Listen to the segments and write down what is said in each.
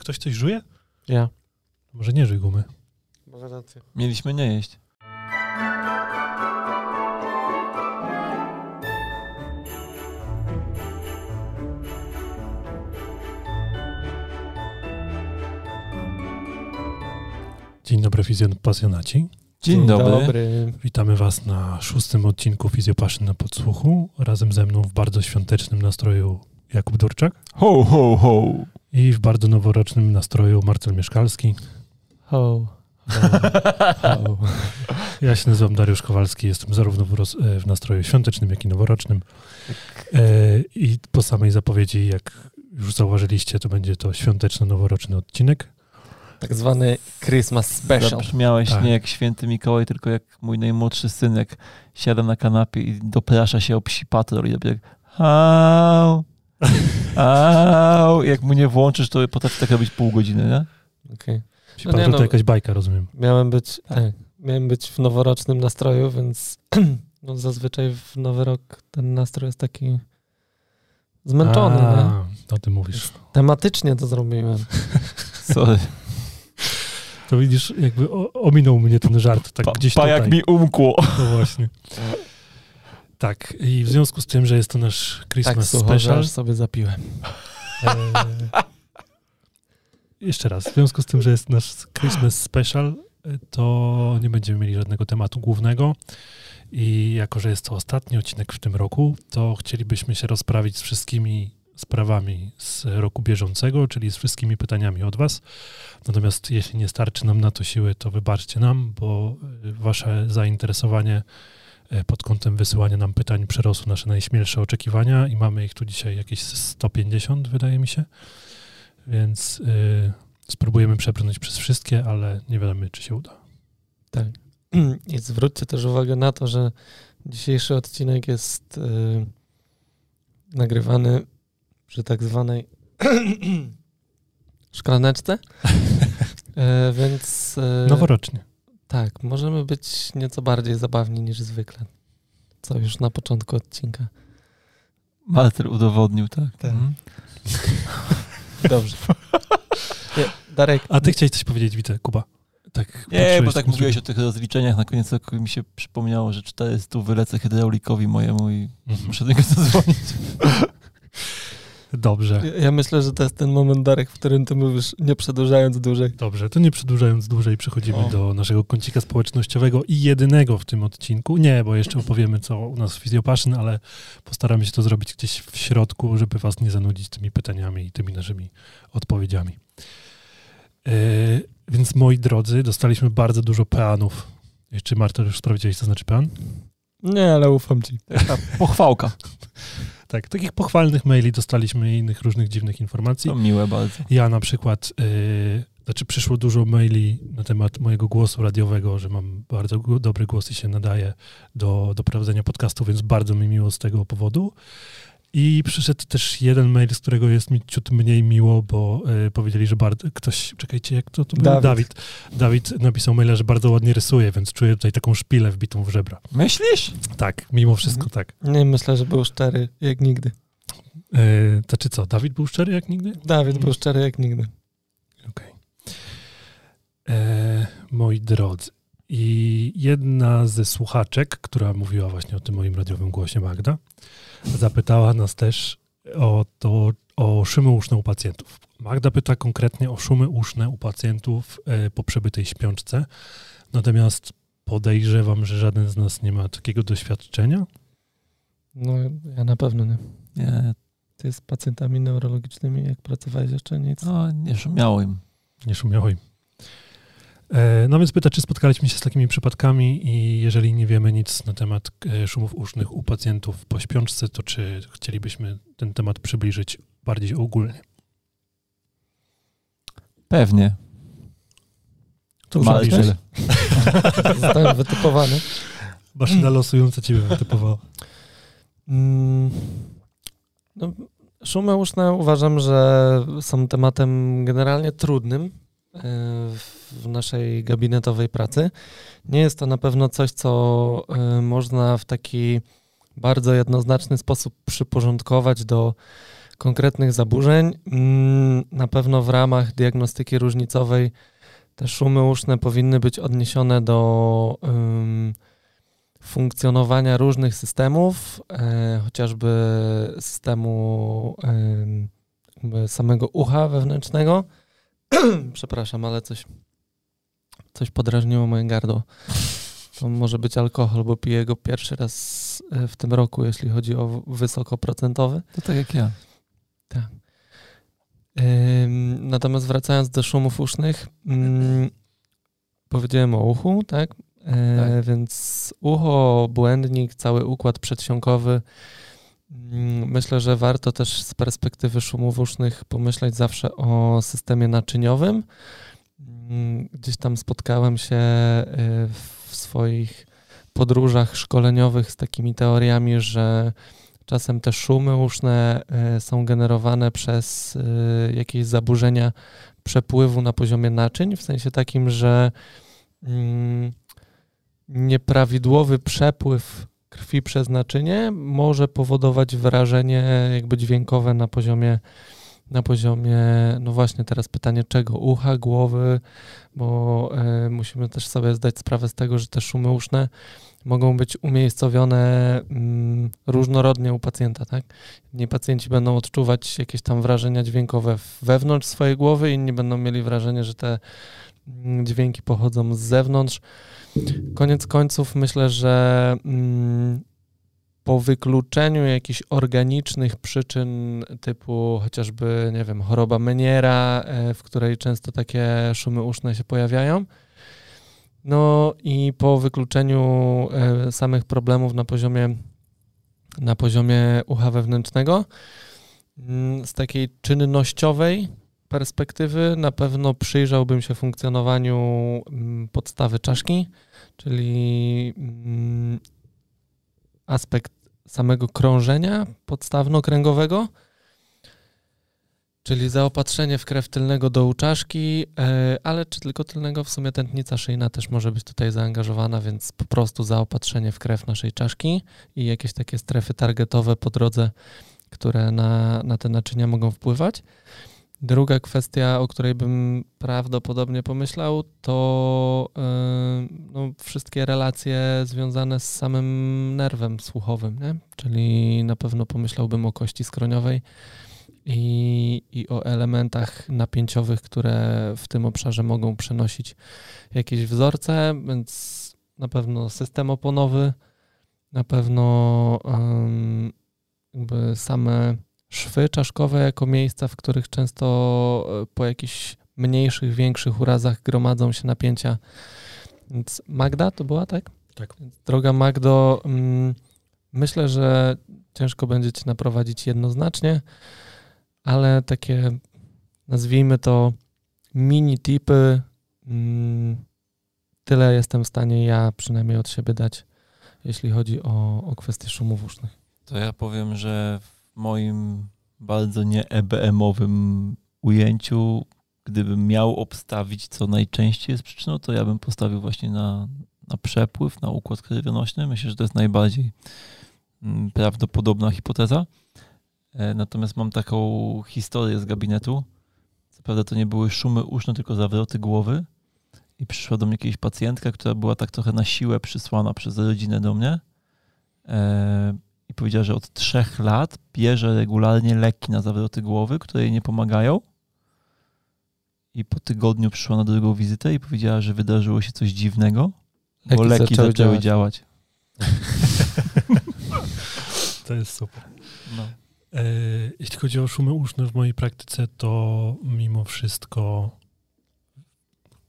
ktoś coś żuje? Ja. Może nie żyj gumy. Może rację. Mieliśmy nie jeść. Dzień dobry, fizjopasjonaci. Dzień, dobry. Witamy Was na szóstym odcinku Fizjopaszyn na podsłuchu. Razem ze mną w bardzo świątecznym nastroju Jakub Durczak Ho, ho, ho. I w bardzo noworocznym nastroju Marcel Mieszkalski. Ho. Ho. Ja się nazywam Dariusz Kowalski, jestem zarówno w, roz, e, w nastroju świątecznym, jak i noworocznym. E, I po samej zapowiedzi, jak już zauważyliście, to będzie to świąteczno-noworoczny odcinek. Tak zwany Christmas Special. Zabrzmiałeś Tak. nie jak święty Mikołaj, tylko jak mój najmłodszy synek siada na kanapie i doprasza się o psi patrol i robi jak au. Jak mu nie włączysz, to potrafi tak robić pół godziny, nie? Okej. Psi No nie, Patrol no. to jakaś bajka, rozumiem. Miałem być, tak. miałem być w noworocznym nastroju, więc no, zazwyczaj w nowy rok ten nastrój jest taki zmęczony. nie? A, o tym mówisz. Tematycznie to zrobiłem. Sorry. To widzisz, jakby ominął mnie ten żart, tak Pa, gdzieś pa tutaj. jak mi umkło. No właśnie. Tak, i w związku z tym, że jest to nasz Tak Christmas że Special, sobie zapiłem. e, jeszcze raz, w związku z tym, że jest nasz Christmas Special, e, to nie będziemy mieli żadnego tematu głównego i jako, że jest to ostatni odcinek w tym roku, to chcielibyśmy się rozprawić z wszystkimi sprawami z roku bieżącego, czyli z wszystkimi pytaniami od Was. Natomiast jeśli nie starczy nam na to siły, to wybaczcie nam, bo e, Wasze zainteresowanie pod kątem wysyłania nam pytań przerosło nasze najśmielsze oczekiwania i mamy ich tu dzisiaj jakieś 150, wydaje mi się. Więc y, spróbujemy przebrnąć przez wszystkie, ale nie wiadomo, czy się uda. Tak. I zwróćcie też uwagę na to, że dzisiejszy odcinek jest y, nagrywany przy tak zwanej szklaneczce. E, więc e, Noworocznie. Tak, możemy być nieco bardziej zabawni niż zwykle. Co już na początku odcinka. Martel udowodnił, tak? Tak. Mhm. Dobrze. Nie, Darek, A ty chciałeś coś powiedzieć, widzę, Kuba. Tak, Nie, bo tak mówiłeś o tych rozliczeniach, na koniec roku mi się przypomniało, że 400 wylecę hydraulikowi mojemu i Mhm. muszę do niego zadzwonić. Dobrze, ja, ja myślę, że to jest ten moment, Darek, w którym ty mówisz, nie przedłużając dłużej. dobrze. To nie przedłużając dłużej, przechodzimy O. do naszego kącika społecznościowego i jedynego w tym odcinku. Nie, bo jeszcze opowiemy, co u nas w Fizjopaszyn, ale postaramy się to zrobić gdzieś w środku, żeby was nie zanudzić tymi pytaniami i tymi naszymi odpowiedziami. Yy, więc moi drodzy, dostaliśmy bardzo dużo peanów. Jeszcze Marta już sprawdziłeś, co znaczy pean? Nie, ale ufam ci. Pochwałka. Tak, takich pochwalnych maili dostaliśmy i innych różnych dziwnych informacji. To miłe bardzo. Ja na przykład, yy, znaczy przyszło dużo maili na temat mojego głosu radiowego, że mam bardzo dobry głos i się nadaje do, do prowadzenia podcastu, więc bardzo mi miło z tego powodu. I przyszedł też jeden mail, z którego jest mi ciut mniej miło, bo yy, powiedzieli, że bardzo, ktoś, czekajcie, jak to, to był? Dawid. Dawid. Dawid napisał maila, że bardzo ładnie rysuje, więc czuję tutaj taką szpilę wbitą w żebra. Myślisz? Tak, mimo wszystko tak. Nie, myślę, że był szczery jak nigdy. Yy, to czy co, Dawid był szczery jak nigdy? Dawid był szczery jak nigdy. Okej. E, Moi drodzy, i jedna ze słuchaczek, która mówiła właśnie o tym moim radiowym głosie, Magda, zapytała nas też o to, o szumy uszne u pacjentów. Magda pyta konkretnie o szumy uszne u pacjentów e, po przebytej śpiączce. Natomiast podejrzewam, że żaden z nas nie ma takiego doświadczenia. No, ja na pewno nie. Nie, Ty z pacjentami neurologicznymi, jak pracowałeś jeszcze nic? no nie szumiało im. Nie szumiało im. E, No więc pyta, czy spotkaliśmy się z takimi przypadkami i jeżeli nie wiemy nic na temat e, szumów usznych u pacjentów po śpiączce, to czy chcielibyśmy ten temat przybliżyć bardziej ogólnie? Pewnie. To napiszesz. Zostałem wytypowany. Maszyna losująca ciebie wytypowała. Mm, no, szumy uszne uważam, że są tematem generalnie trudnym e, w naszej gabinetowej pracy. Nie jest to na pewno coś, co e, można w taki bardzo jednoznaczny sposób przyporządkować do konkretnych zaburzeń. Mm, na pewno w ramach diagnostyki różnicowej te szumy uszne powinny być odniesione do um, funkcjonowania różnych systemów, e, chociażby systemu e, samego ucha wewnętrznego. Przepraszam, ale coś, coś podrażniło moje gardło. To może być alkohol, bo piję go pierwszy raz e, w tym roku, jeśli chodzi o wysokoprocentowy. To tak jak ja. Tak. Natomiast wracając do szumów usznych, mm, powiedziałem o uchu, tak? E, tak. Więc ucho, błędnik, cały układ przedsionkowy. Mm, myślę, że warto też z perspektywy szumów usznych pomyśleć zawsze o systemie naczyniowym. Mm, gdzieś tam spotkałem się e, w swoich podróżach szkoleniowych z takimi teoriami, że czasem te szumy uszne e, są generowane przez jakieś zaburzenia przepływu na poziomie naczyń, w sensie takim, że mm, nieprawidłowy przepływ krwi przez naczynie może powodować wrażenie jakby dźwiękowe na poziomie na poziomie, no właśnie teraz pytanie czego? Ucha, głowy, bo y, musimy też sobie zdać sprawę z tego, że te szumy uszne mogą być umiejscowione mm, różnorodnie u pacjenta, tak? Inni pacjenci będą odczuwać jakieś tam wrażenia dźwiękowe wewnątrz swojej głowy, inni będą mieli wrażenie, że te mm, dźwięki pochodzą z zewnątrz. Koniec końców myślę, że mm, po wykluczeniu jakichś organicznych przyczyn typu chociażby, nie wiem, choroba Meniera, e, w której często takie szumy uszne się pojawiają, no i po wykluczeniu e, samych problemów na poziomie, na poziomie ucha wewnętrznego, mm, z takiej czynnościowej perspektywy na pewno przyjrzałbym się funkcjonowaniu mm, podstawy czaszki, czyli mm, aspekt samego krążenia podstawno-kręgowego, czyli zaopatrzenie w krew tylnego dołu czaszki, e, ale czy tylko tylnego, w sumie tętnica szyjna też może być tutaj zaangażowana, więc po prostu zaopatrzenie w krew naszej czaszki i jakieś takie strefy targetowe po drodze, które na, na te naczynia mogą wpływać. Druga kwestia, o której bym prawdopodobnie pomyślał, to yy, no, wszystkie relacje związane z samym nerwem słuchowym, nie? czyli na pewno pomyślałbym o kości skroniowej i, i o elementach napięciowych, które w tym obszarze mogą przenosić jakieś wzorce, więc na pewno system oponowy, na pewno jakby same szwy czaszkowe jako miejsca, w których często e, po jakichś mniejszych, większych urazach gromadzą się napięcia. Więc Magda to była, tak? Tak. Droga Magdo, mm, myślę, że ciężko będzie cię naprowadzić jednoznacznie, ale takie nazwijmy to mini tipy, mm, tyle jestem w stanie ja przynajmniej od siebie dać, jeśli chodzi o, o kwestie szumów usznych. To ja powiem, że moim bardzo nie EBM-owym ujęciu, gdybym miał obstawić, co najczęściej jest przyczyną, to ja bym postawił właśnie na, na przepływ, na układ krwionośny. Myślę, że to jest najbardziej mm, prawdopodobna hipoteza. E, natomiast mam taką historię z gabinetu. Co prawda to nie były szumy uszne, tylko zawroty głowy. I przyszła do mnie jakaś pacjentka, która była tak trochę na siłę przysłana przez rodzinę do mnie. Powiedziała, że od trzech lat bierze regularnie leki na zawroty głowy, które jej nie pomagają. I po tygodniu przyszła na drugą wizytę i powiedziała, że wydarzyło się coś dziwnego, leki bo leki zaczęły, zaczęły działać. działać. To jest super. No. E, jeśli chodzi o szumy uszne w mojej praktyce, to mimo wszystko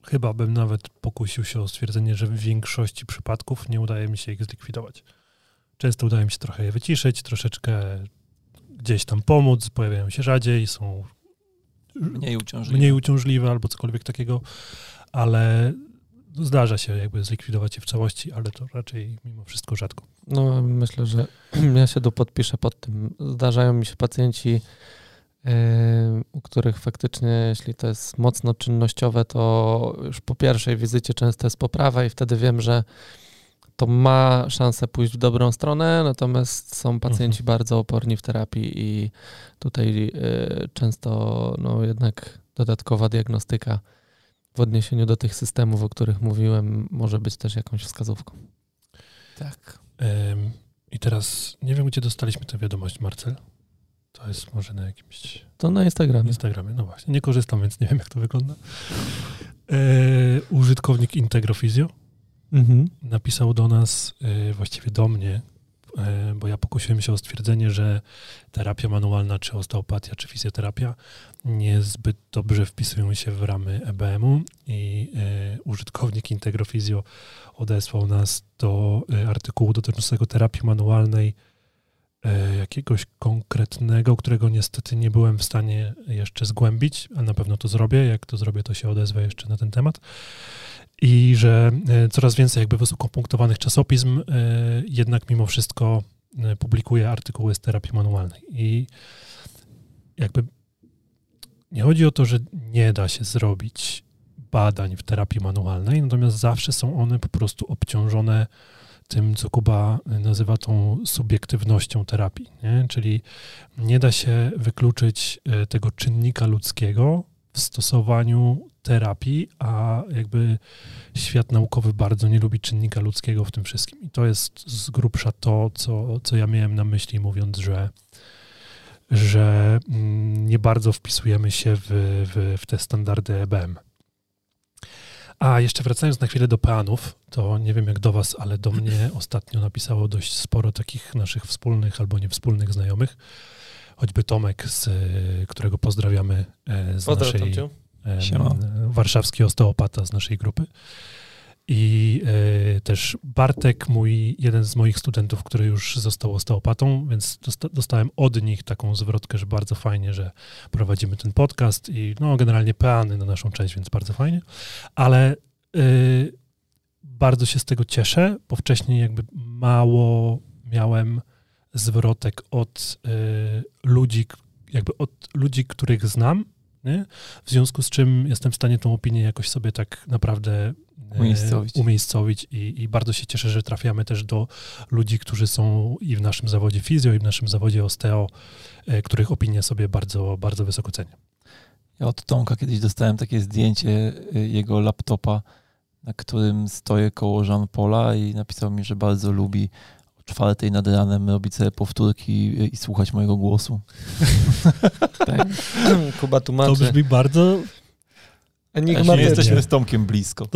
chyba bym nawet pokusił się o stwierdzenie, że w większości przypadków nie udaje mi się ich zlikwidować. Często udaje mi się trochę je wyciszyć, troszeczkę gdzieś tam pomóc, pojawiają się rzadziej, są mniej uciążliwe, mniej uciążliwe albo cokolwiek takiego, ale zdarza się jakby zlikwidować je w całości, ale to raczej mimo wszystko rzadko. No myślę, że ja się tu podpiszę pod tym. Zdarzają mi się pacjenci, yy, u których faktycznie, jeśli to jest mocno czynnościowe, to już po pierwszej wizycie często jest poprawa i wtedy wiem, że to ma szansę pójść w dobrą stronę, natomiast są pacjenci mhm. bardzo oporni w terapii i tutaj y, często no, jednak dodatkowa diagnostyka w odniesieniu do tych systemów, o których mówiłem, może być też jakąś wskazówką. Tak. I teraz nie wiem, gdzie dostaliśmy tę wiadomość, Marcel. To jest może na jakimś. To na Instagramie. Instagramie, no właśnie. Nie korzystam, więc nie wiem, jak to wygląda. E, użytkownik Integrofizio mhm. napisał do nas, e, właściwie do mnie, e, bo ja pokusiłem się o stwierdzenie, że terapia manualna, czy osteopatia, czy fizjoterapia niezbyt dobrze wpisują się w ramy EBM-u i e, użytkownik Integrofizio odesłał nas do artykułu dotyczącego terapii manualnej jakiegoś konkretnego, którego niestety nie byłem w stanie jeszcze zgłębić, a na pewno to zrobię. Jak to zrobię, to się odezwę jeszcze na ten temat. I że coraz więcej jakby wysokopunktowanych czasopism jednak mimo wszystko publikuje artykuły z terapii manualnej. I jakby nie chodzi o to, że nie da się zrobić badań w terapii manualnej, natomiast zawsze są one po prostu obciążone tym, co Kuba nazywa tą subiektywnością terapii. Nie? Czyli nie da się wykluczyć e, tego czynnika ludzkiego w stosowaniu terapii, a jakby świat naukowy bardzo nie lubi czynnika ludzkiego w tym wszystkim. I to jest z grubsza to, co, co ja miałem na myśli, mówiąc, że że mm, nie bardzo wpisujemy się w, w, w te standardy EBM. A jeszcze wracając na chwilę do peanów, to nie wiem jak do Was, ale do mnie ostatnio napisało dość sporo takich naszych wspólnych albo niewspólnych znajomych. Choćby Tomek, z którego pozdrawiamy e, z Pozdrawiam naszej e, warszawski osteopata z naszej grupy. I y, też Bartek, mój jeden z moich studentów, który już został osteopatą, więc dosta dostałem od nich taką zwrotkę, że bardzo fajnie, że prowadzimy ten podcast i no generalnie peany na naszą część, więc bardzo fajnie. Ale y, bardzo się z tego cieszę, bo wcześniej jakby mało miałem zwrotek od y, ludzi, jakby od ludzi, których znam, nie? w związku z czym jestem w stanie tą opinię jakoś sobie tak naprawdę umiejscowić, umiejscowić i, i, bardzo się cieszę, że trafiamy też do ludzi, którzy są i w naszym zawodzie fizjo, i w naszym zawodzie osteo, e, których opinie sobie bardzo, bardzo wysoko cenię. Ja od Tomka kiedyś dostałem takie zdjęcie e, jego laptopa, na którym stoję koło Jean Paula i napisał mi, że bardzo lubi o czwartej nad ranem robić sobie powtórki i słuchać mojego głosu. tak. Kuba tłumaczy. To brzmi bardzo Enigmatycznie. Nie jesteśmy z Tomkiem blisko.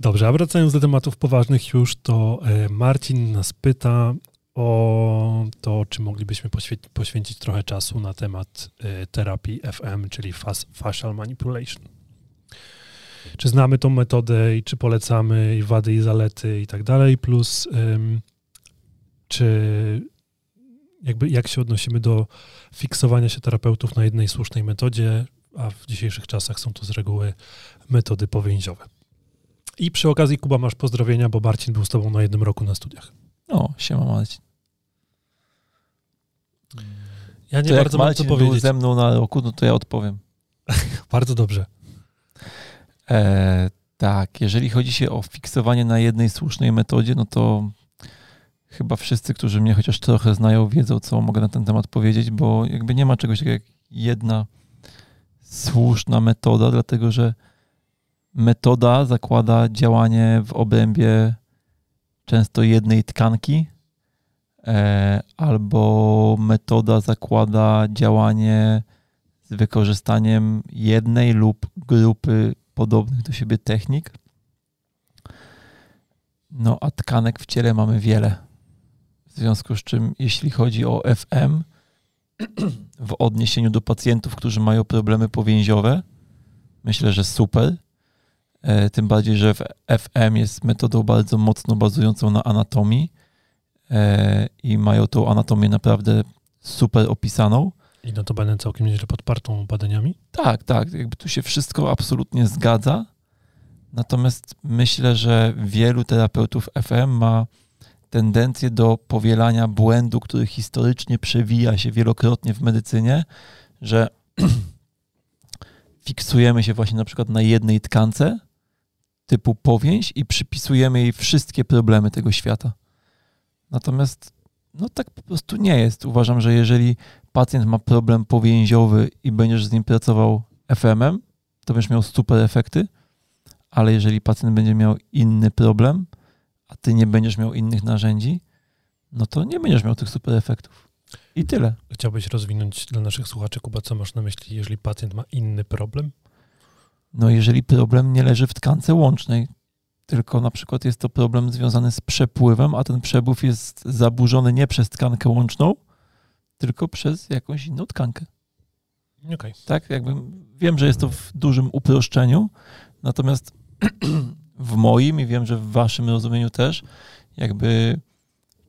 Dobrze, a wracając do tematów poważnych już, to e, Marcin nas pyta o to, czy moglibyśmy poświęcić, poświęcić trochę czasu na temat e, terapii FM, czyli fascial manipulation. Czy znamy tą metodę i czy polecamy i wady i zalety i tak dalej, plus czy jakby jak się odnosimy do fiksowania się terapeutów na jednej słusznej metodzie, a w dzisiejszych czasach są to z reguły metody powięziowe. I przy okazji, Kuba, masz pozdrowienia, bo Marcin był z tobą na jednym roku na studiach. O, siema Marcin. Ja nie to bardzo mam co powiedzieć. był ze mną na roku, no to ja odpowiem. bardzo dobrze. E, tak, jeżeli chodzi się o fiksowanie na jednej słusznej metodzie, no to chyba wszyscy, którzy mnie chociaż trochę znają, wiedzą, co mogę na ten temat powiedzieć, bo jakby nie ma czegoś takiego jak jedna słuszna metoda, dlatego że metoda zakłada działanie w obrębie często jednej tkanki, e, albo metoda zakłada działanie z wykorzystaniem jednej lub grupy podobnych do siebie technik. No a tkanek w ciele mamy wiele. W związku z czym, jeśli chodzi o FM, w odniesieniu do pacjentów, którzy mają problemy powięziowe, myślę, że super. E, tym bardziej, że FM jest metodą bardzo mocno bazującą na anatomii e, i mają tą anatomię naprawdę super opisaną. I no to będę całkiem nieźle podpartą badaniami? Tak, tak. Jakby tu się wszystko absolutnie zgadza. Natomiast myślę, że wielu terapeutów FM ma tendencję do powielania błędu, który historycznie przewija się wielokrotnie w medycynie, że fiksujemy się właśnie na przykład na jednej tkance, typu powięź i przypisujemy jej wszystkie problemy tego świata. Natomiast no tak po prostu nie jest. Uważam, że jeżeli pacjent ma problem powięziowy i będziesz z nim pracował FM-em, to będziesz miał super efekty, ale jeżeli pacjent będzie miał inny problem, a ty nie będziesz miał innych narzędzi, no to nie będziesz miał tych super efektów. I tyle. Chciałbyś rozwinąć dla naszych słuchaczy, Kuba, co masz na myśli, jeżeli pacjent ma inny problem? No jeżeli problem nie leży w tkance łącznej, tylko na przykład jest to problem związany z przepływem, a ten przepływ jest zaburzony nie przez tkankę łączną, tylko przez jakąś inną tkankę. Okay. Tak, jakby wiem, że jest to w dużym uproszczeniu, natomiast w moim i wiem, że w waszym rozumieniu też, jakby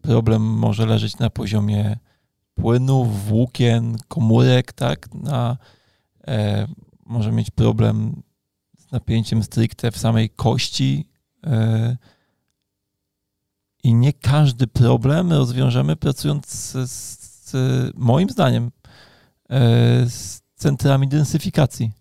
problem może leżeć na poziomie płynów, włókien, komórek, tak, na, e, może mieć problem z napięciem stricte w samej kości e, i nie każdy problem rozwiążemy pracując z, z moim zdaniem e, z centrami densyfikacji.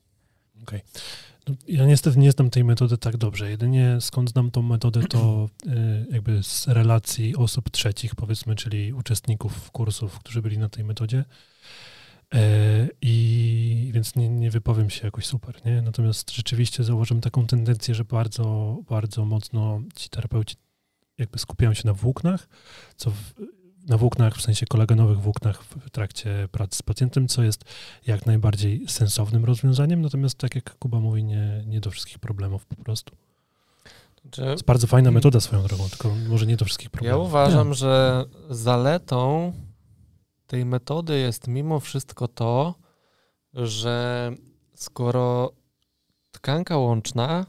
Okej. Okay. No, ja niestety nie znam tej metody tak dobrze. Jedynie skąd znam tą metodę, to y, jakby z relacji osób trzecich, powiedzmy, czyli uczestników kursów, którzy byli na tej metodzie. E, I więc nie, nie wypowiem się jakoś super, nie? Natomiast rzeczywiście zauważyłem taką tendencję, że bardzo, bardzo mocno ci terapeuci jakby skupiają się na włóknach, co w, na włóknach, w sensie kolagenowych włóknach w trakcie pracy z pacjentem, co jest jak najbardziej sensownym rozwiązaniem, natomiast tak jak Kuba mówi, nie, nie do wszystkich problemów po prostu. To jest bardzo fajna metoda swoją drogą, tylko może nie do wszystkich problemów. Ja uważam, nie. że zaletą tej metody jest mimo wszystko to, że skoro tkanka łączna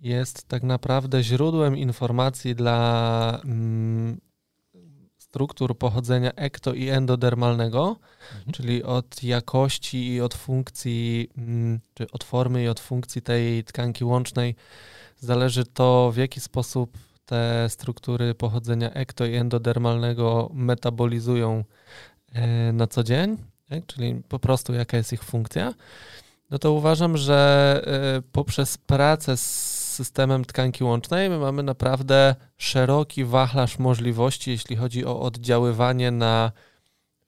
jest tak naprawdę źródłem informacji dla mm, struktur pochodzenia ekto i endodermalnego, mhm. czyli od jakości i od funkcji, mm, czy od formy i od funkcji tej tkanki łącznej zależy to, w jaki sposób te struktury pochodzenia ekto i endodermalnego metabolizują e, na co dzień, tak? czyli po prostu jaka jest ich funkcja, no to uważam, że e, poprzez pracę z systemem tkanki łącznej. My mamy naprawdę szeroki wachlarz możliwości, jeśli chodzi o oddziaływanie na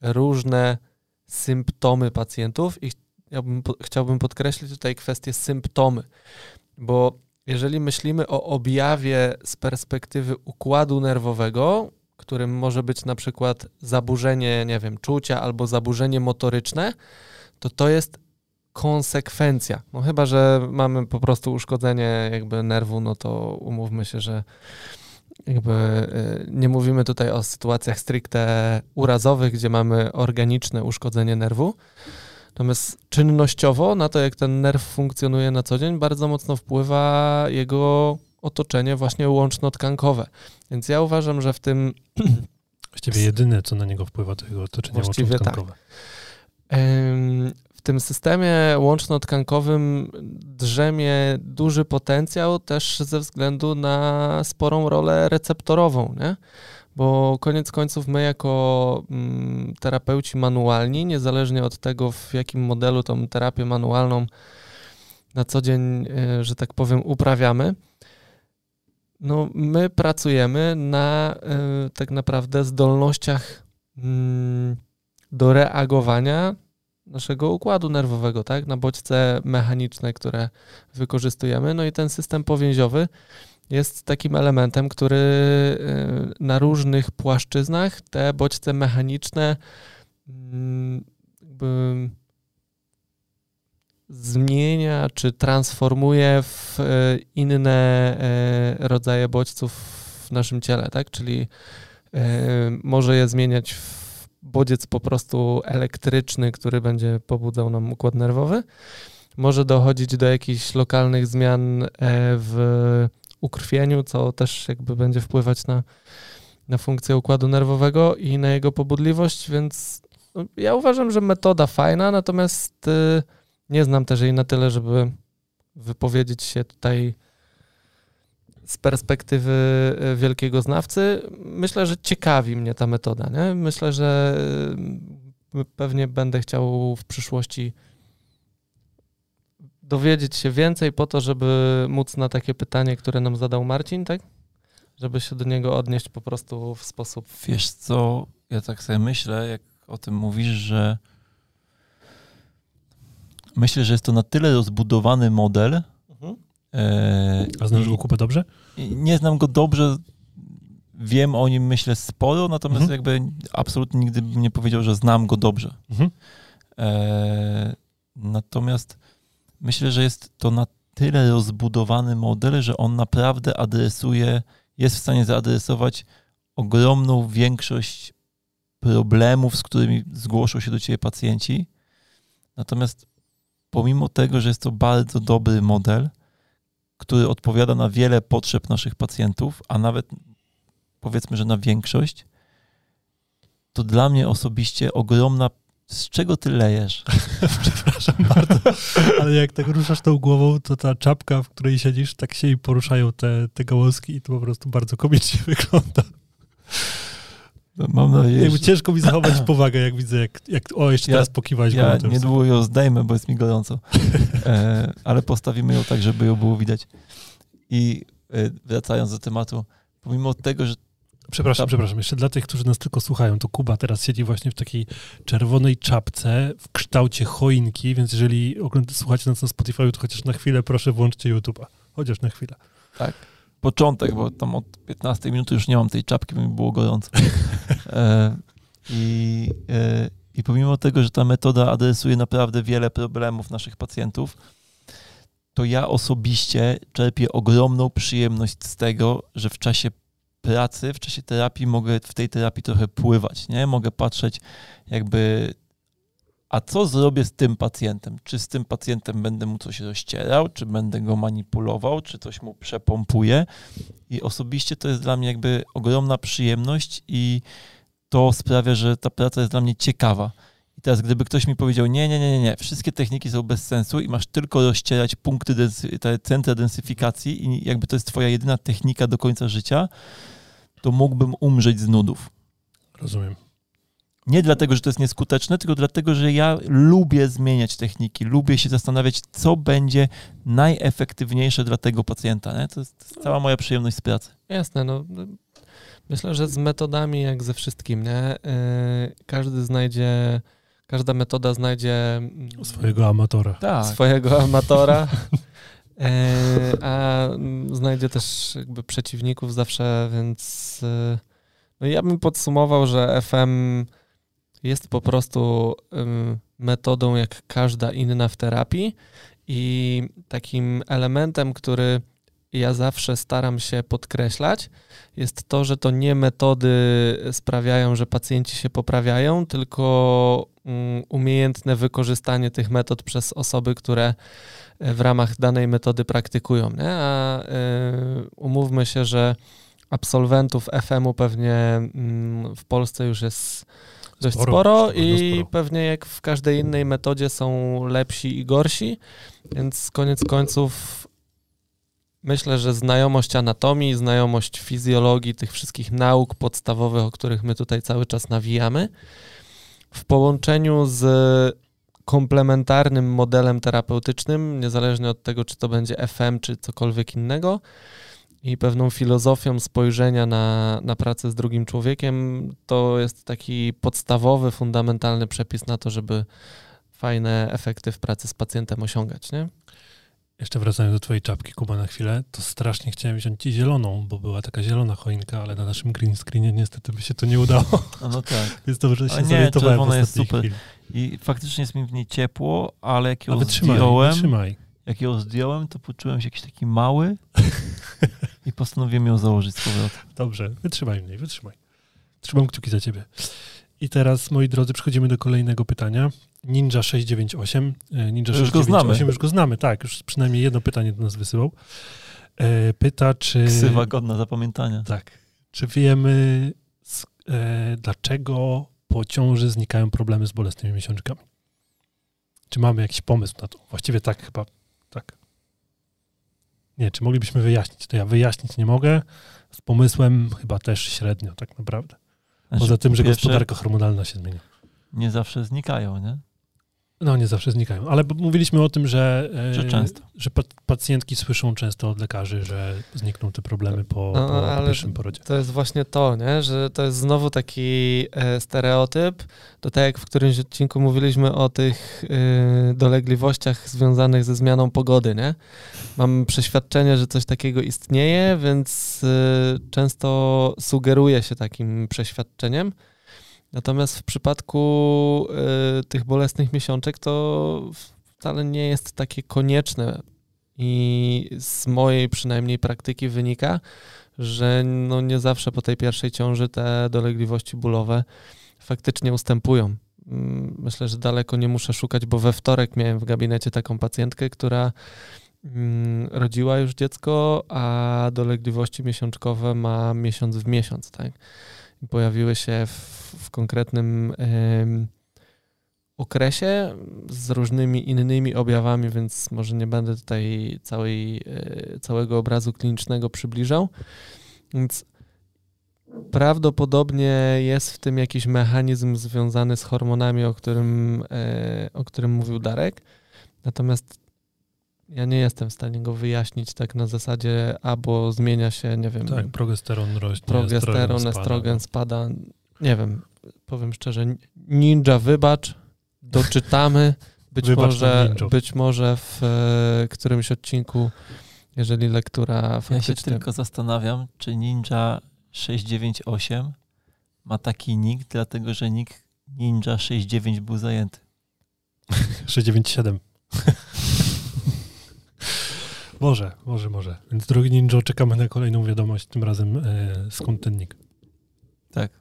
różne symptomy pacjentów. I ja bym, chciałbym podkreślić tutaj kwestię symptomy, bo jeżeli myślimy o objawie z perspektywy układu nerwowego, którym może być na przykład zaburzenie, nie wiem, czucia albo zaburzenie motoryczne, to to jest konsekwencja. No chyba, że mamy po prostu uszkodzenie jakby nerwu, no to umówmy się, że jakby y, nie mówimy tutaj o sytuacjach stricte urazowych, gdzie mamy organiczne uszkodzenie nerwu. Natomiast czynnościowo na to, jak ten nerw funkcjonuje na co dzień, bardzo mocno wpływa jego otoczenie właśnie łączno-tkankowe. Więc ja uważam, że w tym... Właściwie jedyne, co na niego wpływa, to jego otoczenie łączno-tkankowe. Tak tym systemie łączno-tkankowym drzemie duży potencjał też ze względu na sporą rolę receptorową, nie? bo koniec końców my jako mm, terapeuci manualni, niezależnie od tego w jakim modelu tą terapię manualną na co dzień, y, że tak powiem, uprawiamy, no my pracujemy na y, tak naprawdę zdolnościach mm, do reagowania naszego układu nerwowego, tak, na bodźce mechaniczne, które wykorzystujemy. No i ten system powięziowy jest takim elementem, który y, na różnych płaszczyznach te bodźce mechaniczne mm, jakby zmienia czy transformuje w y, inne y, rodzaje bodźców w naszym ciele, tak? Czyli może je zmieniać w bodziec po prostu elektryczny, który będzie pobudzał nam układ nerwowy. Może dochodzić do jakichś lokalnych zmian e, w ukrwieniu, co też jakby będzie wpływać na, na funkcję układu nerwowego i na jego pobudliwość, więc no, ja uważam, że metoda fajna, natomiast y, nie znam też jej na tyle, żeby wypowiedzieć się tutaj z perspektywy e, wielkiego znawcy, myślę, że ciekawi mnie ta metoda. Nie? Myślę, że e, pewnie będę chciał w przyszłości dowiedzieć się więcej po to, żeby móc na takie pytanie, które nam zadał Marcin, tak? Żeby się do niego odnieść po prostu w sposób. Wiesz co, ja tak sobie myślę, jak o tym mówisz, że myślę, że jest to na tyle rozbudowany model. E, A znasz go kupę dobrze? Nie znam go dobrze, wiem o nim myślę sporo, natomiast Mhm. jakby absolutnie nigdy bym nie powiedział, że znam go dobrze. Mhm. E, natomiast myślę, że jest to na tyle rozbudowany model, że on naprawdę adresuje, jest w stanie zaadresować ogromną większość problemów, z którymi zgłoszą się do ciebie pacjenci. Natomiast pomimo tego, że jest to bardzo dobry model, który odpowiada na wiele potrzeb naszych pacjentów, a nawet powiedzmy, że na większość, to dla mnie osobiście ogromna. Z czego ty lejesz? Przepraszam bardzo, ale jak tak ruszasz tą głową, to ta czapka, w której siedzisz, tak się i poruszają te, te gałązki i to po prostu bardzo komicznie wygląda. No, Mam nadzieję, że ciężko mi zachować powagę, jak widzę, jak, jak o, jeszcze Ja- teraz pokiwałeś ja głową. niedługo ją zdejmę, bo jest mi gorąco. E, ale postawimy ją tak, żeby ją było widać. I e, wracając do tematu, pomimo tego, że Przepraszam, przepraszam. Jeszcze dla tych, którzy nas tylko słuchają, to Kuba teraz siedzi właśnie w takiej czerwonej czapce w kształcie choinki, więc jeżeli słuchacie nas na Spotify, to chociaż na chwilę proszę włączcie YouTube'a. Chociaż na chwilę. Początek, bo tam od 15 minuty już nie mam tej czapki, bo mi było gorąco. E, i, e, I pomimo tego, że ta metoda adresuje naprawdę wiele problemów naszych pacjentów, to ja osobiście czerpię ogromną przyjemność z tego, że w czasie pracy, w czasie terapii mogę w tej terapii trochę pływać, nie? Mogę patrzeć jakby a co zrobię z tym pacjentem? Czy z tym pacjentem będę mu coś rozcierał, czy będę go manipulował, czy coś mu przepompuję? I osobiście to jest dla mnie jakby ogromna przyjemność i to sprawia, że ta praca jest dla mnie ciekawa. I teraz gdyby ktoś mi powiedział, nie, nie, nie, nie, wszystkie techniki są bez sensu i masz tylko rozcierać punkty, te centra densyfikacji i jakby to jest twoja jedyna technika do końca życia, to mógłbym umrzeć z nudów. Rozumiem. Nie dlatego, że to jest nieskuteczne, tylko dlatego, że ja lubię zmieniać techniki, lubię się zastanawiać, co będzie najefektywniejsze dla tego pacjenta. Nie? To, jest, to jest cała moja przyjemność z pracy. Jasne, no. Myślę, że z metodami, jak ze wszystkim, nie? Yy, każdy znajdzie, każda metoda znajdzie mm, Swojego amatora. Tak. swojego amatora, yy, a mm, znajdzie też jakby przeciwników zawsze, więc yy, no ja bym podsumował, że FM jest po prostu metodą jak każda inna w terapii i takim elementem, który ja zawsze staram się podkreślać, jest to, że to nie metody sprawiają, że pacjenci się poprawiają, tylko mm, umiejętne wykorzystanie tych metod przez osoby, które e, w ramach danej metody praktykują. Nie? A y, umówmy się, że absolwentów FM-u pewnie mm, w Polsce już jest dość Sporo, sporo, i sporo. pewnie jak w każdej innej metodzie są lepsi i gorsi, więc koniec końców myślę, że znajomość anatomii, znajomość fizjologii, tych wszystkich nauk podstawowych, o których my tutaj cały czas nawijamy, w połączeniu z komplementarnym modelem terapeutycznym, niezależnie od tego, czy to będzie FM, czy cokolwiek innego, i pewną filozofią spojrzenia na, na pracę z drugim człowiekiem, to jest taki podstawowy, fundamentalny przepis na to, żeby fajne efekty w pracy z pacjentem osiągać, nie? Jeszcze wracając do twojej czapki, Kuba, na chwilę, to strasznie chciałem wziąć ci zieloną, bo była taka zielona choinka, ale na naszym green screenie niestety by się to nie udało, No, no tak. więc dobrze, że się nie, zorientowałem w jest super. chwili. I faktycznie jest mi w niej ciepło, ale jak ją wytrzymaj, zdjąłem, wytrzymaj. jak ją zdjąłem, to poczułem się jakiś taki mały i postanowiłem ją założyć z powrotem. Dobrze, wytrzymaj mnie, wytrzymaj. Trzymam kciuki za ciebie. I teraz, moi drodzy, przechodzimy do kolejnego pytania. Ninja 698. e, Ninja Już go 698, znamy. już go znamy, tak, już przynajmniej jedno pytanie do nas wysyłał. E, Pyta, czy... Ksywa godna zapamiętania. Tak. Czy wiemy, z, e, dlaczego po ciąży znikają problemy z bolesnymi miesiączkami? Czy mamy jakiś pomysł na to? Właściwie tak chyba. Nie, czy moglibyśmy wyjaśnić? To ja wyjaśnić nie mogę. Z pomysłem chyba też średnio, tak naprawdę. Znaczy, Poza tym, że pierwsze, gospodarka hormonalna się zmienia. Nie zawsze znikają, nie? No, nie zawsze znikają, ale mówiliśmy o tym, że, e, Że często. że pa- pacjentki słyszą często od lekarzy, że znikną te problemy po, No, po, pierwszym porodzie. To jest właśnie to, nie? że to jest znowu taki e, stereotyp. To tak jak w którymś odcinku mówiliśmy o tych e, dolegliwościach związanych ze zmianą pogody. Nie? Mam przeświadczenie, że coś takiego istnieje, więc często sugeruje się takim przeświadczeniem. Natomiast w przypadku e, tych bolesnych miesiączek to wcale nie jest takie konieczne. I z mojej przynajmniej praktyki wynika, że no nie zawsze po tej pierwszej ciąży te dolegliwości bólowe faktycznie ustępują. Mm, Myślę, że daleko nie muszę szukać, bo we wtorek miałem w gabinecie taką pacjentkę, która mm, rodziła już dziecko, a dolegliwości miesiączkowe ma miesiąc w miesiąc, tak? Pojawiły się w, w konkretnym okresie z różnymi innymi objawami, więc może nie będę tutaj całej, e, całego obrazu klinicznego przybliżał. Więc prawdopodobnie jest w tym jakiś mechanizm związany z hormonami, o którym, e, o którym mówił Darek. Natomiast ja nie jestem w stanie go wyjaśnić tak na zasadzie, albo zmienia się, nie wiem, Tak, progesteron rośnie, progesteron, spada. estrogen spada. Nie wiem, powiem szczerze, ninja wybacz, doczytamy. Być, Wybacz może, być może w e, którymś odcinku, jeżeli lektura Ja się faktycznie... tylko zastanawiam, czy Ninja 698 ma taki nick, dlatego że nick Ninja 69 był zajęty. 697. może, może, może. Więc drogi Ninja, czekamy na kolejną wiadomość, tym razem e, skąd ten nick. Tak.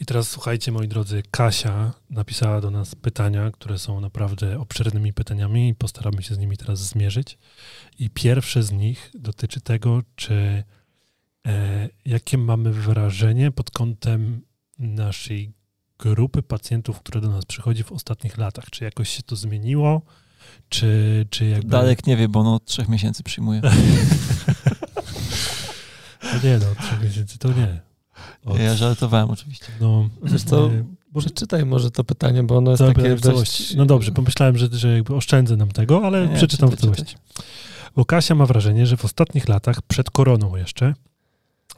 I teraz słuchajcie, moi drodzy, Kasia napisała do nas pytania, które są naprawdę obszernymi pytaniami i postaramy się z nimi teraz zmierzyć. I pierwsze z nich dotyczy tego, czy e, jakie mamy wrażenie pod kątem naszej grupy pacjentów, które do nas przychodzi w ostatnich latach. Czy jakoś się to zmieniło? Czy, czy jakby... Darek nie wie, bo on od trzech miesięcy przyjmuje. No nie no, trzech miesięcy to nie. Od, Ja żartowałem oczywiście. no, Wiesz co, e, może Przeczytaj może to pytanie, bo ono jest Dobra, takie w całości. dość... No dobrze, pomyślałem, że, że jakby oszczędzę nam tego, ale Nie, przeczytam w czytaj, całości. Bo Kasia ma wrażenie, że w ostatnich latach, przed koroną jeszcze,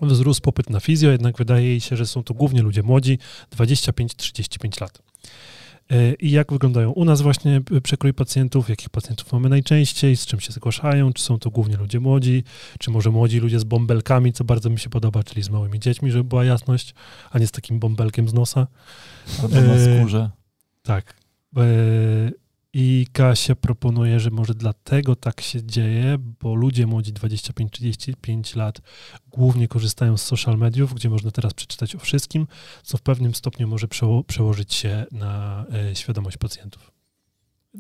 wzrósł popyt na fizjo, jednak wydaje jej się, że są to głównie ludzie młodzi, 25-35 lat. E, I jak wyglądają u nas właśnie e, przekrój pacjentów, jakich pacjentów mamy najczęściej, z czym się zgłaszają, czy są to głównie ludzie młodzi, czy może młodzi ludzie z bąbelkami, co bardzo mi się podoba, czyli z małymi dziećmi, żeby była jasność, a nie z takim bąbelkiem z nosa. Albo na E, skórze. Tak. I Kasia proponuje, że może dlatego tak się dzieje, bo ludzie młodzi 25-35 lat głównie korzystają z social mediów, gdzie można teraz przeczytać o wszystkim, co w pewnym stopniu może przeło- przełożyć się na e, świadomość pacjentów.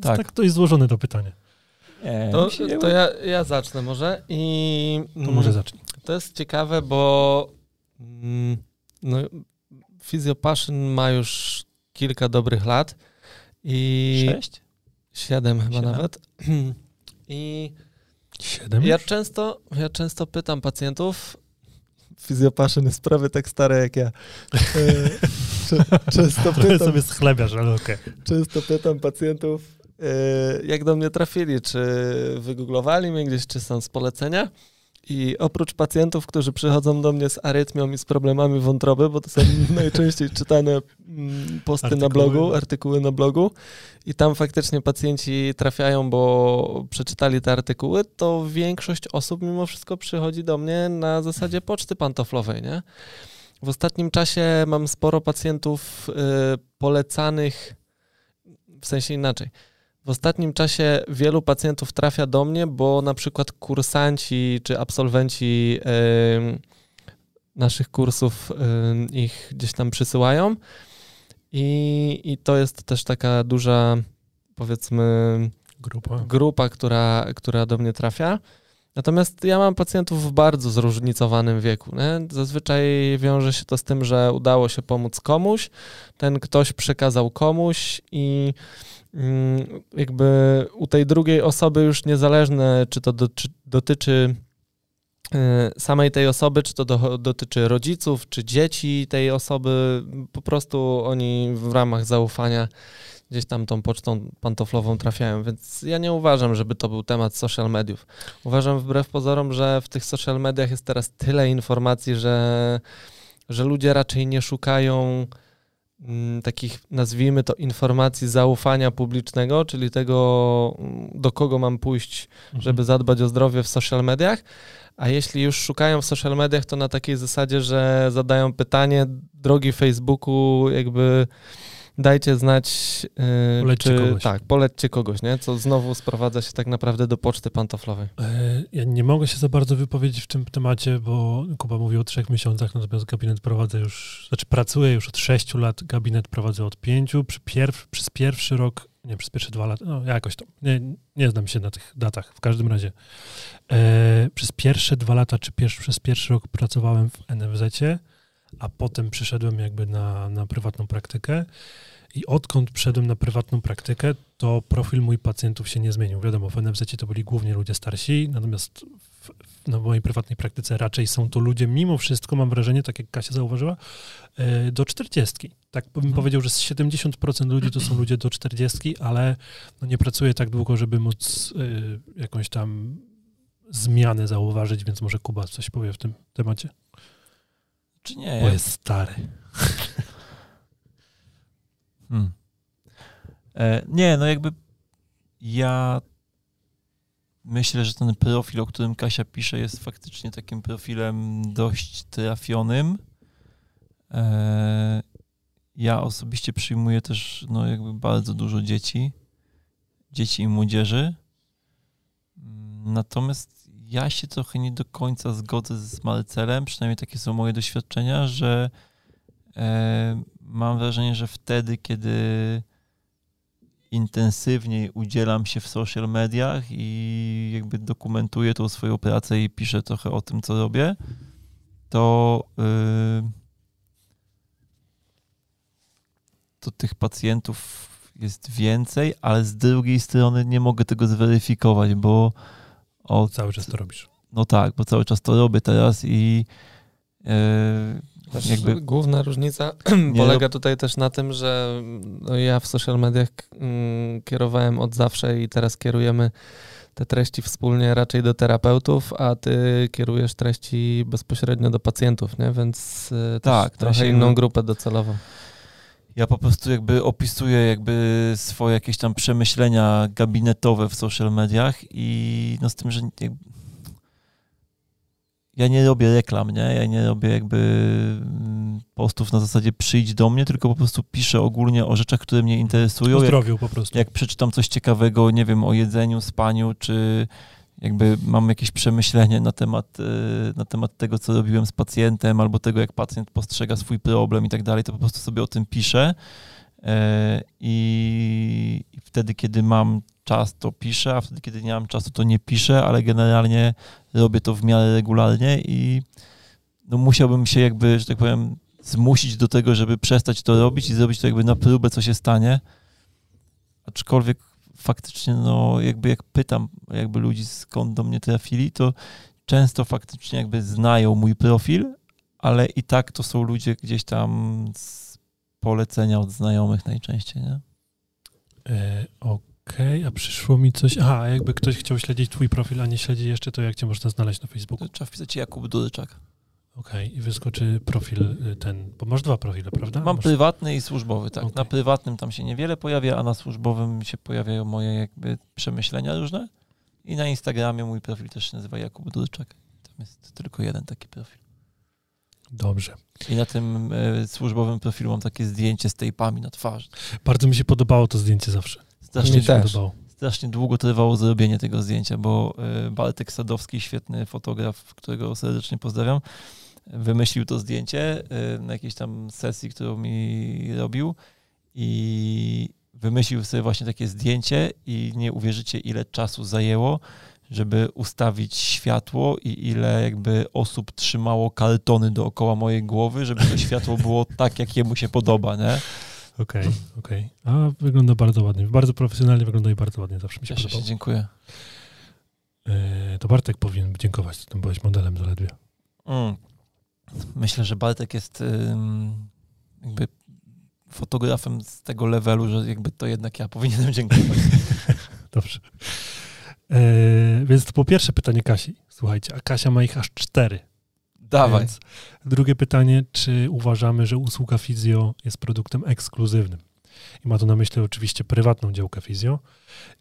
Tak. tak to jest złożone to pytanie. Nie, To, to ja, ja zacznę może i... To może zacznij. To jest ciekawe, bo mm, no, Physiopassion ma już kilka dobrych lat i Sześć? Siedem chyba Siedem? nawet. I Siedem? ja często, ja często pytam pacjentów, Physiopassion jest prawie tak stare jak ja. E, często pytam, sobie schlebiasz, ale okej. często pytam pacjentów, e, jak do mnie trafili, czy wygooglowali mnie gdzieś, czy są z polecenia. I oprócz pacjentów, którzy przychodzą do mnie z arytmią i z problemami wątroby, bo to są najczęściej czytane mm, posty na Artykuły. blogu, artykuły na blogu, i tam faktycznie pacjenci trafiają, bo przeczytali te artykuły, to większość osób mimo wszystko przychodzi do mnie na zasadzie poczty pantoflowej, nie? W ostatnim czasie mam sporo pacjentów y, polecanych, w sensie inaczej. W ostatnim czasie wielu pacjentów trafia do mnie, bo na przykład kursanci czy absolwenci naszych kursów ich gdzieś tam przysyłają. I, I to jest też taka duża, powiedzmy, Grupa. grupa, która, która do mnie trafia. Natomiast ja mam pacjentów w bardzo zróżnicowanym wieku. Nie? Zazwyczaj wiąże się to z tym, że udało się pomóc komuś, ten ktoś przekazał komuś i jakby u tej drugiej osoby już niezależne, czy to doty- dotyczy y, samej tej osoby, czy to do, dotyczy rodziców, czy dzieci tej osoby, po prostu oni w ramach zaufania gdzieś tam tą pocztą pantoflową trafiają, więc ja nie uważam, żeby to był temat social mediów. Uważam wbrew pozorom, że w tych social mediach jest teraz tyle informacji, że, że ludzie raczej nie szukają mm, takich, nazwijmy to, informacji zaufania publicznego, czyli tego, mm, do kogo mam pójść, Mhm. żeby zadbać o zdrowie w social mediach. A jeśli już szukają w social mediach, to na takiej zasadzie, że zadają pytanie, drogi Facebooku, jakby dajcie znać, yy, Polećcie czy, kogoś. tak, polećcie kogoś, nie? Co znowu sprowadza się tak naprawdę do poczty pantoflowej. E, Ja nie mogę się za bardzo wypowiedzieć w tym temacie, bo Kuba mówił o trzech miesiącach, natomiast gabinet prowadzę już, znaczy pracuję już od sześciu lat, gabinet prowadzę od pięciu. Przy pierw, przez pierwszy rok, nie, przez pierwsze dwa lata, no jakoś tam, nie, nie znam się na tych datach, w każdym razie. E, przez pierwsze dwa lata, czy pier, przez pierwszy rok pracowałem w NFZ-cie, a potem przyszedłem jakby na, na prywatną praktykę. I odkąd wszedłem na prywatną praktykę, to profil mój pacjentów się nie zmienił. Wiadomo, w NFZ to byli głównie ludzie starsi, natomiast w, na mojej prywatnej praktyce raczej są to ludzie, mimo wszystko mam wrażenie, tak jak Kasia zauważyła, e, do 40. Tak bym Mhm. powiedział, że z 70% ludzi to są ludzie do 40, ale no nie pracuję tak długo, żeby móc e, jakąś tam zmianę zauważyć, więc może Kuba coś powie w tym temacie. Czy nie? Bo jest stary. Hmm. E, nie, no jakby ja myślę, że ten profil, o którym Kasia pisze, jest faktycznie takim profilem dość trafionym. E, ja osobiście przyjmuję też no jakby bardzo dużo dzieci, dzieci i młodzieży. Mm, Natomiast ja się trochę nie do końca zgodzę z Marcelem, przynajmniej takie są moje doświadczenia, że e, mam wrażenie, że wtedy, kiedy intensywniej udzielam się w social mediach i jakby dokumentuję tą swoją pracę i piszę trochę o tym, co robię, to, yy, to tych pacjentów jest więcej, ale z drugiej strony nie mogę tego zweryfikować, bo od Cały czas to robisz. no tak, bo cały czas to robię teraz i e, jakby Główna różnica polega tutaj też na tym, że no ja w social mediach mm, kierowałem od zawsze i teraz kierujemy te treści wspólnie raczej do terapeutów, a ty kierujesz treści bezpośrednio do pacjentów, nie? Więc y, Tak, trochę się- inną grupę docelową. Ja po prostu jakby opisuję jakby swoje jakieś tam przemyślenia gabinetowe w social mediach i no z tym, że ja nie robię reklam, nie? Ja nie robię jakby mm, postów na zasadzie przyjdź do mnie, tylko po prostu piszę ogólnie o rzeczach, które mnie interesują. O Jak, zdrowiu po prostu. jak przeczytam coś ciekawego, nie wiem, o jedzeniu, spaniu, czy jakby mam jakieś przemyślenie na temat, y, na temat tego, co robiłem z pacjentem, albo tego, jak pacjent postrzega swój problem i tak dalej, to po prostu sobie o tym piszę. E, I, wtedy, kiedy mam czas, to piszę, a wtedy, kiedy nie mam czasu, to nie piszę, ale generalnie robię to w miarę regularnie i no musiałbym się jakby, że tak powiem, zmusić do tego, żeby przestać to robić i zrobić to jakby na próbę, co się stanie. Aczkolwiek faktycznie, no jakby jak pytam jakby ludzi skąd do mnie trafili, to często faktycznie jakby znają mój profil, ale i tak to są ludzie gdzieś tam z polecenia od znajomych najczęściej, nie? E, Okej, a przyszło mi coś. Aha, a jakby ktoś chciał śledzić twój profil, a nie śledzi jeszcze, to jak cię można znaleźć na Facebooku? Trzeba wpisać Jakub Duryczak. Okej, i wyskoczy profil y, ten, bo masz dwa profile, prawda? Mam masz... prywatny i służbowy, tak. Okej. Na prywatnym tam się niewiele pojawia, a na służbowym się pojawiają moje jakby przemyślenia różne. I na Instagramie mój profil też się nazywa Jakub Durczak. Tam jest tylko jeden taki profil. Dobrze. I na tym e, służbowym profilu mam takie zdjęcie z tejpami na twarzy. Bardzo mi się podobało to zdjęcie zawsze. Strasznie, Mi się podobało. strasznie długo trwało zrobienie tego zdjęcia, bo e, Bartek Sadowski, świetny fotograf, którego serdecznie pozdrawiam, wymyślił to zdjęcie e, na jakiejś tam sesji, którą mi robił i wymyślił sobie właśnie takie zdjęcie i nie uwierzycie, ile czasu zajęło, żeby ustawić światło i ile jakby osób trzymało kartony dookoła mojej głowy, żeby to światło było tak, jak jemu się podoba, nie? Okej, okej. A wygląda bardzo ładnie. Bardzo profesjonalnie wygląda i bardzo ładnie. Zawsze mi się Cieszę się, podobało. dziękuję. E, to Bartek powinien dziękować, tam byłeś modelem zaledwie. Mm. Myślę, że Bartek jest jakby fotografem z tego levelu, że jakby to jednak ja powinienem dziękować. Dobrze. E, więc to po pierwsze pytanie Kasi. Słuchajcie, a Kasia ma ich aż cztery. Dawaj. Więc drugie pytanie, czy uważamy, że usługa fizjo jest produktem ekskluzywnym? I ma to na myśli oczywiście prywatną działkę fizjo.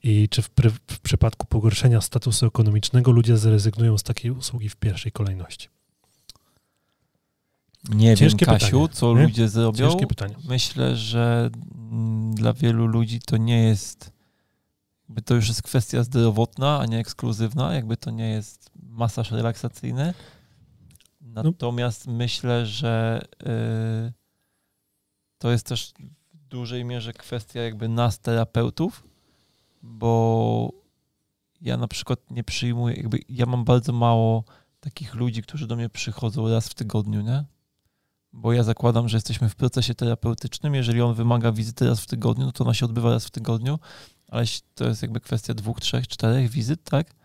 I czy w, w przypadku pogorszenia statusu ekonomicznego ludzie zrezygnują z takiej usługi w pierwszej kolejności? Nie Ciężkie wiem, Kasiu, pytanie, co nie? ludzie zrobią. Ciężkie pytanie. Myślę, że mm, dla wielu ludzi to nie jest, jakby to już jest kwestia zdrowotna, a nie ekskluzywna, jakby to nie jest masaż relaksacyjny. Natomiast myślę, że y, to jest też w dużej mierze kwestia jakby nas, terapeutów, bo ja na przykład nie przyjmuję, jakby ja mam bardzo mało takich ludzi, którzy do mnie przychodzą raz w tygodniu, nie? Bo ja zakładam, że jesteśmy w procesie terapeutycznym. Jeżeli on wymaga wizyty raz w tygodniu, no to ona się odbywa raz w tygodniu, ale to jest jakby kwestia dwóch, trzech, czterech wizyt, tak?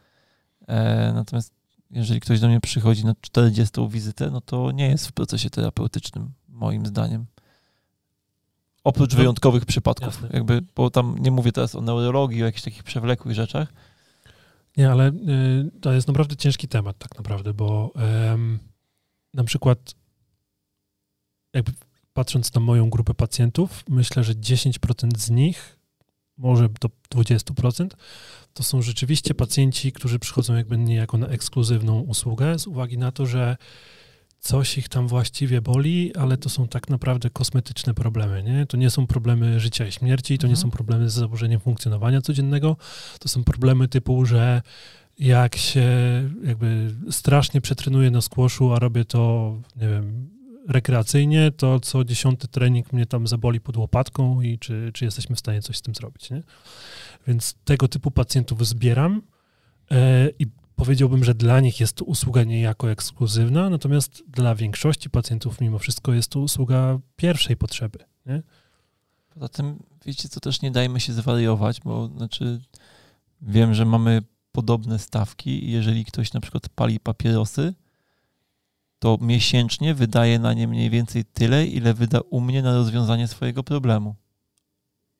E, natomiast jeżeli ktoś do mnie przychodzi na 40 wizytę, no to nie jest w procesie terapeutycznym, moim zdaniem. Oprócz No, wyjątkowych przypadków, jasne. jakby, bo tam nie mówię teraz o neurologii, o jakichś takich przewlekłych rzeczach. Nie, ale y, to jest naprawdę ciężki temat tak naprawdę, bo em, na przykład jakby patrząc na moją grupę pacjentów, myślę, że 10% z nich, może do 20%, to są rzeczywiście pacjenci, którzy przychodzą jakby niejako na ekskluzywną usługę z uwagi na to, że coś ich tam właściwie boli, ale to są tak naprawdę kosmetyczne problemy, nie? To nie są problemy życia i śmierci, to nie Mhm. są problemy z zaburzeniem funkcjonowania codziennego, to są problemy typu, że jak się jakby strasznie przetrenuję na squashu, a robię to, nie wiem, rekreacyjnie, to co dziesiąty trening mnie tam zaboli pod łopatką i czy, czy jesteśmy w stanie coś z tym zrobić, nie? Więc tego typu pacjentów zbieram e, i powiedziałbym, że dla nich jest to usługa niejako ekskluzywna, natomiast dla większości pacjentów mimo wszystko jest to usługa pierwszej potrzeby, nie? Poza tym, wiecie co, też nie dajmy się zwariować, bo znaczy wiem, że mamy podobne stawki i jeżeli ktoś na przykład pali papierosy, to miesięcznie wydaje na nie mniej więcej tyle, ile wyda u mnie na rozwiązanie swojego problemu.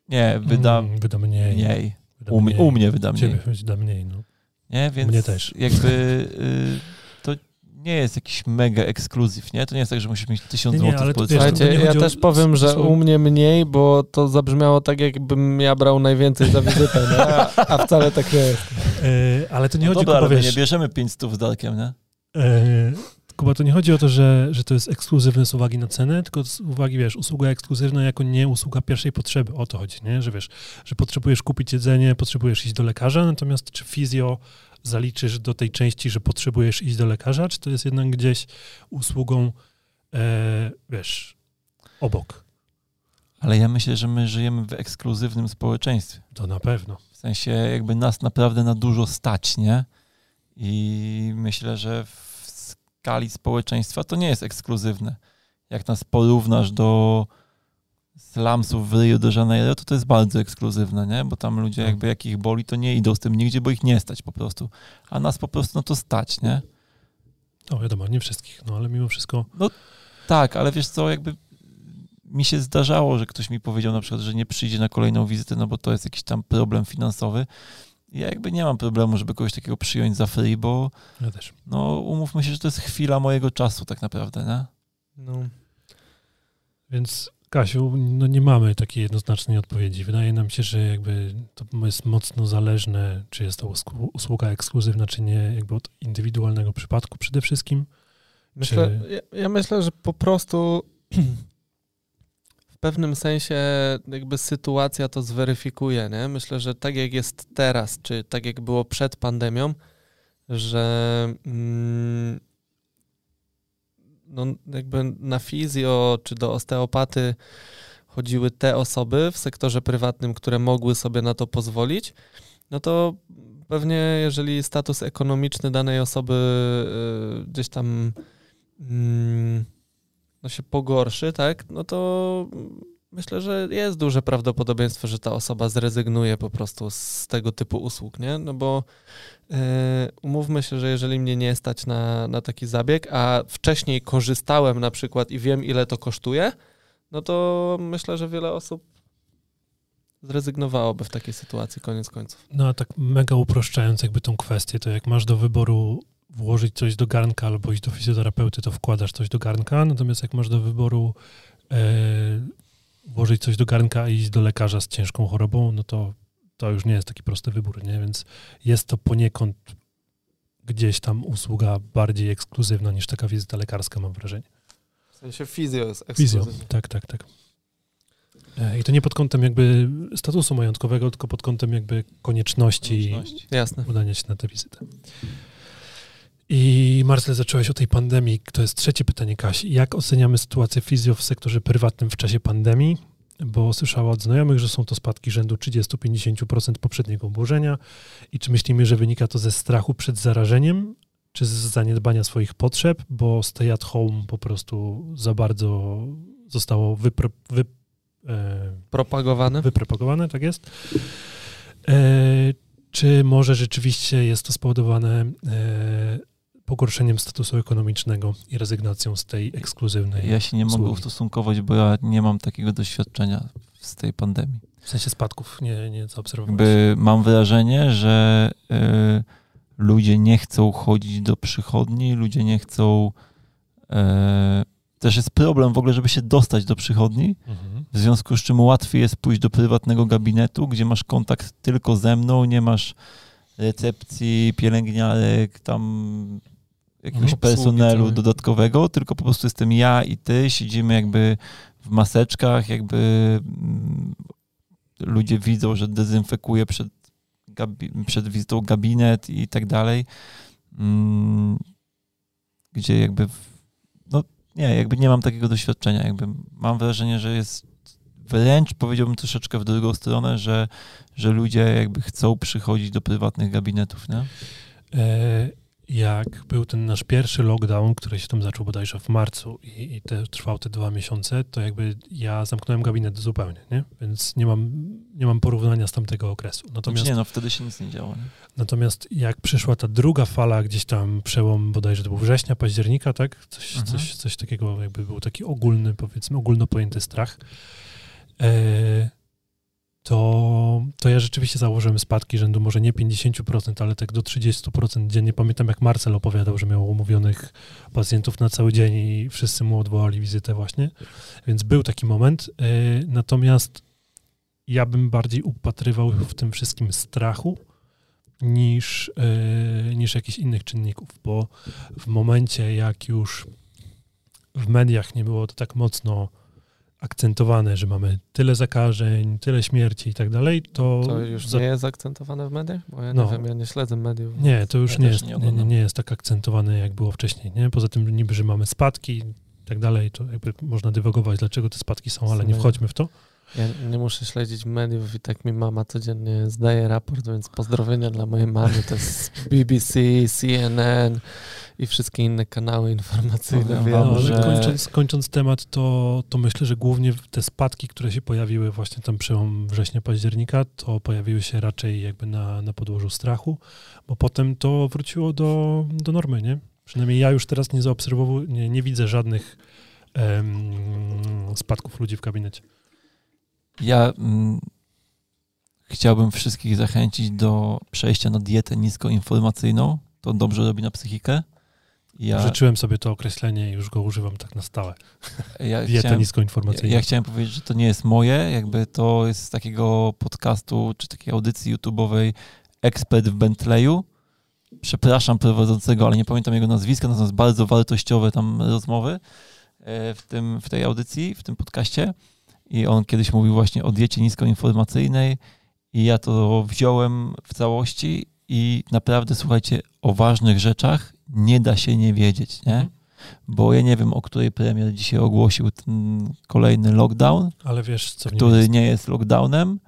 Nie, wyda Mm, wyda mniej. mniej. Wyda U, mnie- u mnie wyda mniej. Ciebie wyda mniej, no. Nie, więc Mnie też. jakby y, to nie jest jakiś mega ekskluzyw, nie? To nie jest tak, że musisz mieć tysiąc Nie, nie, złotych ale Słuchajcie, ja o- też powiem, że u mnie mniej, bo to zabrzmiało tak, jakbym ja brał najwięcej za wizytę, nie? A, a wcale tak nie jest. E, ale to nie No chodzi dobra, my wiesz, nie bierzemy 500 z Darkiem, nie? e, Kuba, to nie chodzi o to, że, że to jest ekskluzywne z uwagi na cenę, tylko z uwagi, wiesz, usługa ekskluzywna jako nie usługa pierwszej potrzeby. O to chodzi, nie? Że wiesz, że potrzebujesz kupić jedzenie, potrzebujesz iść do lekarza, natomiast czy fizjo zaliczysz do tej części, że potrzebujesz iść do lekarza, czy to jest jednak gdzieś usługą, e, wiesz, obok? Ale ja myślę, że my żyjemy w ekskluzywnym społeczeństwie. To na pewno. W sensie jakby nas naprawdę na dużo stać, nie? I myślę, że w skali społeczeństwa to nie jest ekskluzywne. Jak nas porównasz do slumsów w Rio de Janeiro, to to jest bardzo ekskluzywne, nie? Bo tam ludzie No. jakby jak ich boli, to nie idą z tym nigdzie, bo ich nie stać po prostu. A nas po prostu no to stać, nie? No wiadomo, nie wszystkich, no ale mimo wszystko Tak, ale wiesz co, jakby mi się zdarzało, że ktoś mi powiedział na przykład, że nie przyjdzie na kolejną wizytę, no bo to jest jakiś tam problem finansowy. Ja jakby nie mam problemu, żeby kogoś takiego przyjąć za free, bo ja też. no umówmy się, że to jest chwila mojego czasu tak naprawdę, nie? No. Więc Kasiu, no nie mamy takiej jednoznacznej odpowiedzi. Wydaje nam się, że jakby to jest mocno zależne, czy jest to usłu- usługa ekskluzywna, czy nie, jakby od indywidualnego przypadku przede wszystkim. Myślę, ja, ja myślę, że po prostu pewnym sensie jakby sytuacja to zweryfikuje, nie? Myślę, że tak jak jest teraz, czy tak jak było przed pandemią, że mm, no jakby na fizjo czy do osteopaty chodziły te osoby w sektorze prywatnym, które mogły sobie na to pozwolić, no to pewnie jeżeli status ekonomiczny danej osoby y, gdzieś tam mm, no się pogorszy, tak, no to myślę, że jest duże prawdopodobieństwo, że ta osoba zrezygnuje po prostu z tego typu usług, nie? No bo yy, umówmy się, że jeżeli mnie nie stać na, na taki zabieg, a wcześniej korzystałem na przykład i wiem, ile to kosztuje, no to myślę, że wiele osób zrezygnowałoby w takiej sytuacji koniec końców. No a tak mega uproszczając jakby tą kwestię, to jak masz do wyboru włożyć coś do garnka albo iść do fizjoterapeuty, to wkładasz coś do garnka, natomiast jak masz do wyboru e, włożyć coś do garnka i iść do lekarza z ciężką chorobą, no to to już nie jest taki prosty wybór, nie? Więc jest to poniekąd gdzieś tam usługa bardziej ekskluzywna niż taka wizyta lekarska, mam wrażenie. W sensie fizjo jest Fizjo, ekskluzywny. tak, tak, tak. E, I to nie pod kątem jakby statusu majątkowego, tylko pod kątem jakby konieczności Konieczności. Udania się na tę wizytę. I Marcel, zacząłeś o tej pandemii. To jest trzecie pytanie Kasi. Jak oceniamy sytuację fizjo w sektorze prywatnym w czasie pandemii? Bo słyszała od znajomych, że są to spadki rzędu 30-50% poprzedniego obłożenia. I czy myślimy, że wynika to ze strachu przed zarażeniem, czy z zaniedbania swoich potrzeb, bo stay at home po prostu za bardzo zostało wypro, wy, e, Propagowane? wypropagowane, tak jest. E, czy może rzeczywiście jest to spowodowane e, pogorszeniem statusu ekonomicznego i rezygnacją z tej ekskluzywnej, Ja się nie mogę ustosunkować, bo ja nie mam takiego doświadczenia z tej pandemii. w sensie spadków, nie, nie zaobserwowałeś? Mam wrażenie, że y, ludzie nie chcą chodzić do przychodni, ludzie nie chcą. E, też jest problem w ogóle, żeby się dostać do przychodni, Mhm. w związku z czym łatwiej jest pójść do prywatnego gabinetu, gdzie masz kontakt tylko ze mną, nie masz recepcji, pielęgniarek, tam jakiegoś No, personelu całej. dodatkowego, tylko po prostu jestem ja i ty, siedzimy jakby w maseczkach, jakby mm, ludzie widzą, że dezynfekuję przed, przed wizytą gabinet i tak dalej, Mm, gdzie jakby no nie, jakby nie mam takiego doświadczenia, jakby mam wrażenie, że jest wręcz powiedziałbym troszeczkę w drugą stronę, że, że ludzie jakby chcą przychodzić do prywatnych gabinetów, nie? Jak był ten nasz pierwszy lockdown, który się tam zaczął bodajże w marcu i, i te, trwał te dwa miesiące, to jakby ja zamknąłem gabinet zupełnie, nie? Więc nie mam, nie mam porównania z tamtego okresu. Natomiast nie, no wtedy się nic nie działo. Nie? Natomiast jak przyszła ta druga fala, gdzieś tam przełom bodajże to był września, października, tak? Coś, Mhm. coś, coś takiego jakby był taki ogólny, powiedzmy, ogólno pojęty strach. E, to, to ja rzeczywiście założyłem spadki rzędu może nie 50%, ale tak do 30% dziennie. Pamiętam jak Marcel opowiadał, że miał umówionych pacjentów na cały dzień i wszyscy mu odwołali wizytę właśnie. Więc był taki moment. E, natomiast ja bym bardziej upatrywał w tym wszystkim strachu niż, e, niż jakichś innych czynników, bo w momencie jak już w mediach nie było to tak mocno akcentowane, że mamy tyle zakażeń, tyle śmierci i tak dalej, to, To już za- nie jest akcentowane w mediach? Bo ja No. nie wiem, ja nie śledzę mediów. nie, to już Ja nie, jest, nie nie, nie, jest tak akcentowane, jak było wcześniej. Nie? Poza tym niby, że mamy spadki i tak dalej, to jakby można dywagować, dlaczego te spadki są, ale nie wchodźmy w to. Ja nie muszę śledzić mediów i tak mi mama codziennie zdaje raport, więc pozdrowienia dla mojej mamy. To jest BBC, CNN i wszystkie inne kanały informacyjne. No, ale że- kończąc, kończąc temat, to, to myślę, że głównie te spadki, które się pojawiły właśnie tam przełom września, października, to pojawiły się raczej jakby na, na podłożu strachu, bo potem to wróciło do, do normy, nie? Przynajmniej ja już teraz nie zaobserwowuję, nie, nie widzę żadnych em, spadków ludzi w gabinecie. Ja mm, chciałbym wszystkich zachęcić do przejścia na dietę niskoinformacyjną. To dobrze robi na psychikę. Ja, Życzyłem sobie to określenie i już go używam tak na stałe. ja, Dieta chciałem, ja, niskoinformacyjna. ja chciałem powiedzieć, że to nie jest moje, jakby to jest z takiego podcastu czy takiej audycji YouTube'owej Ekspert w Bentleyu. Przepraszam prowadzącego, ale nie pamiętam jego nazwiska, natomiast bardzo wartościowe tam rozmowy e, w, tym, w tej audycji, w tym podcaście. I on kiedyś mówił właśnie o diecie niskoinformacyjnej i ja to wziąłem w całości i naprawdę, słuchajcie, o ważnych rzeczach nie da się nie wiedzieć, nie? Mhm. Bo ja nie wiem, o której premier dzisiaj ogłosił ten kolejny lockdown, Ale wiesz, co który jest. nie jest lockdownem.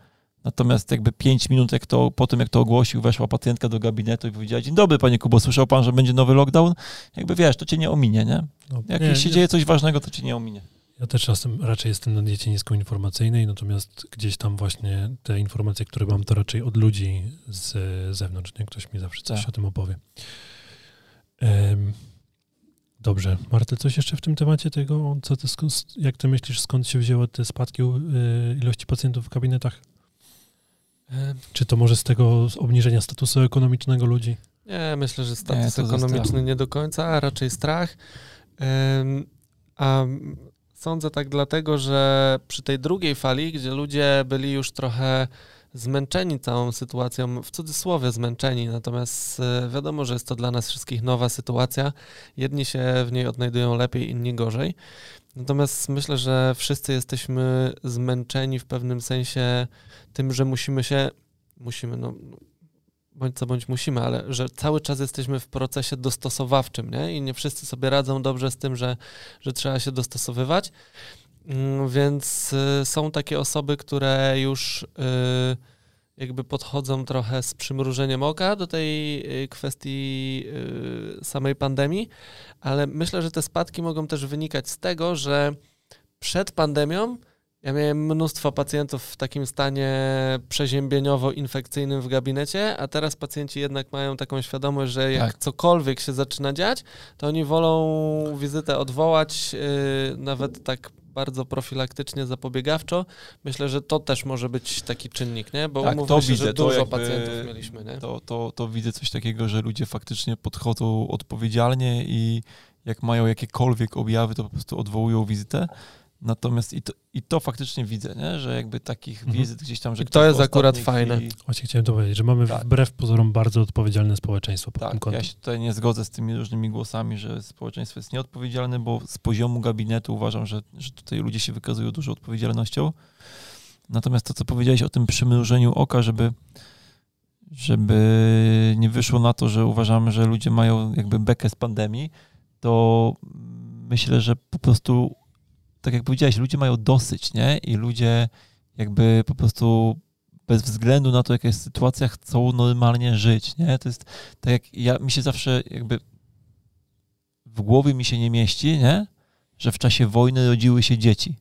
Natomiast jakby 5 minut jak to, po tym, jak to ogłosił, weszła pacjentka do gabinetu i powiedziała, dzień dobry panie Kubo, słyszał pan, że będzie nowy lockdown? Jakby wiesz, to cię nie ominie, nie? No, Jak nie, się nie, dzieje coś ważnego, to cię nie ominie. Ja też czasem raczej jestem na diecie niskoinformacyjnej, natomiast gdzieś tam właśnie te informacje, które mam, to raczej od ludzi z zewnątrz, nie? Ktoś mi zawsze coś Tak. o tym opowie. Dobrze. Marta, coś jeszcze w tym temacie tego? Co ty, jak ty myślisz, skąd się wzięły te spadki y, ilości pacjentów w gabinetach? E, Czy to może z tego obniżenia statusu ekonomicznego ludzi? Nie, myślę, że status Nie, ekonomiczny nie do końca, a raczej strach. A sądzę tak dlatego, że przy tej drugiej fali, gdzie ludzie byli już trochę zmęczeni całą sytuacją, w cudzysłowie zmęczeni, natomiast e, wiadomo, że jest to dla nas wszystkich nowa sytuacja. Jedni się w niej odnajdują lepiej, inni gorzej. Natomiast myślę, że wszyscy jesteśmy zmęczeni w pewnym sensie tym, że musimy się, musimy, no bądź co bądź musimy, ale że cały czas jesteśmy w procesie dostosowawczym, nie? I nie wszyscy sobie radzą dobrze z tym, że, że trzeba się dostosowywać. Mm, Więc y, są takie osoby, które już y, jakby podchodzą trochę z przymrużeniem oka do tej y, kwestii samej pandemii, ale myślę, że te spadki mogą też wynikać z tego, że przed pandemią ja miałem mnóstwo pacjentów w takim stanie przeziębieniowo-infekcyjnym w gabinecie, a teraz pacjenci jednak mają taką świadomość, że jak Tak. cokolwiek się zaczyna dziać, to oni wolą wizytę odwołać, yy, nawet tak bardzo profilaktycznie, zapobiegawczo. Myślę, że to też może być taki czynnik, nie? Bo Tak, to się, widzę, że dużo jakby- pacjentów mieliśmy, nie? To, to, to widzę coś takiego, że ludzie faktycznie podchodzą odpowiedzialnie i jak mają jakiekolwiek objawy, to po prostu odwołują wizytę. Natomiast i to, i to faktycznie widzę, nie? że jakby takich Mhm. wizyt gdzieś tam, że I to jest akurat fajne. chwili- Właśnie chciałem to powiedzieć, że mamy Tak. wbrew pozorom bardzo odpowiedzialne społeczeństwo pod tym Tak, kątem. ja się tutaj nie zgodzę z tymi różnymi głosami, że społeczeństwo jest nieodpowiedzialne, bo z poziomu gabinetu uważam, że, że tutaj ludzie się wykazują dużą odpowiedzialnością. Natomiast to, co powiedziałeś o tym przymrużeniu oka, żeby, żeby nie wyszło na to, że uważamy, że ludzie mają jakby bekę z pandemii, to myślę, że po prostu, tak jak powiedziałeś, ludzie mają dosyć, nie? I ludzie jakby po prostu bez względu na to, jaka jest sytuacja, chcą normalnie żyć, nie? To jest tak jak ja, mi się zawsze jakby w głowie mi się nie mieści, nie? Że w czasie wojny rodziły się dzieci.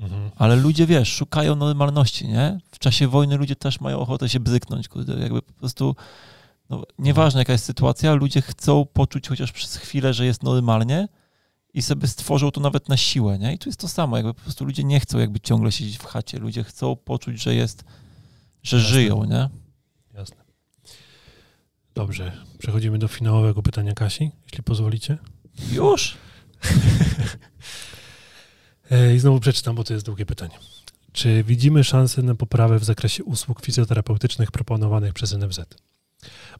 Mhm. Ale ludzie, wiesz, szukają normalności, nie? W czasie wojny ludzie też mają ochotę się bzyknąć, kurde, jakby po prostu, no, nieważne jaka jest sytuacja, ludzie chcą poczuć chociaż przez chwilę, że jest normalnie i sobie stworzą to nawet na siłę, nie? I tu jest to samo, jakby po prostu ludzie nie chcą jakby ciągle siedzieć w chacie, ludzie chcą poczuć, że jest, że Jasne. żyją, nie? Jasne. Dobrze, przechodzimy do finałowego pytania Kasi, jeśli pozwolicie. Już? E, I znowu przeczytam, bo to jest długie pytanie. Czy widzimy szansę na poprawę w zakresie usług fizjoterapeutycznych proponowanych przez NFZ?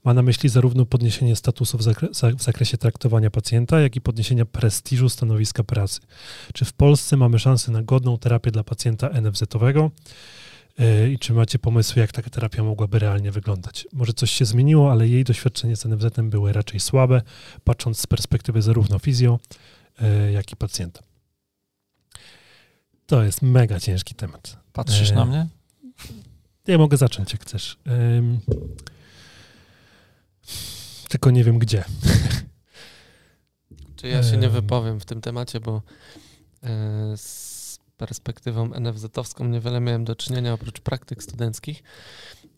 Ma na myśli zarówno podniesienie statusu w, zakre- za- w zakresie traktowania pacjenta, jak i podniesienia prestiżu stanowiska pracy. Czy w Polsce mamy szansę na godną terapię dla pacjenta NFZ-owego? E, I czy macie pomysły, jak taka terapia mogłaby realnie wyglądać? Może coś się zmieniło, ale jej doświadczenia z NFZ-em były raczej słabe, patrząc z perspektywy zarówno fizjo, e, jak i pacjenta. To jest mega ciężki temat. Patrzysz E, na mnie? Ja mogę zacząć, jak chcesz. Ym, tylko nie wiem gdzie. Czy ja się nie Em. wypowiem w tym temacie, bo e, z perspektywą NFZ-owską niewiele miałem do czynienia oprócz praktyk studenckich.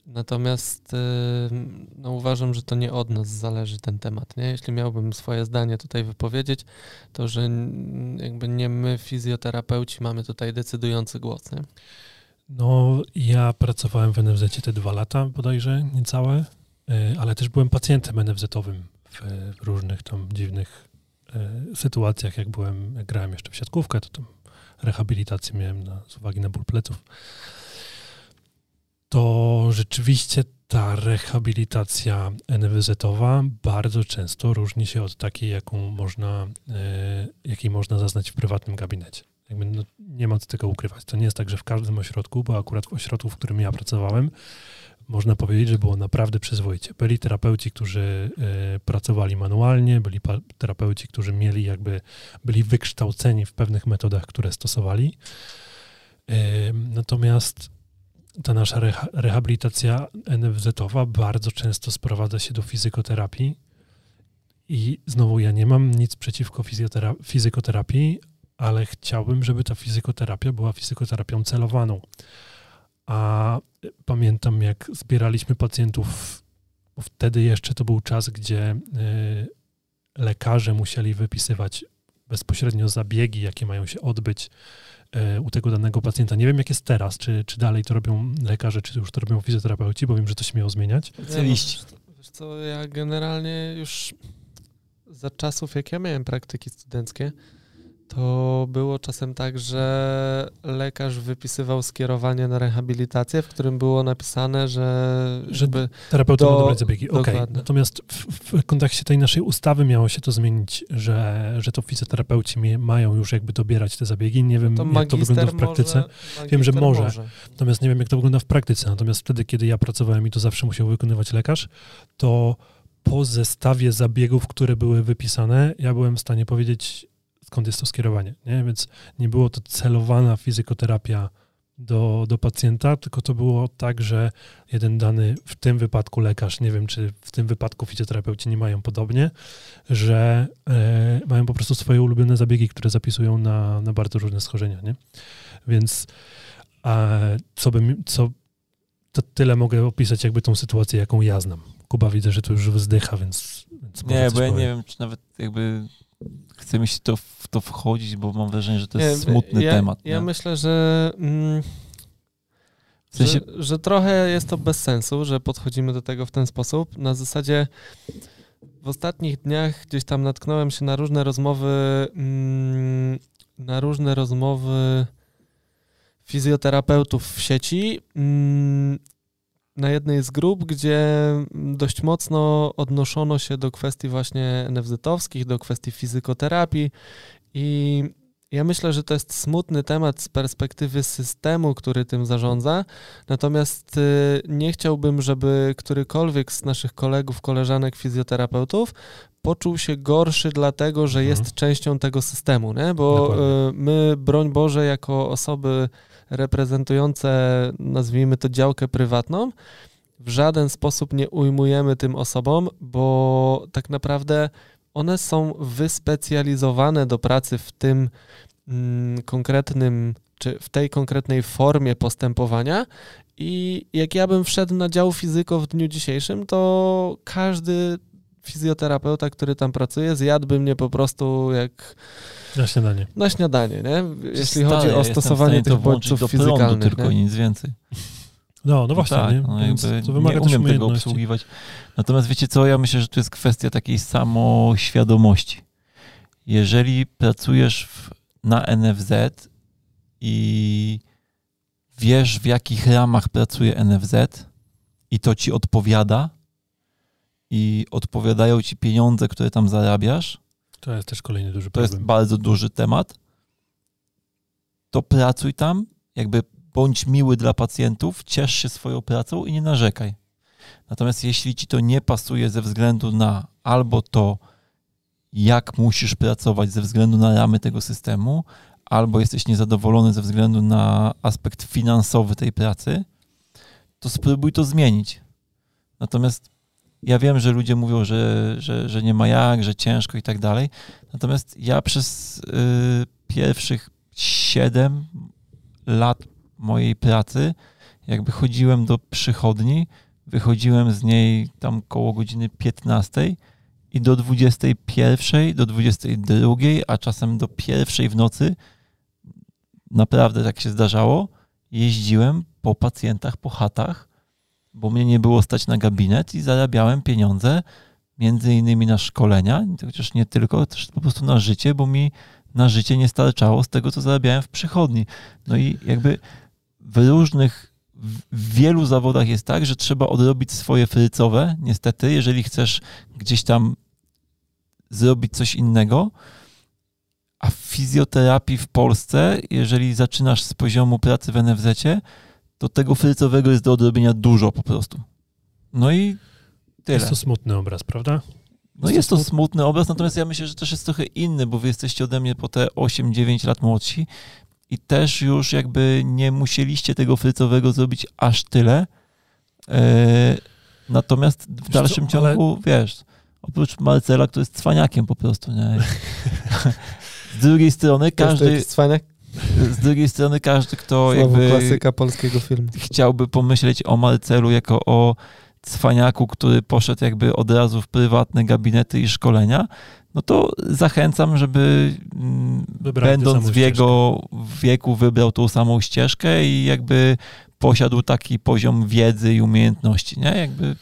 Natomiast e, no, uważam, że to nie od nas zależy ten temat. Nie? Jeśli miałbym swoje zdanie tutaj wypowiedzieć, to że jakby nie my, fizjoterapeuci, mamy tutaj decydujący głos. Nie? No, ja pracowałem w NFZ te dwa lata bodajże, niecałe, ale też byłem pacjentem NFZ-owym w, w różnych tam dziwnych y, sytuacjach, jak byłem, jak grałem jeszcze w siatkówkę, to tam rehabilitację miałem na, z uwagi na ból pleców. To rzeczywiście ta rehabilitacja NFZ-owa bardzo często różni się od takiej, jaką można, jakiej można zaznać w prywatnym gabinecie. Jakby no, nie ma co tego ukrywać. To nie jest tak, że w każdym ośrodku, bo akurat w ośrodku, w którym ja pracowałem, można powiedzieć, że było naprawdę przyzwoicie. Byli terapeuci, którzy y, pracowali manualnie, byli terapeuci, którzy mieli jakby, byli wykształceni w pewnych metodach, które stosowali. Y, natomiast ta nasza reha- rehabilitacja NFZ-owa bardzo często sprowadza się do fizykoterapii. I znowu ja nie mam nic przeciwko fizjotera- fizykoterapii, ale chciałbym, żeby ta fizykoterapia była fizykoterapią celowaną. A y, pamiętam, jak zbieraliśmy pacjentów, bo wtedy jeszcze to był czas, gdzie y, lekarze musieli wypisywać bezpośrednio zabiegi, jakie mają się odbyć e, u tego danego pacjenta. Nie wiem, jak jest teraz, czy, czy dalej to robią lekarze, czy już to robią fizjoterapeuci, bo wiem, że to się miało zmieniać. Specjaliści. Wiesz co, ja generalnie już za czasów, jak ja miałem praktyki studenckie, to było czasem tak, że lekarz wypisywał skierowanie na rehabilitację, w którym było napisane, że żeby Terapeuta Do- ma dobrać zabiegi. Okej. dokładnie. Natomiast w, w kontekście tej naszej ustawy miało się to zmienić, że, że to fizjoterapeuci mają już jakby dobierać te zabiegi. Nie wiem, to jak to wygląda w praktyce. Może, Wiem, że magister może. Natomiast nie wiem, jak to wygląda w praktyce. Natomiast wtedy, kiedy ja pracowałem i to zawsze musiał wykonywać lekarz, to po zestawie zabiegów, które były wypisane, ja byłem w stanie powiedzieć, skąd jest to skierowanie. Nie? Więc nie było to celowana fizykoterapia do, do pacjenta, tylko to było tak, że jeden dany, w tym wypadku lekarz, nie wiem, czy w tym wypadku fizjoterapeuci nie mają podobnie, że e, mają po prostu swoje ulubione zabiegi, które zapisują na, na bardzo różne schorzenia. Nie? Więc a co bym, co, to tyle mogę opisać jakby tą sytuację, jaką ja znam. Kuba widzę, że to już wzdycha, więc, więc Nie, bo ja powiem. nie wiem, czy nawet jakby chce mi się to, w to wchodzić, bo mam wrażenie, że to Nie, jest smutny ja, temat. Ja nie? myślę, że, mm, W sensie, że, że trochę jest to bez sensu, że podchodzimy do tego w ten sposób. Na zasadzie w ostatnich dniach gdzieś tam natknąłem się na różne rozmowy, mm, na różne rozmowy fizjoterapeutów w sieci. mm, Na jednej z grup, gdzie dość mocno odnoszono się do kwestii właśnie NFZ-owskich, do kwestii fizykoterapii i ja myślę, że to jest smutny temat z perspektywy systemu, który tym zarządza. Natomiast y, nie chciałbym, żeby którykolwiek z naszych kolegów, koleżanek fizjoterapeutów poczuł się gorszy dlatego, że Mhm. jest częścią tego systemu, nie? bo Dokładnie. y, my, broń Boże, jako osoby reprezentujące, nazwijmy to działkę prywatną, w żaden sposób nie ujmujemy tym osobom, bo tak naprawdę one są wyspecjalizowane do pracy w tym mm, konkretnym, czy w tej konkretnej formie postępowania. I jak ja bym wszedł na dział fizyko w dniu dzisiejszym, to każdy fizjoterapeuta, który tam pracuje, zjadłby mnie po prostu jak Na śniadanie. na śniadanie, nie? Jeśli stary, chodzi o stosowanie tych bodźców do prądu fizykalnych. tylko i nie? nic więcej. No, no właśnie, tak, nie? no jakby to wymaga nie umiem tego obsługiwać. Natomiast wiecie co, ja myślę, że tu jest kwestia takiej samoświadomości. Jeżeli pracujesz w, na NFZ i wiesz, w jakich ramach pracuje NFZ i to ci odpowiada i odpowiadają ci pieniądze, które tam zarabiasz, To jest też kolejny duży to jest problem. bardzo duży temat, to pracuj tam, jakby bądź miły dla pacjentów, ciesz się swoją pracą i nie narzekaj. Natomiast jeśli ci to nie pasuje ze względu na albo to, jak musisz pracować ze względu na ramy tego systemu, albo jesteś niezadowolony ze względu na aspekt finansowy tej pracy, to spróbuj to zmienić. Natomiast ja wiem, że ludzie mówią, że, że, że nie ma jak, że ciężko i tak dalej. Natomiast ja przez y, pierwszych 7 lat mojej pracy, jakby chodziłem do przychodni, wychodziłem z niej tam koło godziny 15 i do 21, do 22, a czasem do pierwszej w nocy, naprawdę tak się zdarzało, jeździłem po pacjentach, po chatach, bo mnie nie było stać na gabinet i zarabiałem pieniądze między innymi na szkolenia, chociaż nie tylko, też po prostu na życie, bo mi na życie nie starczało z tego, co zarabiałem w przychodni. No i jakby w różnych, w wielu zawodach jest tak, że trzeba odrobić swoje frycowe, niestety, jeżeli chcesz gdzieś tam zrobić coś innego. A w fizjoterapii w Polsce, jeżeli zaczynasz z poziomu pracy w NFZ-cie, to tego frycowego jest do odrobienia dużo po prostu. No i tyle. Jest to smutny obraz, prawda? No jest to smutny obraz, natomiast ja myślę, że też jest trochę inny, bo wy jesteście ode mnie po te 8-9 lat młodsi i też już jakby nie musieliście tego frycowego zrobić aż tyle. E, natomiast w dalszym co, ale- ciągu, wiesz, oprócz Marcela, który jest cwaniakiem po prostu, nie? Z drugiej strony każdy, cwaniak, z drugiej strony każdy, kto znowu jakby klasyka polskiego filmu. chciałby pomyśleć o Marcelu jako o cwaniaku, który poszedł jakby od razu w prywatne gabinety i szkolenia, no to zachęcam, żeby mm, Wybrać będąc w jego wieku wybrał tą samą ścieżkę i jakby posiadł taki poziom wiedzy i umiejętności, nie? Jakby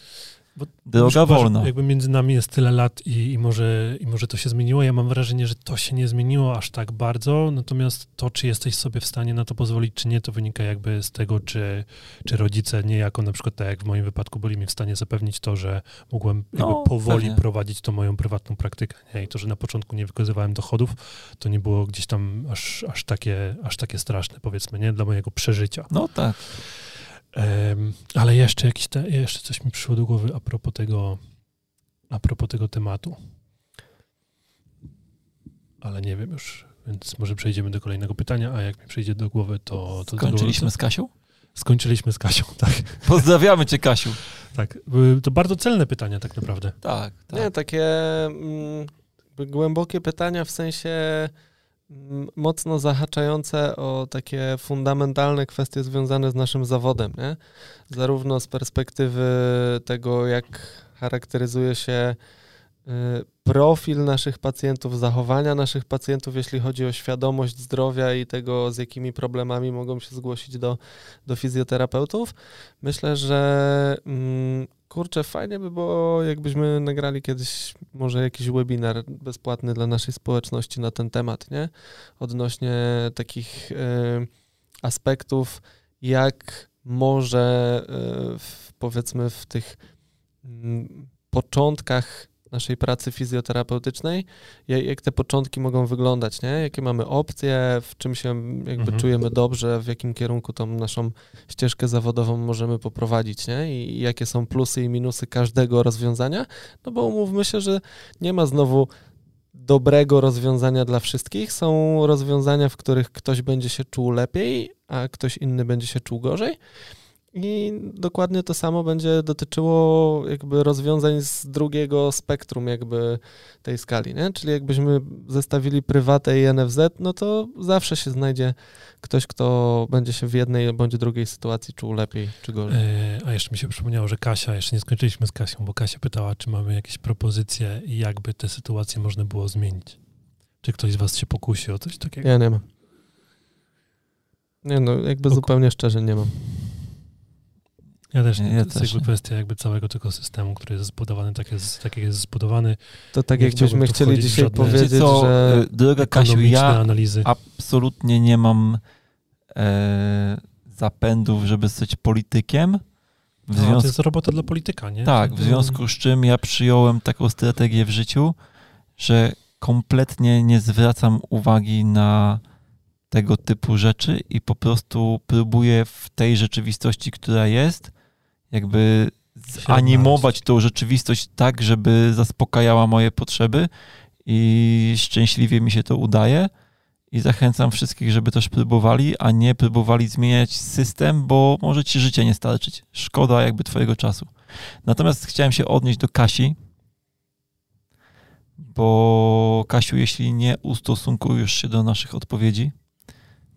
Bo droga wolna. Jakby między nami jest tyle lat i, i, może, i może to się zmieniło. Ja mam wrażenie, że to się nie zmieniło aż tak bardzo, natomiast to, czy jesteś sobie w stanie na to pozwolić, czy nie, to wynika jakby z tego, czy, czy rodzice niejako, na przykład tak jak w moim wypadku, byli mi w stanie zapewnić to, że mogłem jakby No, powoli pewnie. prowadzić tą moją prywatną praktykę. Nie? I to, że na początku nie wykazywałem dochodów, to nie było gdzieś tam aż, aż, takie, aż takie straszne, powiedzmy, nie? Dla mojego przeżycia. No tak. Em, ale jeszcze jakiś te, jeszcze coś mi przyszło do głowy a propos tego, a propos tego tematu. Ale nie wiem już, więc może przejdziemy do kolejnego pytania, a jak mi przyjdzie do głowy, to... to Skończyliśmy to, z Kasią? skończyliśmy z Kasią, tak. Pozdrawiamy cię, Kasiu. tak. Były to bardzo celne pytania tak naprawdę. Tak, tak. Nie, takie mm, głębokie pytania w sensie mocno zahaczające o takie fundamentalne kwestie związane z naszym zawodem, nie? Zarówno z perspektywy tego, jak charakteryzuje się y, profil naszych pacjentów, zachowania naszych pacjentów, jeśli chodzi o świadomość zdrowia i tego, z jakimi problemami mogą się zgłosić do, do fizjoterapeutów. Myślę, że mm, kurczę, fajnie by było, jakbyśmy nagrali kiedyś może jakiś webinar bezpłatny dla naszej społeczności na ten temat, nie? Odnośnie takich y, aspektów, jak może y, w, powiedzmy w tych mm, początkach naszej pracy fizjoterapeutycznej, jak, te początki mogą wyglądać, nie? Jakie mamy opcje, w czym się jakby Mhm. czujemy dobrze, w jakim kierunku tą naszą ścieżkę zawodową możemy poprowadzić, nie? I jakie są plusy i minusy każdego rozwiązania, no bo umówmy się, że nie ma znowu dobrego rozwiązania dla wszystkich. Są rozwiązania, w których ktoś będzie się czuł lepiej, a ktoś inny będzie się czuł gorzej. I dokładnie to samo będzie dotyczyło jakby rozwiązań z drugiego spektrum jakby tej skali, nie? Czyli jakbyśmy zestawili prywatę i NFZ, no to zawsze się znajdzie ktoś, kto będzie się w jednej bądź drugiej sytuacji czuł lepiej czy gorzej. E, a jeszcze mi się przypomniało, że Kasia, jeszcze nie skończyliśmy z Kasią, bo Kasia pytała, czy mamy jakieś propozycje i jakby te sytuacje można było zmienić. Czy ktoś z was się pokusi o coś takiego? Ja nie mam. Nie no, jakby zupełnie szczerze nie mam. Ja też Nie, ja to jest też jakby nie. kwestia jakby całego tego systemu, który jest zbudowany, tak, jest, tak jak jest zbudowany. To tak Nie chcieli dzisiaj powiedzieć, co, że e, droga Kasiu, ja analizy. absolutnie nie mam e, zapędów, żeby być politykiem. W No, to związku, jest robota dla polityka, nie? tak, w związku z czym ja przyjąłem taką strategię w życiu, że kompletnie nie zwracam uwagi na tego typu rzeczy i po prostu próbuję w tej rzeczywistości, która jest, jakby zanimować tą rzeczywistość tak, żeby zaspokajała moje potrzeby i szczęśliwie mi się to udaje. I zachęcam wszystkich, żeby też próbowali, a nie próbowali zmieniać system, bo może ci życie nie starczyć. Szkoda jakby twojego czasu. Natomiast chciałem się odnieść do Kasi, bo Kasiu, jeśli nie ustosunkujesz się do naszych odpowiedzi,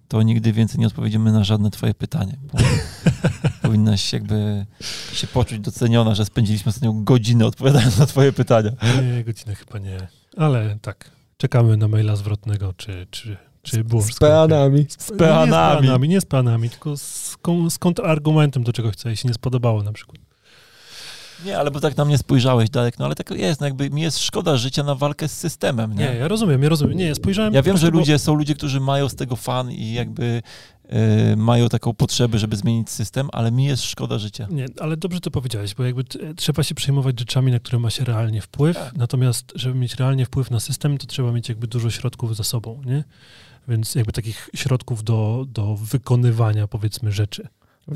to nigdy więcej nie odpowiedziemy na żadne twoje pytanie. Bo powinnaś jakby się poczuć doceniona, że spędziliśmy ostatnią godzinę odpowiadając na twoje pytania. Nie, godzinę chyba nie. Ale tak, czekamy na maila zwrotnego, czy, czy, czy było z peanami. Z peanami. Nie z peanami, nie z peanami, tylko z, z kontrargumentem do czegoś, co jej się nie spodobało na przykład. Nie, ale bo tak na mnie spojrzałeś, Darek, no ale tak jest, no jakby mi jest szkoda życia na walkę z systemem, nie? Nie, ja rozumiem, ja rozumiem. Nie, ja spojrzałem... Ja wiem, że prostu, bo- ludzie, są ludzie, którzy mają z tego fan i jakby e, mają taką potrzebę, żeby zmienić system, ale mi jest szkoda życia. Nie, ale dobrze to powiedziałeś, bo jakby t- trzeba się przejmować rzeczami, na które ma się realnie wpływ, Tak. natomiast żeby mieć realnie wpływ na system, to trzeba mieć jakby dużo środków za sobą, nie? Więc jakby takich środków do, do wykonywania, powiedzmy, rzeczy.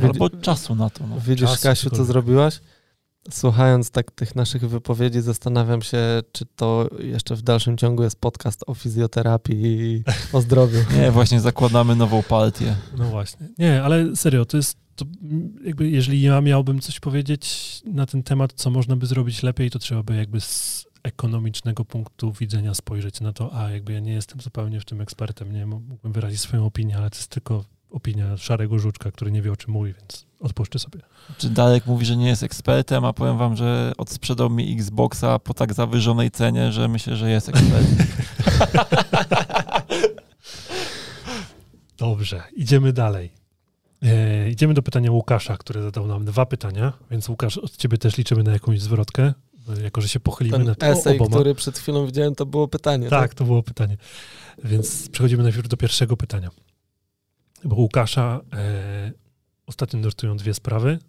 Albo czasu na to. No. Widzisz, Czas, Kasiu, co zrobiłaś? Słuchając tak tych naszych wypowiedzi, zastanawiam się, czy to jeszcze w dalszym ciągu jest podcast o fizjoterapii i o zdrowiu. Nie, właśnie zakładamy nową partię. No właśnie. Nie, ale serio, to jest, to jakby jeżeli ja miałbym coś powiedzieć na ten temat, co można by zrobić lepiej, to trzeba by jakby z ekonomicznego punktu widzenia spojrzeć na to, a jakby ja nie jestem zupełnie w tym ekspertem, nie mógłbym wyrazić swoją opinię, ale to jest tylko opinia szarego żuczka, który nie wie o czym mówi, więc odpuszczę sobie. Czy Darek mówi, że nie jest ekspertem, a powiem wam, że odsprzedał mi Xboxa po tak zawyżonej cenie, że myślę, że jest ekspertem. Dobrze, idziemy dalej. E, idziemy do pytania Łukasza, który zadał nam dwa pytania, więc Łukasz, od ciebie też liczymy na jakąś zwrotkę, e, jako że się pochylimy Ten nad esej, oboma. który przed chwilą widziałem, to było pytanie. Tak, to było pytanie. Więc przechodzimy najpierw do pierwszego pytania. Bo Łukasza e, ostatnio nurtują dwie sprawy,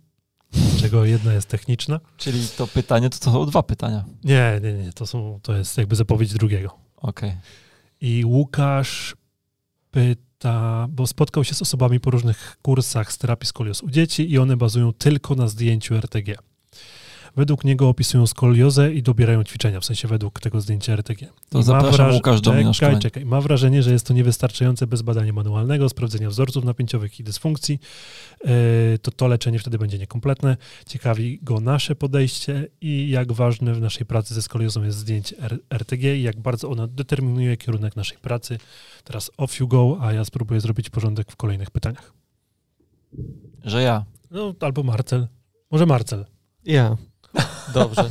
z czego jedna jest techniczna. Czyli to pytanie, to, to są dwa pytania. Nie, nie, nie, to, są, to jest jakby zapowiedź drugiego. Okej. I Łukasz pyta, bo spotkał się z osobami po różnych kursach z terapii skolios u dzieci i one bazują tylko na zdjęciu RTG. Według niego opisują skoliozę i dobierają ćwiczenia, w sensie według tego zdjęcia RTG. To I ma zapraszam wraż- Łukasz do mnie na czekaj, szkolenie. czekaj. Ma wrażenie, że jest to niewystarczające bez badania manualnego, sprawdzenia wzorców napięciowych i dysfunkcji. Yy, To to leczenie wtedy będzie niekompletne. Ciekawi go nasze podejście i jak ważne w naszej pracy ze skoliozą jest zdjęcie R- RTG i jak bardzo ono determinuje kierunek naszej pracy. Teraz off you go, a ja spróbuję zrobić porządek w kolejnych pytaniach. Że ja. No, albo Marcel. Może Marcel. Ja. Dobrze.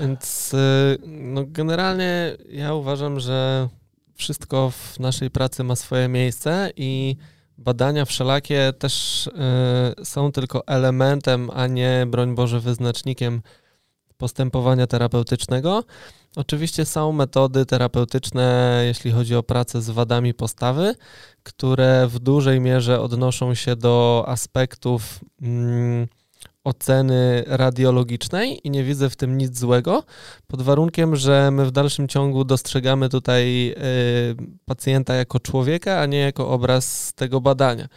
Więc y, no generalnie ja uważam, że wszystko w naszej pracy ma swoje miejsce i badania wszelakie też y, są tylko elementem, a nie, broń Boże, wyznacznikiem postępowania terapeutycznego. Oczywiście są metody terapeutyczne, jeśli chodzi o pracę z wadami postawy, które w dużej mierze odnoszą się do aspektów mm, oceny radiologicznej i nie widzę w tym nic złego, pod warunkiem, że my w dalszym ciągu dostrzegamy tutaj y, pacjenta jako człowieka, a nie jako obraz tego badania.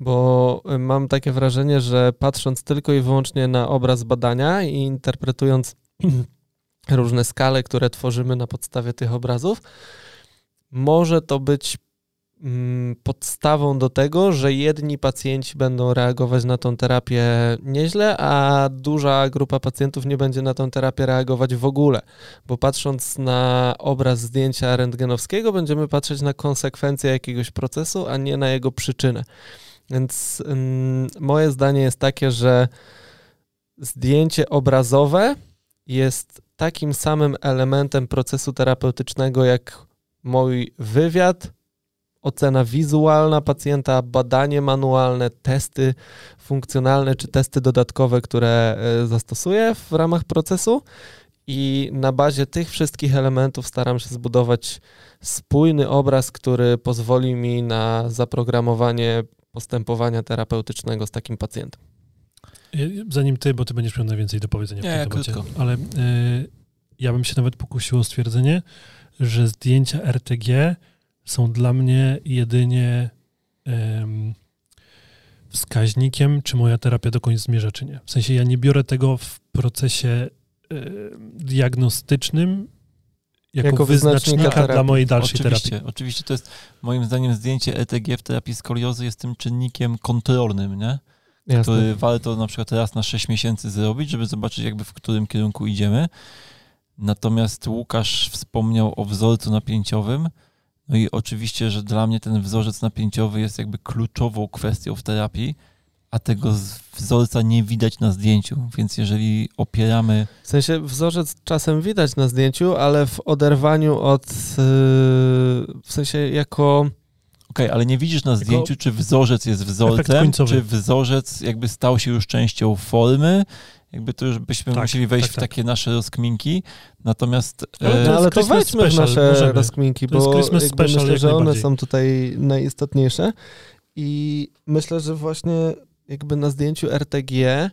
Bo y, mam takie wrażenie, że patrząc tylko i wyłącznie na obraz badania i interpretując różne skale, które tworzymy na podstawie tych obrazów, może to być podstawą do tego, że jedni pacjenci będą reagować na tą terapię nieźle, a duża grupa pacjentów nie będzie na tą terapię reagować w ogóle. Bo patrząc na obraz zdjęcia rentgenowskiego, będziemy patrzeć na konsekwencje jakiegoś procesu, a nie na jego przyczynę. Więc ym, moje zdanie jest takie, że zdjęcie obrazowe jest takim samym elementem procesu terapeutycznego jak mój wywiad, ocena wizualna pacjenta, badanie manualne, testy funkcjonalne czy testy dodatkowe, które e, zastosuję w ramach procesu. I na bazie tych wszystkich elementów staram się zbudować spójny obraz, który pozwoli mi na zaprogramowanie postępowania terapeutycznego z takim pacjentem. Zanim ty, bo ty będziesz miał najwięcej do powiedzenia Nie, w tym temacie, krótko. ale y, ja bym się nawet pokusił o stwierdzenie, że zdjęcia RTG są dla mnie jedynie em, wskaźnikiem, czy moja terapia do końca zmierza, czy nie. W sensie ja nie biorę tego w procesie em, diagnostycznym jako, Jako wyznacznika terapii. dla mojej dalszej oczywiście, terapii. oczywiście to jest, moim zdaniem, zdjęcie ETG w terapii skoliozy jest tym czynnikiem kontrolnym, nie? który warto na przykład raz na 6 miesięcy zrobić, żeby zobaczyć jakby w którym kierunku idziemy. Natomiast Łukasz wspomniał o wzorcu napięciowym. No i oczywiście, że dla mnie ten wzorzec napięciowy jest jakby kluczową kwestią w terapii, a tego wzorca nie widać na zdjęciu. Więc jeżeli opieramy W sensie wzorzec czasem widać na zdjęciu, ale w oderwaniu od. yy, w sensie jako. Okej, ale nie widzisz na zdjęciu, czy wzorzec jest wzorcem, czy wzorzec jakby stał się już częścią formy. Jakby to już byśmy Tak, musieli wejść tak, w tak. takie nasze rozkminki. Natomiast Ale e, to No, ale to Christmas wejdźmy w nasze możemy. rozkminki, To bo special myślę, że one są tutaj najistotniejsze. I myślę, że właśnie jakby na zdjęciu RTG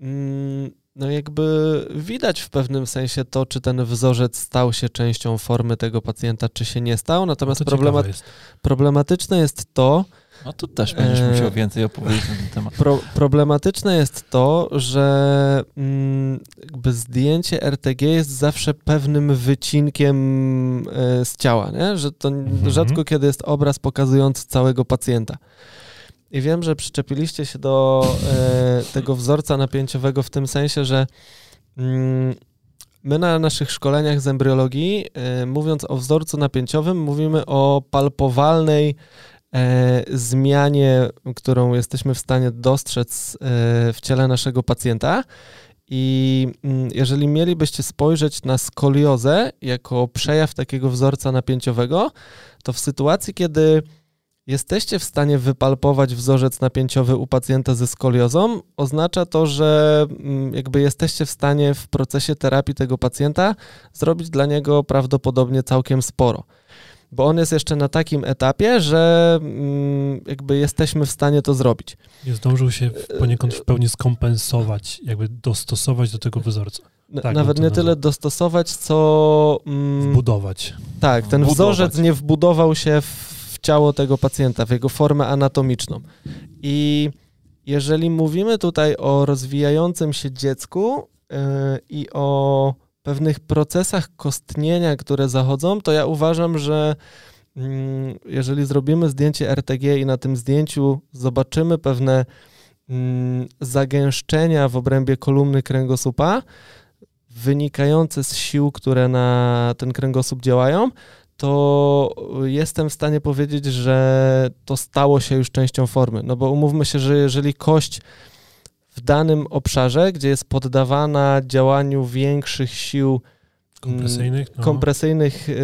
mm, no jakby widać w pewnym sensie to, czy ten wzorzec stał się częścią formy tego pacjenta, czy się nie stał. Natomiast To problema, ciekawe jest. problematyczne jest to, no tu też będziesz e, musiał więcej opowiedzieć na ten temat. Pro, problematyczne jest to, że mm, zdjęcie RTG jest zawsze pewnym wycinkiem e, z ciała, nie? że to Mhm. rzadko kiedy jest obraz pokazujący całego pacjenta. I wiem, że przyczepiliście się do e, tego wzorca napięciowego w tym sensie, że mm, my na naszych szkoleniach z embriologii, e, mówiąc o wzorcu napięciowym, mówimy o palpowalnej zmianie, którą jesteśmy w stanie dostrzec e, w ciele naszego pacjenta. I mm, jeżeli mielibyście spojrzeć na skoliozę jako przejaw takiego wzorca napięciowego, to w sytuacji, kiedy jesteście w stanie wypalpować wzorzec napięciowy u pacjenta ze skoliozą, oznacza to, że mm, jakby jesteście w stanie w procesie terapii tego pacjenta zrobić dla niego prawdopodobnie całkiem sporo. Bo on jest jeszcze na takim etapie, że mm, jakby jesteśmy w stanie to zrobić. Nie zdążył się poniekąd w pełni skompensować, jakby dostosować do tego wzorca. Tak, Nawet nie tyle dostosować, co. Mm, Wbudować. Tak, ten Wbudować. wzorzec nie wbudował się w ciało tego pacjenta, w jego formę anatomiczną. I jeżeli mówimy tutaj o rozwijającym się dziecku yy, i o pewnych procesach kostnienia, które zachodzą, to ja uważam, że yy, jeżeli zrobimy zdjęcie RTG i na tym zdjęciu zobaczymy pewne yy, zagęszczenia w obrębie kolumny kręgosłupa, wynikające z sił, które na ten kręgosłup działają, to jestem w stanie powiedzieć, że to stało się już częścią formy. No bo umówmy się, że jeżeli kość w danym obszarze, gdzie jest poddawana działaniu większych sił mm, kompresyjnych, no. kompresyjnych y,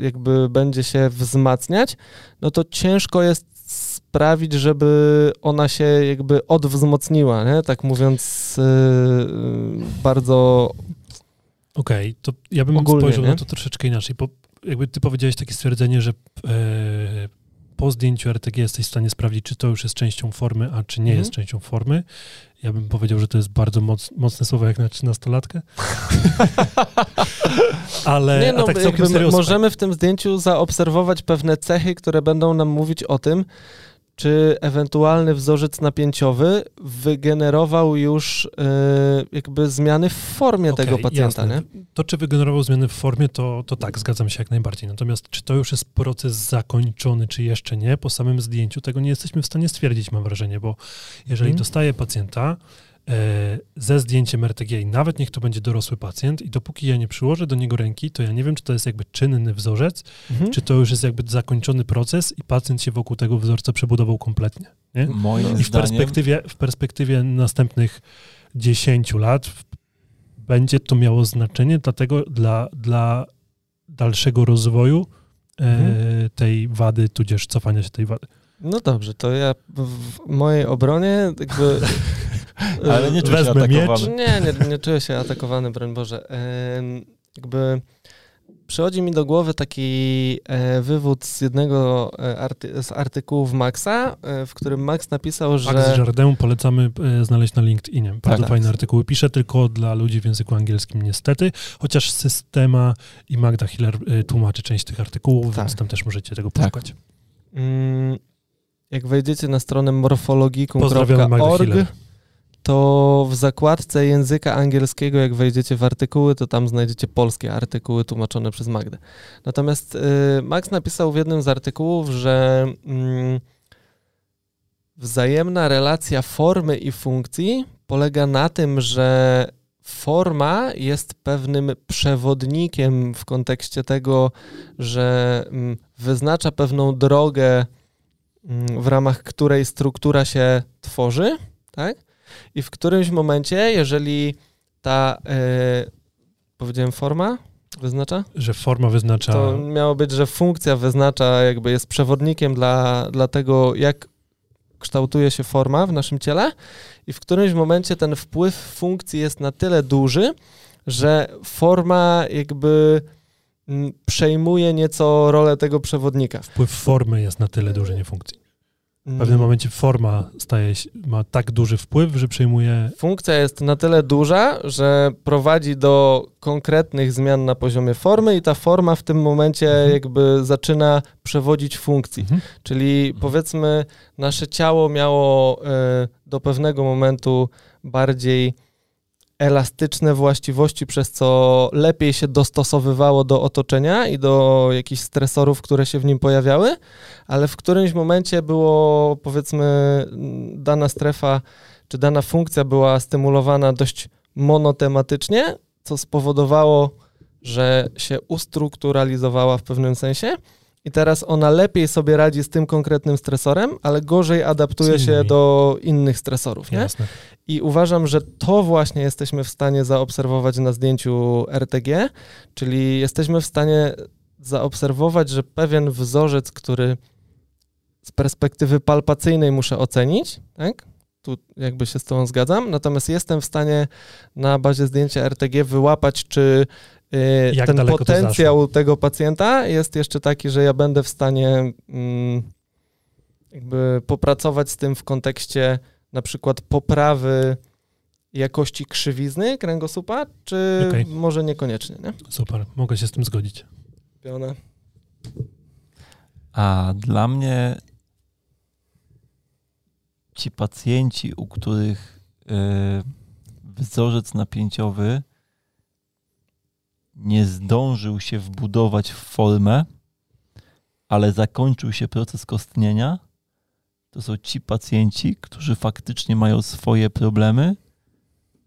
jakby będzie się wzmacniać, no to ciężko jest sprawić, żeby ona się jakby odwzmocniła, nie? tak mówiąc y, bardzo Okej, okay, to ja bym ogólnie, spojrzał nie? na to troszeczkę inaczej, bo jakby ty powiedziałeś takie stwierdzenie, że e, po zdjęciu RTG jesteś w stanie sprawdzić, czy to już jest częścią formy, a czy nie mhm. jest częścią formy. Ja bym powiedział, że to jest bardzo moc, mocne słowo jak na 13-latkę. Ale nie, no, tak możemy w tym zdjęciu zaobserwować pewne cechy, które będą nam mówić o tym, czy ewentualny wzorzec napięciowy wygenerował już yy, jakby zmiany w formie okay, tego pacjenta, nie? To, czy wygenerował zmiany w formie, to, to tak, zgadzam się jak najbardziej. Natomiast czy to już jest proces zakończony, czy jeszcze nie, po samym zdjęciu, tego nie jesteśmy w stanie stwierdzić, mam wrażenie, bo jeżeli hmm. dostaję pacjenta, ze zdjęciem RTG i nawet niech to będzie dorosły pacjent i dopóki ja nie przyłożę do niego ręki, to ja nie wiem, czy to jest jakby czynny wzorzec, mhm. czy to już jest jakby zakończony proces i pacjent się wokół tego wzorca przebudował kompletnie. Nie? Moim I w perspektywie, w perspektywie następnych 10 lat będzie to miało znaczenie dlatego dla, dla dalszego rozwoju e, mhm. tej wady, tudzież cofania się tej wady. No dobrze, to ja w mojej obronie jakby Ale nie czuję się atakowany. Nie, nie, nie czuję się atakowany, broń Boże. jakby przychodzi mi do głowy taki e, wywód z jednego e, arty z artykułów Maxa, e, w którym Max napisał, że... Max Jardin polecamy znaleźć na LinkedInie. Bardzo tak, fajne tak. artykuły. Pisze tylko dla ludzi w języku angielskim niestety, chociaż Systema i Magda Hiller tłumaczy część tych artykułów, tak. więc tam też możecie tego tak. poszukać. Mm, jak wejdziecie na stronę morfologikum.org, to w zakładce języka angielskiego, jak wejdziecie w artykuły, to tam znajdziecie polskie artykuły tłumaczone przez Magdę. Natomiast y, Max napisał w jednym z artykułów, że mm, wzajemna relacja formy i funkcji polega na tym, że forma jest pewnym przewodnikiem w kontekście tego, że mm, wyznacza pewną drogę, mm, w ramach której struktura się tworzy, tak? I w którymś momencie, jeżeli ta, yy, powiedziałem forma, wyznacza? Że forma wyznacza. To miało być, że funkcja wyznacza, jakby jest przewodnikiem dla, dla tego, jak kształtuje się forma w naszym ciele, i w którymś momencie ten wpływ funkcji jest na tyle duży, że forma jakby mm, przejmuje nieco rolę tego przewodnika. Wpływ formy jest na tyle duży, nie funkcji. W pewnym momencie forma staje się, ma tak duży wpływ, że przejmuje. Funkcja jest na tyle duża, że prowadzi do konkretnych zmian na poziomie formy, i ta forma w tym momencie mhm. jakby zaczyna przewodzić funkcji. Mhm. Czyli mhm. powiedzmy, nasze ciało miało y, do pewnego momentu bardziej elastyczne właściwości, przez co lepiej się dostosowywało do otoczenia i do jakichś stresorów, które się w nim pojawiały, ale w którymś momencie było, powiedzmy, dana strefa czy dana funkcja była stymulowana dość monotematycznie, co spowodowało, że się ustrukturalizowała w pewnym sensie i teraz ona lepiej sobie radzi z tym konkretnym stresorem, ale gorzej adaptuje się do innych stresorów, nie? Jasne. I uważam, że to właśnie jesteśmy w stanie zaobserwować na zdjęciu RTG, czyli jesteśmy w stanie zaobserwować, że pewien wzorzec, który z perspektywy palpacyjnej muszę ocenić, tak? Tu jakby się z Tobą zgadzam, natomiast jestem w stanie na bazie zdjęcia RTG wyłapać, czy Jak ten potencjał tego pacjenta jest jeszcze taki, że ja będę w stanie mm, jakby popracować z tym w kontekście na przykład poprawy jakości krzywizny kręgosłupa, czy Okej. może niekoniecznie, nie? Super, mogę się z tym zgodzić. Piona. A dla mnie ci pacjenci, u których y, wzorzec napięciowy nie zdążył się wbudować w formę, ale zakończył się proces kostnienia, to są ci pacjenci, którzy faktycznie mają swoje problemy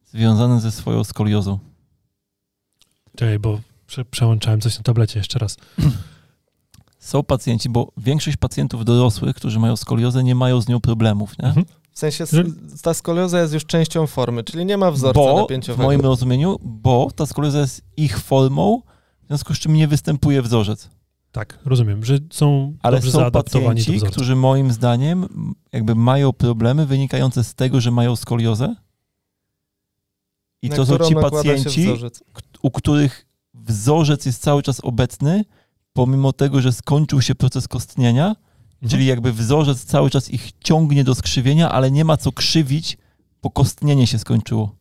związane ze swoją skoliozą. Czekaj, bo prze, przełączałem coś na tablecie jeszcze raz. Są pacjenci, bo większość pacjentów dorosłych, którzy mają skoliozę, nie mają z nią problemów, nie? Mhm. W sensie ta skolioza jest już częścią formy, czyli nie ma wzorca bo, w napięciowego. moim rozumieniu, bo ta skolioza jest ich formą, w związku z czym nie występuje wzorzec. Tak, rozumiem, że są Ale dobrze są pacjenci, którzy moim zdaniem jakby mają problemy wynikające z tego, że mają skoliozę. I na to są ci pacjenci, u których wzorzec jest cały czas obecny, pomimo tego, że skończył się proces kostnienia, Mhm. czyli jakby wzorzec cały czas ich ciągnie do skrzywienia, ale nie ma co krzywić, bo kostnienie się skończyło.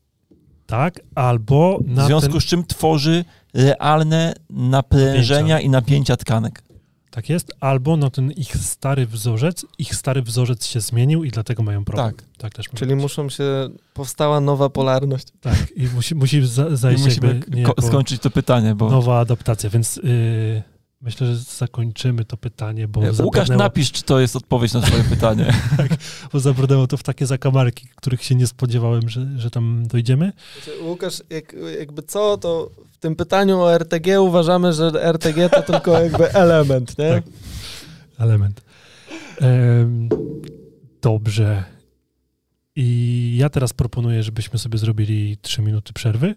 Tak, albo W związku ten... z czym tworzy realne naprężenia i napięcia tkanek. Tak jest, albo na ten ich stary wzorzec, ich stary wzorzec się zmienił i dlatego mają problem. Tak. tak też Czyli muszą się, powstała nowa polarność. Tak, i musi, musi za, I zajść musimy jakby niejako skończyć to pytanie, bo nowa adaptacja, więc yy, myślę, że zakończymy to pytanie, bo, Łukasz, zabrnęło, napisz, czy to jest odpowiedź na twoje pytanie. bo zabrnęło to w takie zakamarki, których się nie spodziewałem, że, że tam dojdziemy. Znaczy, Łukasz, jak, jakby co, to w tym pytaniu o RTG uważamy, że RTG to tylko jakby element, nie? Tak. element. Em, dobrze. I ja teraz proponuję, żebyśmy sobie zrobili 3 minuty przerwy.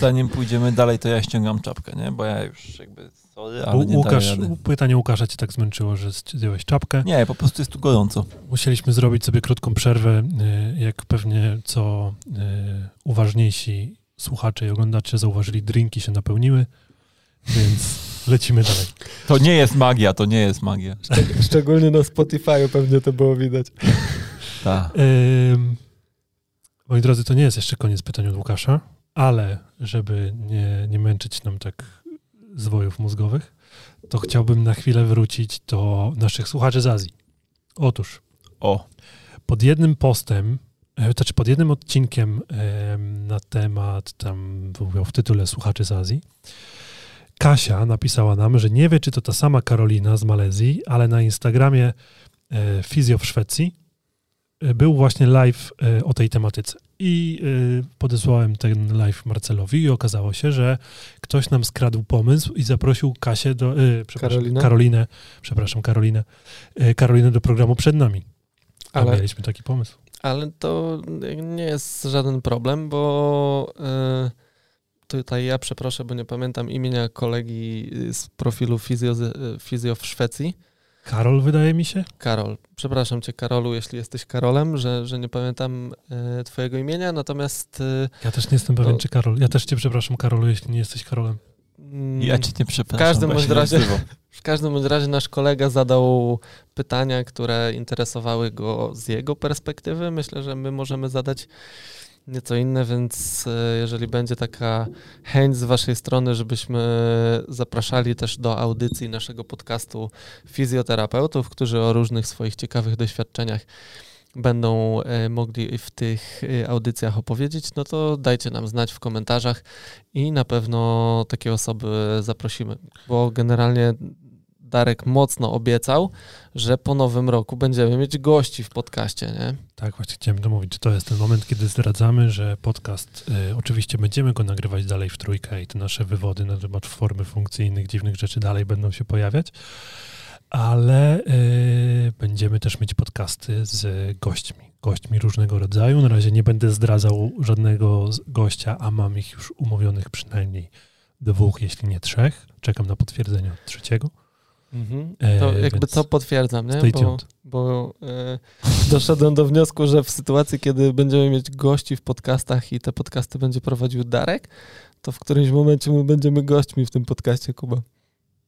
Zanim pójdziemy dalej, to ja ściągam czapkę, nie? Bo ja już jakby sorry, ale nie Łukasz, daję rady. pytanie Łukasza cię tak zmęczyło, że zdjąłeś czapkę. Nie, po prostu jest tu gorąco. Musieliśmy zrobić sobie krótką przerwę, y, jak pewnie co y, uważniejsi słuchacze i oglądacze zauważyli, drinki się napełniły, więc lecimy dalej. To nie jest magia, to nie jest magia. Szczególnie na Spotify pewnie to było widać. Tak. Ym, moi drodzy, to nie jest jeszcze koniec pytań od Łukasza, ale żeby nie, nie męczyć nam tak zwojów mózgowych, to chciałbym na chwilę wrócić do naszych słuchaczy z Azji. Otóż O, pod jednym postem, e, znaczy pod jednym odcinkiem em, na temat, tam było w tytule Słuchaczy z Azji, Kasia napisała nam, że nie wie, czy to ta sama Karolina z Malezji, ale na Instagramie e, Fizjo w Szwecji e, był właśnie live o tej tematyce. I e, podesłałem ten live Marcelowi i okazało się, że ktoś nam skradł pomysł i zaprosił Kasię do, przepraszam, Karolinę? Karolinę, przepraszam, Karolinę, e, Karolinę do programu przed nami. A Ale, mieliśmy taki pomysł. ale to nie jest żaden problem, bo y, tutaj ja przeproszę, bo nie pamiętam imienia kolegi z profilu Fizjo, Fizjo w Szwecji. Karol, wydaje mi się? Karol. Przepraszam cię, Karolu, jeśli jesteś Karolem, że, że nie pamiętam e, twojego imienia, natomiast e, Ja też nie jestem pewien, czy Karol. Ja też cię przepraszam, Karolu, jeśli nie jesteś Karolem. mm, ja cię nie przepraszam. każdym bo ja bądź razie- w każdym bądź razie nasz kolega zadał pytania, które interesowały go z jego perspektywy. Myślę, że my możemy zadać nieco inne, więc e, jeżeli będzie taka chęć z waszej strony, żebyśmy zapraszali też do audycji naszego podcastu fizjoterapeutów, którzy o różnych swoich ciekawych doświadczeniach będą e, mogli w tych e, audycjach opowiedzieć, no to dajcie nam znać w komentarzach i na pewno takie osoby zaprosimy, bo generalnie Darek mocno obiecał, że po nowym roku będziemy mieć gości w podcaście, nie? Tak, właśnie chciałem to mówić. To jest ten moment, kiedy zdradzamy, że podcast, y, oczywiście będziemy go nagrywać dalej w trójkę i te nasze wywody na temat formy funkcyjnych, dziwnych rzeczy dalej będą się pojawiać, ale y, będziemy też mieć podcasty z gośćmi, gośćmi różnego rodzaju. Na razie nie będę zdradzał żadnego gościa, a mam ich już umówionych przynajmniej dwóch, jeśli nie trzech. Czekam na potwierdzenie od trzeciego. Mhm. E, To jakby więc co potwierdzam, nie? Bo, bo e, doszedłem do wniosku, że w sytuacji, kiedy będziemy mieć gości w podcastach i te podcasty będzie prowadził Darek, to w którymś momencie my będziemy gośćmi w tym podcaście, Kuba.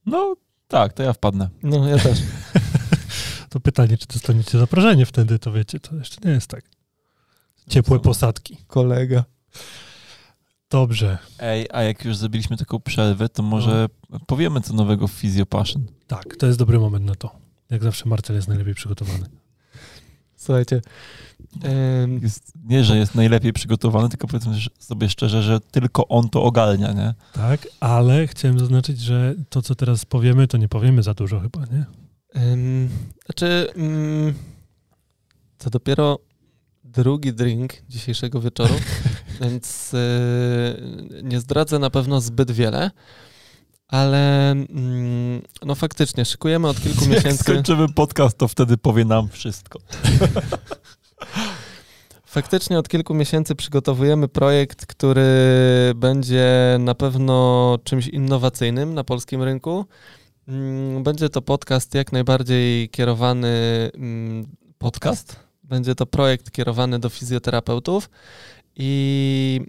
No tak, to ja wpadnę. No, ja też. To pytanie, czy dostaniecie zaproszenie wtedy, to wiecie, to jeszcze nie jest tak. Ciepłe Co? posadki. Kolega. Dobrze. Ej, a jak już zrobiliśmy taką przerwę, to może powiemy co nowego w Physio Passion. Tak, to jest dobry moment na to. Jak zawsze Marcel jest najlepiej przygotowany. Słuchajcie. em, Jest, nie, że jest najlepiej przygotowany, tylko powiedzmy sobie szczerze, że tylko on to ogarnia, nie? Tak, ale chciałem zaznaczyć, że to, co teraz powiemy, to nie powiemy za dużo chyba, nie? em, znaczy, mm, to dopiero drugi drink dzisiejszego wieczoru, więc e, nie zdradzę na pewno zbyt wiele, ale mm, no faktycznie szykujemy od kilku Jak miesięcy. skończymy podcast, to wtedy powie nam wszystko. Faktycznie od kilku miesięcy przygotowujemy projekt, który będzie na pewno czymś innowacyjnym na polskim rynku. Mm, Będzie to podcast jak najbardziej kierowany. mm, Podcast? Będzie to projekt kierowany do fizjoterapeutów i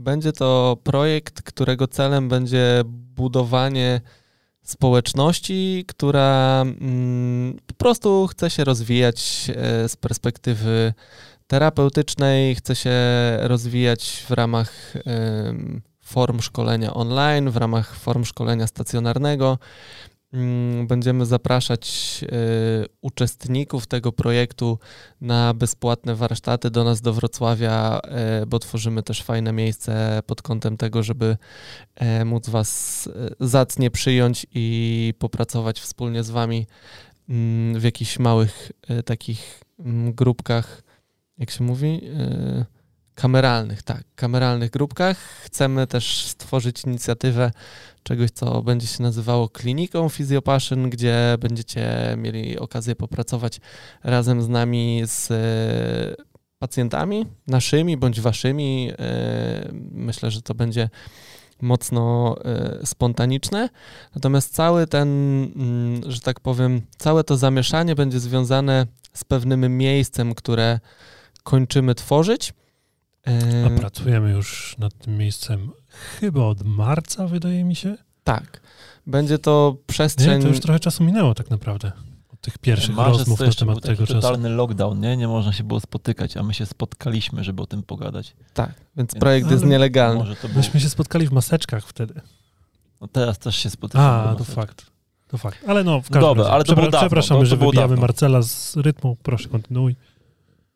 będzie to projekt, którego celem będzie budowanie społeczności, która mm, po prostu chce się rozwijać e, z perspektywy terapeutycznej, chce się rozwijać w ramach form szkolenia online, w ramach form szkolenia stacjonarnego. Mm, Będziemy zapraszać e, uczestników tego projektu na bezpłatne warsztaty do nas do Wrocławia, e, bo tworzymy też fajne miejsce pod kątem tego, żeby e, móc Was zacnie przyjąć i popracować wspólnie z Wami mm, w jakichś małych takich mm, grupkach, jak się mówi, kameralnych, tak, kameralnych grupkach. Chcemy też stworzyć inicjatywę czegoś, co będzie się nazywało kliniką Physiopassion, gdzie będziecie mieli okazję popracować razem z nami z e, pacjentami naszymi bądź waszymi. E, Myślę, że to będzie mocno e, spontaniczne. Natomiast cały ten, mm, że tak powiem, całe to zamieszanie będzie związane z pewnym miejscem, które kończymy tworzyć. E, A pracujemy już nad tym miejscem chyba od marca, wydaje mi się. Tak. Będzie to Nie, przestrzeń. to już trochę czasu minęło tak naprawdę. Od tych pierwszych Marzec rozmów to na temat taki tego czasu. totalny lockdown, nie? Nie można się było spotykać, a my się spotkaliśmy, żeby o tym pogadać. Tak, więc Więc- projekt jest nielegalny. Może było... Myśmy się spotkali w maseczkach wtedy. No teraz też się spotykamy. A, to fakt. To fakt. Ale no, w każdym Dobra, razie. ale to było dawno, Przepraszamy, to- to że wybijamy dawno. Marcela z rytmu. Proszę, kontynuuj.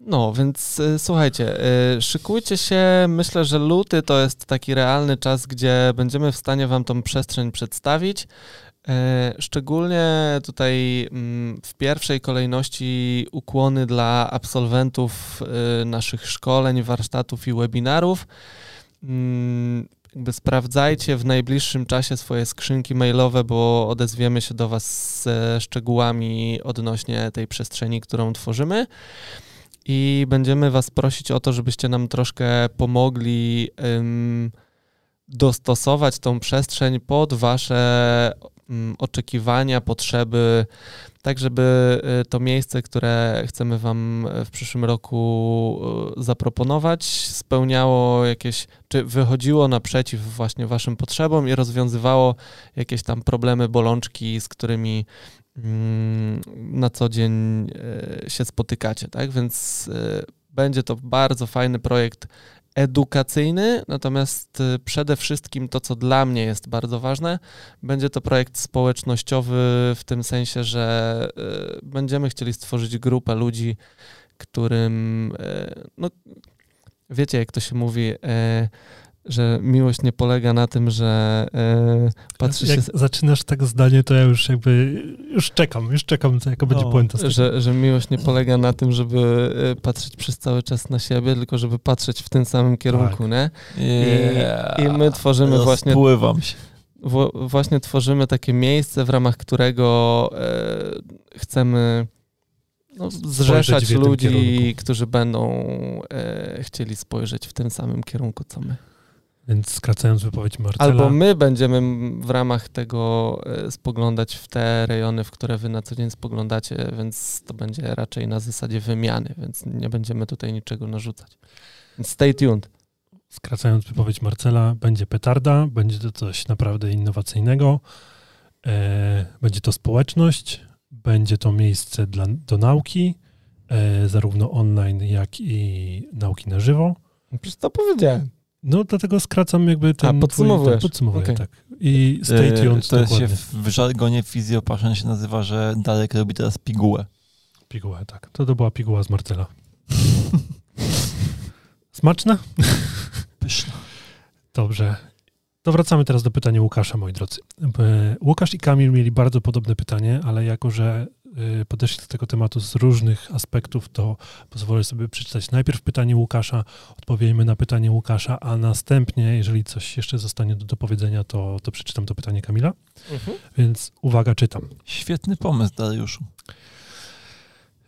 No, więc y, słuchajcie, y, szykujcie się. Myślę, że luty to jest taki realny czas, gdzie będziemy w stanie Wam tą przestrzeń przedstawić. Y, Szczególnie tutaj mm, w pierwszej kolejności ukłony dla absolwentów y, naszych szkoleń, warsztatów i webinarów. Mm, Jakby sprawdzajcie w najbliższym czasie swoje skrzynki mailowe, bo odezwiemy się do Was ze szczegółami odnośnie tej przestrzeni, którą tworzymy i będziemy Was prosić o to, żebyście nam troszkę pomogli ym, dostosować tą przestrzeń pod Wasze ym, oczekiwania, potrzeby, tak żeby y, to miejsce, które chcemy Wam w przyszłym roku y, zaproponować, spełniało jakieś, czy wychodziło naprzeciw właśnie Waszym potrzebom i rozwiązywało jakieś tam problemy, bolączki, z którymi mm, na co dzień e, się spotykacie, tak? Więc e, będzie to bardzo fajny projekt edukacyjny, natomiast e, przede wszystkim to, co dla mnie jest bardzo ważne, będzie to projekt społecznościowy w tym sensie, że będziemy chcieli stworzyć grupę ludzi, którym, no, wiecie, jak to się mówi, że miłość nie polega na tym, że e, patrzy Jak się... zaczynasz tak zdanie, to ja już jakby, już czekam, już czekam, jaka będzie No, puenta. Że, że miłość nie polega na tym, żeby e, patrzeć przez cały czas na siebie, tylko żeby patrzeć w tym samym kierunku, Tak. nie? Yeah. I my tworzymy właśnie Rozpływam się. Wło- właśnie tworzymy takie miejsce, w ramach którego e, chcemy no, zrzeszać w ludzi, którzy będą e, chcieli spojrzeć w tym samym kierunku, co my. Więc skracając wypowiedź Marcela, Albo my będziemy w ramach tego e, spoglądać w te rejony, w które wy na co dzień spoglądacie, więc to będzie raczej na zasadzie wymiany, więc nie będziemy tutaj niczego narzucać. Więc stay tuned. skracając wypowiedź Marcela, będzie petarda, będzie to coś naprawdę innowacyjnego, e, będzie to społeczność, będzie to miejsce dla, do nauki, e, zarówno online, jak i nauki na żywo. Przecież to powiedziałem. No dlatego skracam jakby ten... podsumowujesz. Twój, tak, podsumowuję, Okej. tak. I stay E, tuned, To jest się dokładnie. w, w żargonie fizjopaszyn się nazywa, że Darek robi teraz pigułę. Piguła, tak. To, to była piguła z Marcela. Smaczne? Pyszna. Dobrze. To wracamy teraz do pytania Łukasza, moi drodzy. E, Łukasz i Kamil mieli bardzo podobne pytanie, ale jako, że podeszli do tego tematu z różnych aspektów, to pozwolę sobie przeczytać najpierw pytanie Łukasza, odpowiemy na pytanie Łukasza, a następnie, jeżeli coś jeszcze zostanie do dopowiedzenia, to, to przeczytam to pytanie Kamila. Więc uwaga, czytam. Świetny pomysł, Dariuszu.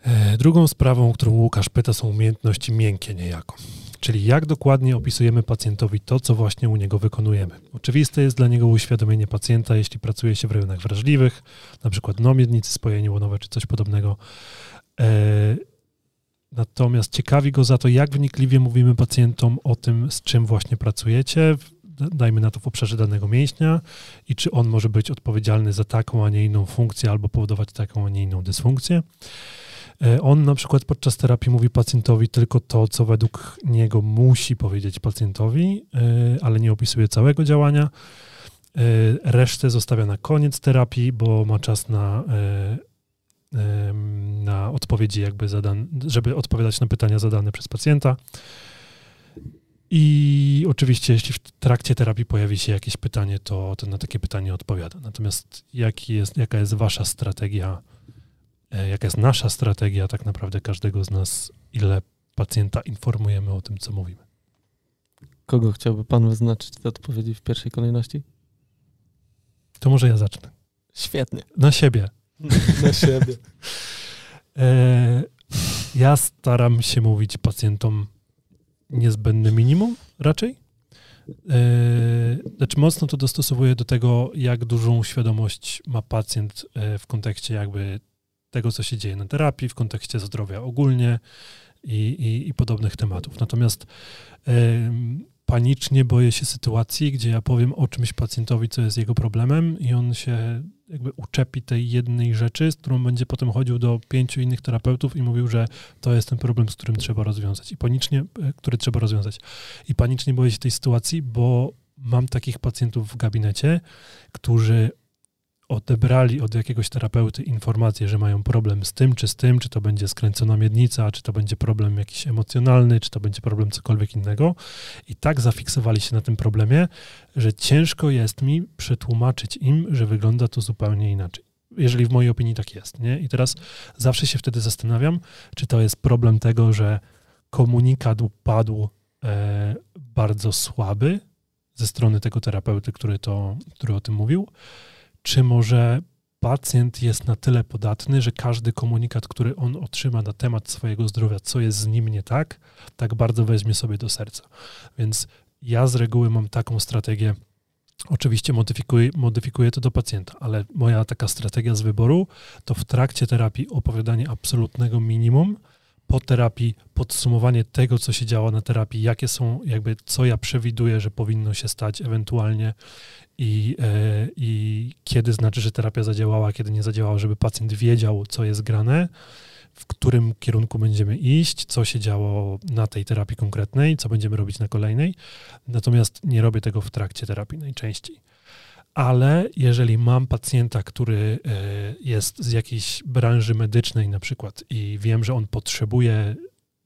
E, Drugą sprawą, którą Łukasz pyta, są umiejętności miękkie niejako. Czyli jak dokładnie opisujemy pacjentowi to, co właśnie u niego wykonujemy. Oczywiste jest dla niego uświadomienie pacjenta, jeśli pracuje się w rejonach wrażliwych, na przykład dno spojenie łonowe czy coś podobnego. E, Natomiast ciekawi go za to, jak wnikliwie mówimy pacjentom o tym, z czym właśnie pracujecie, dajmy na to w obszarze danego mięśnia i czy on może być odpowiedzialny za taką, a nie inną funkcję albo powodować taką, a nie inną dysfunkcję. E, On na przykład podczas terapii mówi pacjentowi tylko to, co według niego musi powiedzieć pacjentowi, e, ale nie opisuje całego działania. E, Resztę zostawia na koniec terapii, bo ma czas na, na odpowiedzi jakby zadan, żeby odpowiadać na pytania zadane przez pacjenta. I oczywiście, jeśli w trakcie terapii pojawi się jakieś pytanie, to, to na takie pytanie odpowiada. Natomiast jaki jest, jaka jest wasza strategia jaka jest nasza strategia tak naprawdę każdego z nas, ile pacjenta informujemy o tym, co mówimy. Kogo chciałby pan wyznaczyć te odpowiedzi w pierwszej kolejności? To może ja zacznę. Świetnie. Na siebie. Na siebie. E, ja staram się mówić pacjentom niezbędne minimum raczej. E, znaczy mocno to dostosowuję do tego, jak dużą świadomość ma pacjent e, w kontekście jakby tego, co się dzieje na terapii, w kontekście zdrowia ogólnie i, i, i podobnych tematów. Natomiast em, panicznie boję się sytuacji, gdzie ja powiem o czymś pacjentowi, co jest jego problemem i on się jakby uczepi tej jednej rzeczy, z którą będzie potem chodził do pięciu innych terapeutów i mówił, że to jest ten problem, z którym trzeba rozwiązać i panicznie, e, który trzeba rozwiązać. I panicznie boję się tej sytuacji, bo mam takich pacjentów w gabinecie, którzy odebrali od jakiegoś terapeuty informację, że mają problem z tym czy z tym, czy to będzie skręcona miednica, czy to będzie problem jakiś emocjonalny, czy to będzie problem cokolwiek innego. I tak zafiksowali się na tym problemie, że ciężko jest mi przetłumaczyć im, że wygląda to zupełnie inaczej. Jeżeli w mojej opinii tak jest. Nie? I teraz zawsze się wtedy zastanawiam, czy to jest problem tego, że komunikat padł e, bardzo słaby ze strony tego terapeuty, który, to, który o tym mówił, czy może pacjent jest na tyle podatny, że każdy komunikat, który on otrzyma na temat swojego zdrowia, co jest z nim nie tak, tak bardzo weźmie sobie do serca. Więc ja z reguły mam taką strategię. Oczywiście modyfikuję, modyfikuję to do pacjenta, ale moja taka strategia z wyboru to w trakcie terapii opowiadanie absolutnego minimum, po terapii podsumowanie tego, co się działo na terapii, jakie są, jakby co ja przewiduję, że powinno się stać ewentualnie i, e, i kiedy znaczy, że terapia zadziałała, kiedy nie zadziałała, żeby pacjent wiedział, co jest grane, w którym kierunku będziemy iść, co się działo na tej terapii konkretnej, co będziemy robić na kolejnej. Natomiast nie robię tego w trakcie terapii najczęściej. Ale jeżeli mam pacjenta, który e, jest z jakiejś branży medycznej na przykład i wiem, że on potrzebuje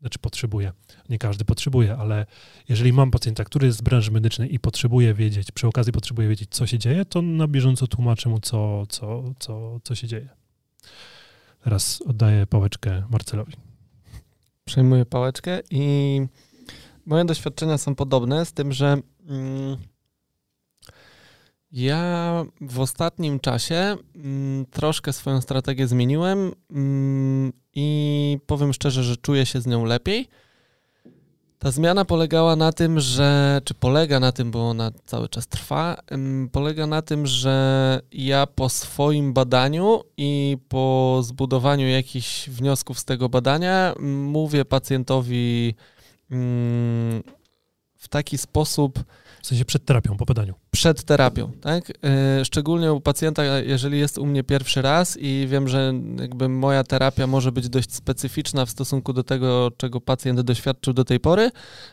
znaczy potrzebuje, nie każdy potrzebuje, ale jeżeli mam pacjenta, który jest z branży medycznej i potrzebuje wiedzieć, przy okazji potrzebuje wiedzieć, co się dzieje, to na bieżąco tłumaczę mu, co, co, co, co się dzieje. Teraz oddaję pałeczkę Marcelowi. Przejmuję pałeczkę i moje doświadczenia są podobne, z tym, że mm, ja w ostatnim czasie mm, troszkę swoją strategię zmieniłem mm, i powiem szczerze, że czuję się z nią lepiej. Ta zmiana polegała na tym, że, czy polega na tym, bo ona cały czas trwa, mm, polega na tym, że ja po swoim badaniu i po zbudowaniu jakichś wniosków z tego badania mówię pacjentowi mm, w taki sposób, w sensie przed terapią, po badaniu. Przed terapią, tak? E, szczególnie u pacjenta, jeżeli jest u mnie pierwszy raz i wiem, że jakby moja terapia może być dość specyficzna w stosunku do tego, czego pacjent doświadczył do tej pory,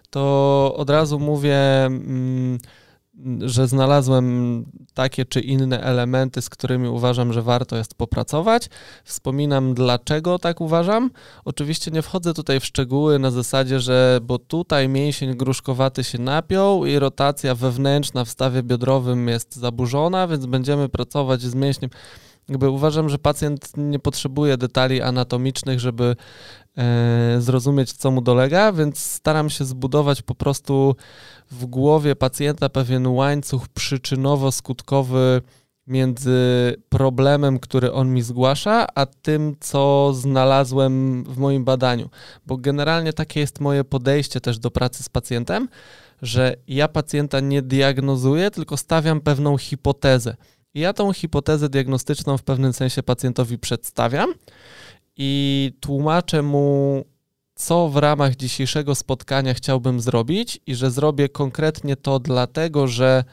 to od razu mówię. Mm, że znalazłem takie czy inne elementy, z którymi uważam, że warto jest popracować. Wspominam, dlaczego tak uważam. Oczywiście nie wchodzę tutaj w szczegóły na zasadzie, że bo tutaj mięsień gruszkowaty się napiął i rotacja wewnętrzna w stawie biodrowym jest zaburzona, więc będziemy pracować z mięśniem. Jakby uważam, że pacjent nie potrzebuje detali anatomicznych, żeby zrozumieć, co mu dolega, więc staram się zbudować po prostu w głowie pacjenta pewien łańcuch przyczynowo-skutkowy między problemem, który on mi zgłasza, a tym, co znalazłem w moim badaniu. Bo generalnie takie jest moje podejście też do pracy z pacjentem, że ja pacjenta nie diagnozuję, tylko stawiam pewną hipotezę. Ja tą hipotezę diagnostyczną w pewnym sensie pacjentowi przedstawiam i tłumaczę mu co w ramach dzisiejszego spotkania chciałbym zrobić i że zrobię konkretnie to dlatego, że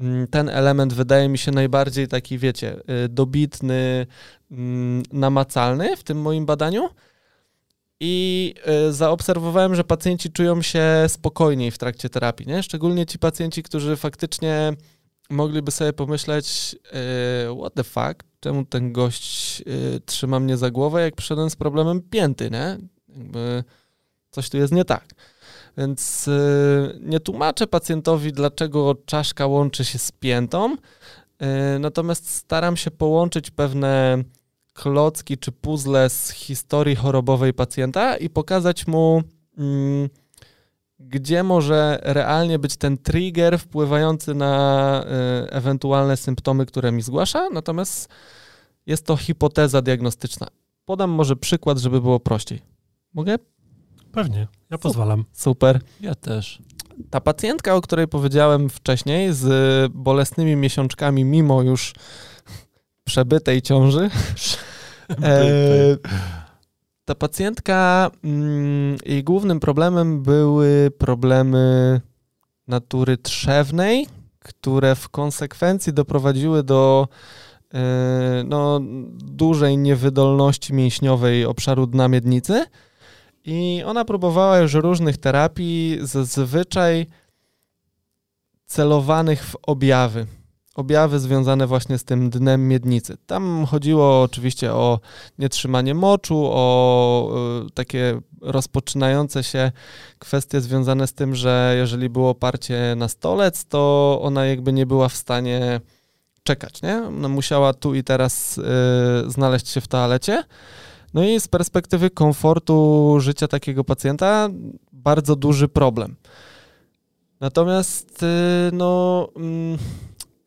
mm, ten element wydaje mi się najbardziej taki, wiecie, y, dobitny, mm, namacalny w tym moim badaniu. I y, zaobserwowałem, że pacjenci czują się spokojniej w trakcie terapii, nie? Szczególnie ci pacjenci, którzy faktycznie mogliby sobie pomyśleć, y, what the fuck, czemu ten gość trzyma mnie za głowę, jak przyszedłem z problemem pięty, nie? Jakby coś tu jest nie tak. Więc y, nie tłumaczę pacjentowi, dlaczego czaszka łączy się z piętą, y, natomiast staram się połączyć pewne klocki czy puzzle z historii chorobowej pacjenta i pokazać mu, mm, gdzie może realnie być ten trigger wpływający na y, ewentualne symptomy, które mi zgłasza. Natomiast jest to hipoteza diagnostyczna. Podam może przykład, żeby było prościej. Mogę? Pewnie, ja pozwalam. Super. Ja też. Ta pacjentka, o której powiedziałem wcześniej, z bolesnymi miesiączkami, mimo już przebytej ciąży. e, ta pacjentka, mm, jej głównym problemem były problemy natury trzewnej, które w konsekwencji doprowadziły do e, no, dużej niewydolności mięśniowej obszaru dna miednicy i ona próbowała już różnych terapii, zazwyczaj celowanych w objawy. Objawy związane właśnie z tym dnem miednicy. Tam chodziło oczywiście o nietrzymanie moczu, o y, takie rozpoczynające się kwestie związane z tym, że jeżeli było parcie na stolec, to ona jakby nie była w stanie czekać, nie? Ona musiała tu i teraz y, znaleźć się w toalecie. No i z perspektywy komfortu życia takiego pacjenta bardzo duży problem. Natomiast y, no, mm,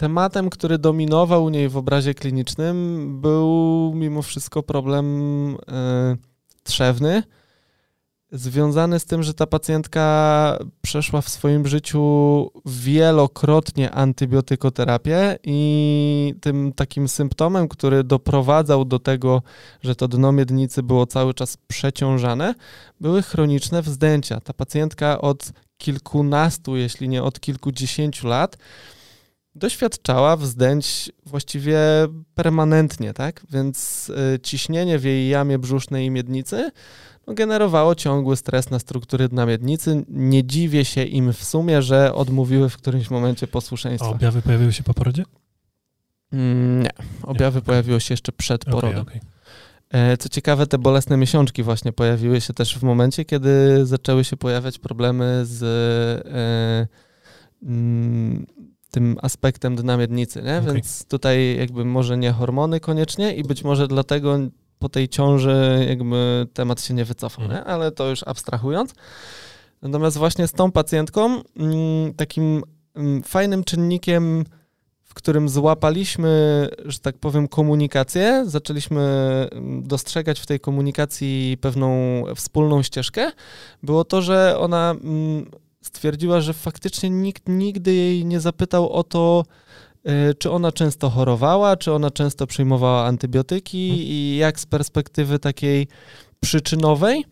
tematem, który dominował u niej w obrazie klinicznym, był mimo wszystko problem y, trzewny związany z tym, że ta pacjentka przeszła w swoim życiu wielokrotnie antybiotykoterapię i tym takim symptomem, który doprowadzał do tego, że to dno miednicy było cały czas przeciążane, były chroniczne wzdęcia. Ta pacjentka od kilkunastu, jeśli nie od kilkudziesięciu lat, doświadczała wzdęć właściwie permanentnie, tak? Więc y, ciśnienie w jej jamie brzusznej i miednicy no, generowało ciągły stres na struktury dna miednicy. Nie dziwię się im w sumie, że odmówiły w którymś momencie posłuszeństwa. A objawy pojawiły się po porodzie? Mm, nie. Objawy nie. pojawiły się jeszcze przed porodem. Okay, okay. E, co ciekawe, te bolesne miesiączki właśnie pojawiły się też w momencie, kiedy zaczęły się pojawiać problemy z e, mm, tym aspektem dna miednicy, nie? Okej. Więc tutaj jakby może nie hormony koniecznie i być może dlatego po tej ciąży jakby temat się nie wycofał, Mhm. nie? ale to już abstrahując. Natomiast właśnie z tą pacjentką mm, takim mm, fajnym czynnikiem, w którym złapaliśmy, że tak powiem, komunikację, zaczęliśmy mm, dostrzegać w tej komunikacji pewną wspólną ścieżkę, było to, że ona stwierdziła, że faktycznie nikt nigdy jej nie zapytał o to, y, czy ona często chorowała, czy ona często przyjmowała antybiotyki Mhm. i jak z perspektywy takiej przyczynowej,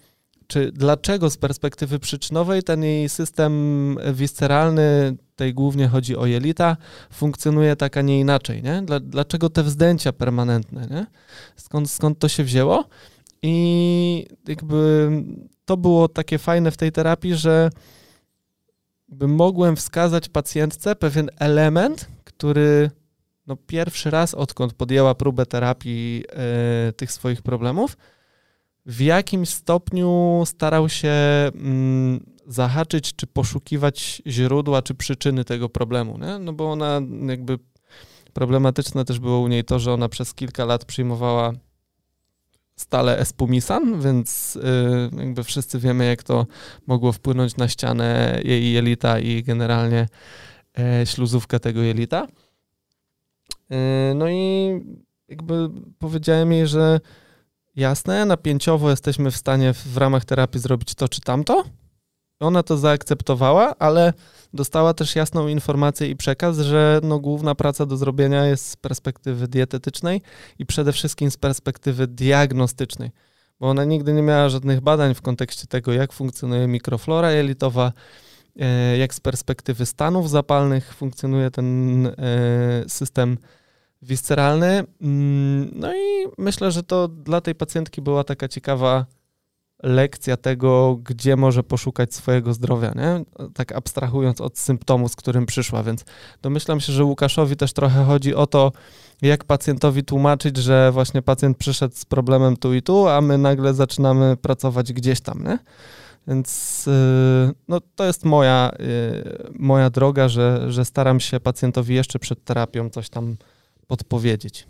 czy dlaczego z perspektywy przyczynowej ten jej system wisceralny, tutaj głównie chodzi o jelita, funkcjonuje tak, a nie inaczej, nie? Dla, dlaczego te wzdęcia permanentne, nie? Skąd, skąd to się wzięło? I jakby to było takie fajne w tej terapii, że mogłem wskazać pacjentce pewien element, który no pierwszy raz, odkąd podjęła próbę terapii e, tych swoich problemów, w jakimś stopniu starał się mm, zahaczyć, czy poszukiwać źródła, czy przyczyny tego problemu, nie? No bo ona jakby problematyczne też było u niej to, że ona przez kilka lat przyjmowała stale espumisan, więc y, jakby wszyscy wiemy, jak to mogło wpłynąć na ścianę jej jelita i generalnie e, śluzówkę tego jelita. E, no i jakby powiedziałem jej, że jasne, napięciowo jesteśmy w stanie w ramach terapii zrobić to czy tamto. Ona to zaakceptowała, ale dostała też jasną informację i przekaz, że no, główna praca do zrobienia jest z perspektywy dietetycznej i przede wszystkim z perspektywy diagnostycznej, bo ona nigdy nie miała żadnych badań w kontekście tego, jak funkcjonuje mikroflora jelitowa, e, jak z perspektywy stanów zapalnych funkcjonuje ten e, system wisceralny. Mm, No i myślę, że to dla tej pacjentki była taka ciekawa lekcja tego, gdzie może poszukać swojego zdrowia, nie? Tak abstrahując od symptomu, z którym przyszła, więc domyślam się, że Łukaszowi też trochę chodzi o to, jak pacjentowi tłumaczyć, że właśnie pacjent przyszedł z problemem tu i tu, a my nagle zaczynamy pracować gdzieś tam, nie? Więc yy, no, to jest moja, yy, moja droga, że, że staram się pacjentowi jeszcze przed terapią coś tam podpowiedzieć.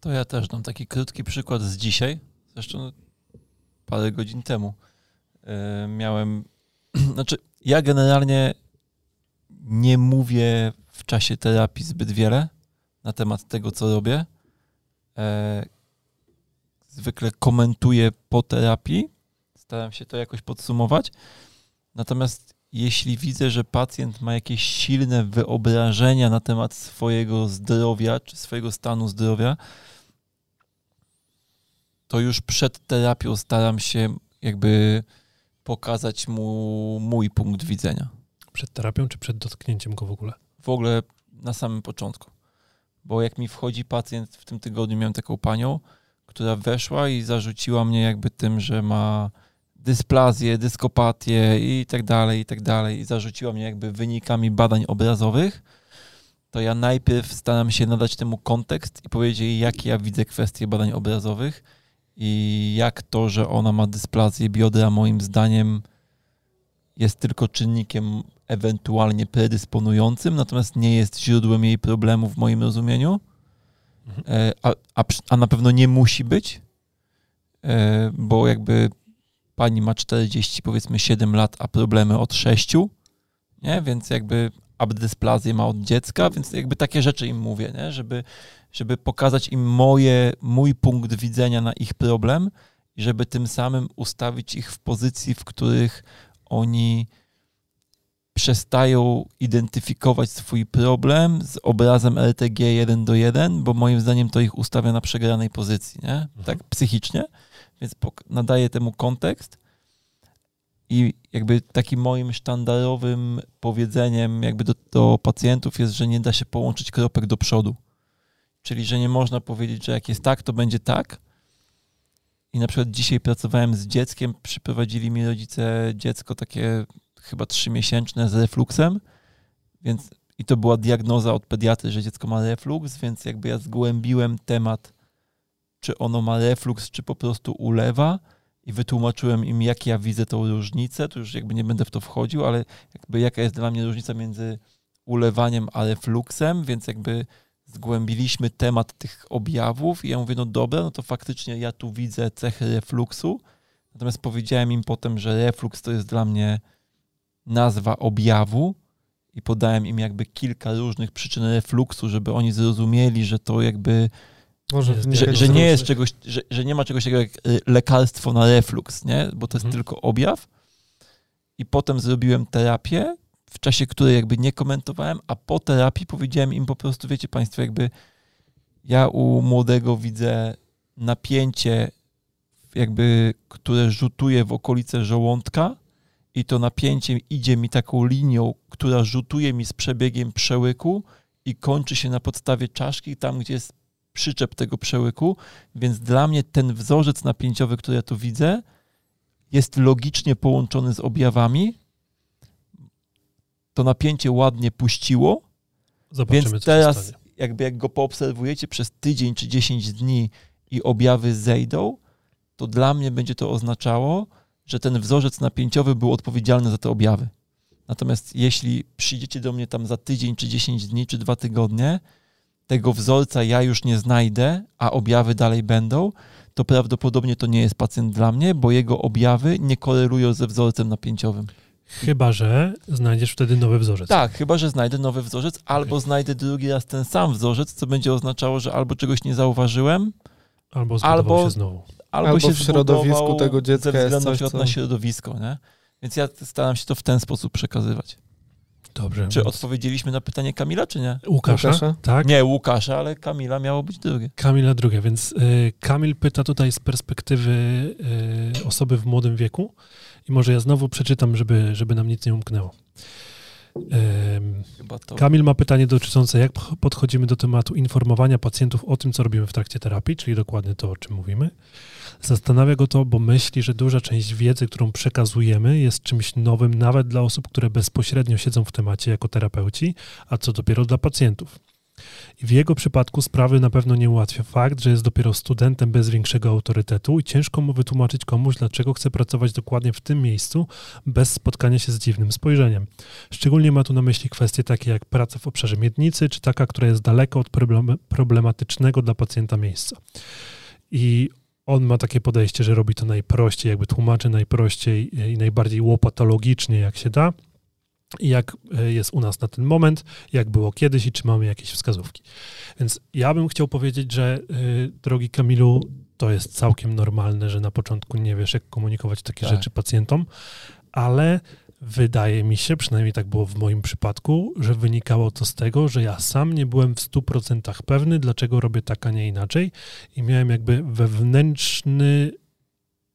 To ja też dam taki krótki przykład z dzisiaj, zresztą parę godzin temu. E, Miałem, znaczy ja generalnie nie mówię w czasie terapii zbyt wiele na temat tego, co robię. E, Zwykle komentuję po terapii, staram się to jakoś podsumować. Natomiast jeśli widzę, że pacjent ma jakieś silne wyobrażenia na temat swojego zdrowia czy swojego stanu zdrowia, to już przed terapią staram się jakby pokazać mu mój punkt widzenia. Przed terapią czy przed dotknięciem go w ogóle? W ogóle na samym początku. Bo jak mi wchodzi pacjent, w tym tygodniu miałem taką panią, która weszła i zarzuciła mnie jakby tym, że ma dysplazję, dyskopatię i tak dalej, i tak dalej. I zarzuciła mnie jakby wynikami badań obrazowych, to ja najpierw staram się nadać temu kontekst i powiedzieć jej, jak ja widzę kwestie badań obrazowych i jak to, że ona ma dysplazję biodra moim zdaniem jest tylko czynnikiem ewentualnie predysponującym, natomiast nie jest źródłem jej problemu w moim rozumieniu, Mhm. E, a, a, a na pewno nie musi być, e, bo jakby pani ma 40, powiedzmy 7 lat, a problemy od 6, nie? Więc jakby abdysplazję ma od dziecka, więc jakby takie rzeczy im mówię, nie? Żeby, żeby pokazać im moje, mój punkt widzenia na ich problem i żeby tym samym ustawić ich w pozycji, w których oni przestają identyfikować swój problem z obrazem LTG 1 do 1, bo moim zdaniem to ich ustawia na przegranej pozycji, nie? Tak psychicznie, więc nadaję temu kontekst i jakby takim moim sztandarowym powiedzeniem jakby do, do pacjentów jest, że nie da się połączyć kropek do przodu. Czyli, że nie można powiedzieć, że jak jest tak, to będzie tak. I na przykład dzisiaj pracowałem z dzieckiem, przyprowadzili mi rodzice dziecko takie chyba trzymiesięczne z refluksem, więc i to była diagnoza od pediatry, że dziecko ma refluks, więc jakby ja zgłębiłem temat czy ono ma reflux, czy po prostu ulewa i wytłumaczyłem im, jak ja widzę tą różnicę, to już jakby nie będę w to wchodził, ale jakby jaka jest dla mnie różnica między ulewaniem a refluxem, więc jakby zgłębiliśmy temat tych objawów i ja mówię, no dobra, no to faktycznie ja tu widzę cechy refluxu, natomiast powiedziałem im potem, że reflux to jest dla mnie nazwa objawu i podałem im jakby kilka różnych przyczyn refluxu, żeby oni zrozumieli, że to jakby Może że, że nie jest czegoś, że, że nie ma czegoś takiego jak y, lekarstwo na reflux, nie? Bo to jest Mhm. tylko objaw. I potem zrobiłem terapię, w czasie której jakby nie komentowałem, a po terapii powiedziałem im po prostu, wiecie Państwo, jakby ja u młodego widzę napięcie, jakby, które rzutuje w okolice żołądka i to napięcie idzie mi taką linią, która rzutuje mi z przebiegiem przełyku i kończy się na podstawie czaszki, tam gdzie jest przyczep tego przełyku, więc dla mnie ten wzorzec napięciowy, który ja tu widzę, jest logicznie połączony z objawami. To napięcie ładnie puściło, Zobaczymy, więc teraz jakby jak go poobserwujecie przez tydzień czy 10 dni i objawy zejdą, to dla mnie będzie to oznaczało, że ten wzorzec napięciowy był odpowiedzialny za te objawy. Natomiast jeśli przyjdziecie do mnie tam za tydzień, czy 10 dni, czy dwa tygodnie, tego wzorca ja już nie znajdę, a objawy dalej będą, to prawdopodobnie to nie jest pacjent dla mnie, bo jego objawy nie korelują ze wzorcem napięciowym. Chyba, że znajdziesz wtedy nowy wzorzec. Tak, chyba że znajdę nowy wzorzec, albo znajdę drugi raz ten sam wzorzec, co będzie oznaczało, że albo czegoś nie zauważyłem, Albo zbudował Albo- się znowu. albo, Albo się w środowisku tego dziecka ze jest coś, co- na środowisko, nie? Więc ja staram się to w ten sposób przekazywać. Dobrze. Czy więc- odpowiedzieliśmy na pytanie Kamila, czy nie? Łukasza? Łukasza? Tak. Nie, Łukasza, ale Kamila miało być drugie. Kamila drugie, więc y, Kamil pyta tutaj z perspektywy y, osoby w młodym wieku i może ja znowu przeczytam, żeby, żeby nam nic nie umknęło. To. Kamil ma pytanie dotyczące, jak podchodzimy do tematu informowania pacjentów o tym, co robimy w trakcie terapii, czyli dokładnie to, o czym mówimy. Zastanawia go to, bo myśli, że duża część wiedzy, którą przekazujemy, jest czymś nowym nawet dla osób, które bezpośrednio siedzą w temacie jako terapeuci, a co dopiero dla pacjentów. I w jego przypadku sprawy na pewno nie ułatwia fakt, że jest dopiero studentem bez większego autorytetu i ciężko mu wytłumaczyć komuś, dlaczego chce pracować dokładnie w tym miejscu, bez spotkania się z dziwnym spojrzeniem. Szczególnie ma tu na myśli kwestie takie jak praca w obszarze miednicy, czy taka, która jest daleko od problem- problematycznego dla pacjenta miejsca. I on ma takie podejście, że robi to najprościej, jakby tłumaczy najprościej i najbardziej łopatologicznie, jak się da. I jak e, jest u nas na ten moment, jak było kiedyś i czy mamy jakieś wskazówki. Więc ja bym chciał powiedzieć, że y, drogi Kamilu, to jest całkiem normalne, że na początku nie wiesz, jak komunikować takie Tak. rzeczy pacjentom, ale wydaje mi się, przynajmniej tak było w moim przypadku, że wynikało to z tego, że ja sam nie byłem w 100% pewny, dlaczego robię tak, a nie inaczej i miałem jakby wewnętrzny,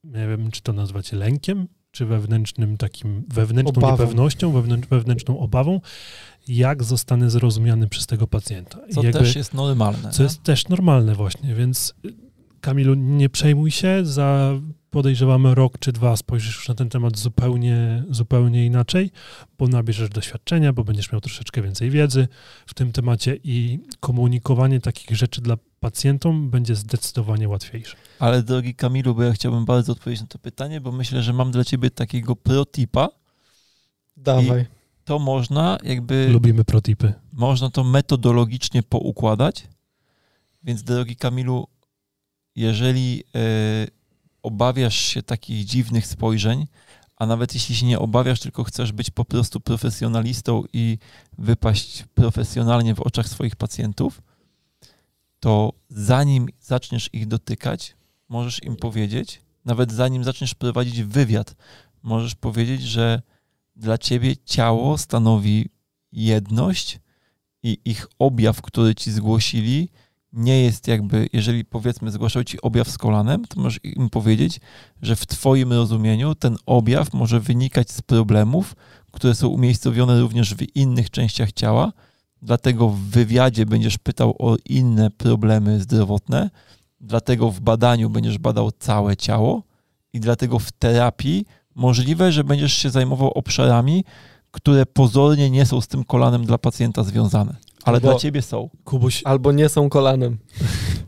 nie wiem, czy to nazwać lękiem, czy wewnętrznym takim, wewnętrzną Obawą. niepewnością, wewnętrz, wewnętrzną obawą, jak zostanę zrozumiany przez tego pacjenta. Co jakby, też jest normalne. co nie? jest też normalne właśnie, więc Kamilu, nie przejmuj się, za podejrzewamy rok czy dwa spojrzysz już na ten temat zupełnie, zupełnie inaczej, bo nabierzesz doświadczenia, bo będziesz miał troszeczkę więcej wiedzy w tym temacie i komunikowanie takich rzeczy dla pacjentom będzie zdecydowanie łatwiejsze. Ale drogi Kamilu, bo ja chciałbym bardzo odpowiedzieć na to pytanie, bo myślę, że mam dla ciebie takiego protipa. Dawaj. To można jakby... Lubimy protipy. można to metodologicznie poukładać. Więc drogi Kamilu, jeżeli e, obawiasz się takich dziwnych spojrzeń, a nawet jeśli się nie obawiasz, tylko chcesz być po prostu profesjonalistą i wypaść profesjonalnie w oczach swoich pacjentów, to zanim zaczniesz ich dotykać, możesz im powiedzieć, nawet zanim zaczniesz prowadzić wywiad, możesz powiedzieć, że dla ciebie ciało stanowi jedność i ich objaw, który ci zgłosili, nie jest jakby, jeżeli powiedzmy zgłaszał ci objaw z kolanem, to możesz im powiedzieć, że w twoim rozumieniu ten objaw może wynikać z problemów, które są umiejscowione również w innych częściach ciała, dlatego w wywiadzie będziesz pytał o inne problemy zdrowotne, dlatego w badaniu będziesz badał całe ciało. I dlatego w terapii możliwe, że będziesz się zajmował obszarami, które pozornie nie są z tym kolanem dla pacjenta związane. Ale Bo- dla ciebie są. Kubuś, Albo nie są kolanem.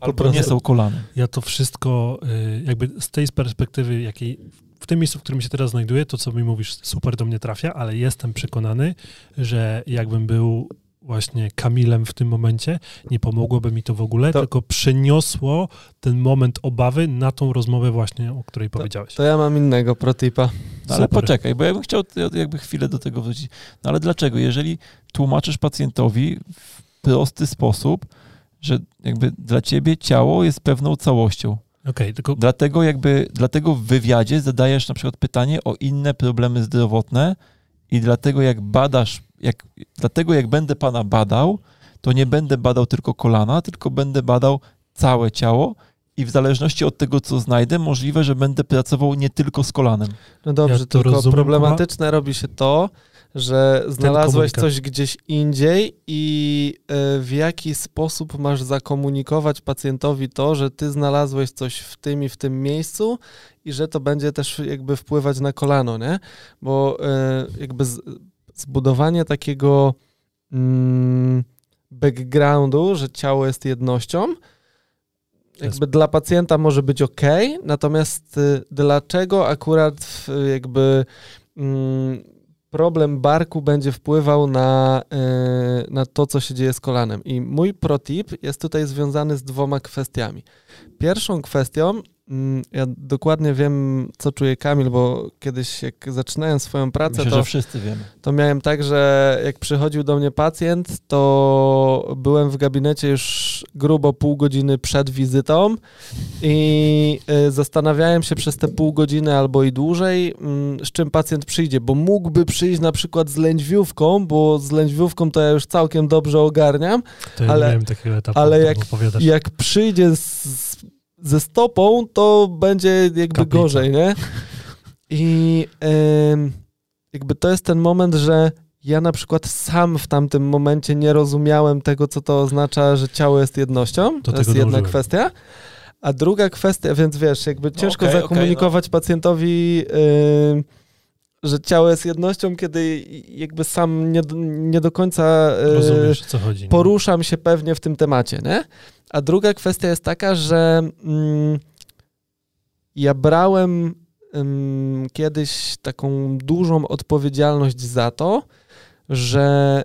Albo prostu. nie są kolany. ja to wszystko y, jakby z tej perspektywy, jakiej w tym miejscu, w którym się teraz znajduję, to co mi mówisz super do mnie trafia, ale jestem przekonany, że jakbym był właśnie Kamilem w tym momencie, nie pomogłoby mi to w ogóle, To- tylko przeniosło ten moment obawy na tą rozmowę właśnie, o której powiedziałeś. To ja mam innego protipa. No, ale poczekaj, bo ja bym chciał jakby chwilę do tego wrócić. No ale dlaczego? Jeżeli tłumaczysz pacjentowi w prosty sposób, że jakby dla ciebie ciało jest pewną całością. Okej, tylko Dlatego jakby, dlatego w wywiadzie zadajesz na przykład pytanie o inne problemy zdrowotne i dlatego jak badasz, jak, dlatego jak będę pana badał, to nie będę badał tylko kolana, tylko będę badał całe ciało i w zależności od tego, co znajdę, możliwe, że będę pracował nie tylko z kolanem. No dobrze, Ja to tylko rozumiem, problematyczne robi się to, że znalazłeś coś gdzieś indziej i e, w jaki sposób masz zakomunikować pacjentowi to, że ty znalazłeś coś w tym i w tym miejscu i że to będzie też jakby wpływać na kolano, nie? Bo e, jakby z, zbudowanie takiego mm, backgroundu, że ciało jest jednością, jakby dla pacjenta może być ok, natomiast y, dlaczego akurat w, jakby mm, problem barku będzie wpływał na, y, na to, co się dzieje z kolanem. I mój protip jest tutaj związany z dwoma kwestiami. Pierwszą kwestią, ja dokładnie wiem, co czuje Kamil, bo kiedyś jak zaczynałem swoją pracę, Myślę, to że wszyscy wiemy. to miałem tak, że jak przychodził do mnie pacjent, to byłem w gabinecie już grubo pół godziny przed wizytą i y, zastanawiałem się przez te pół godziny albo i dłużej, mm, z czym pacjent przyjdzie, bo mógłby przyjść na przykład z lędźwiówką, bo z lędźwiówką to ja już całkiem dobrze ogarniam, to ja ale- nie miałem takiego etapu, ale jak- jak przyjdzie z, ze stopą, to będzie jakby Kaplica. gorzej, nie? I em, jakby to jest ten moment, że ja na przykład sam w tamtym momencie nie rozumiałem tego, co to oznacza, że ciało jest jednością. Do to jest jedna dążyłem. kwestia. A druga kwestia, więc wiesz, jakby ciężko okej, okej, zakomunikować pacjentowi, ym, że ciało jest jednością, kiedy jakby sam nie, do- nie do końca y, Rozumiesz, chodzi. poruszam się pewnie w tym temacie, nie? A druga kwestia jest taka, że mm, ja brałem ym, kiedyś taką dużą odpowiedzialność za to, że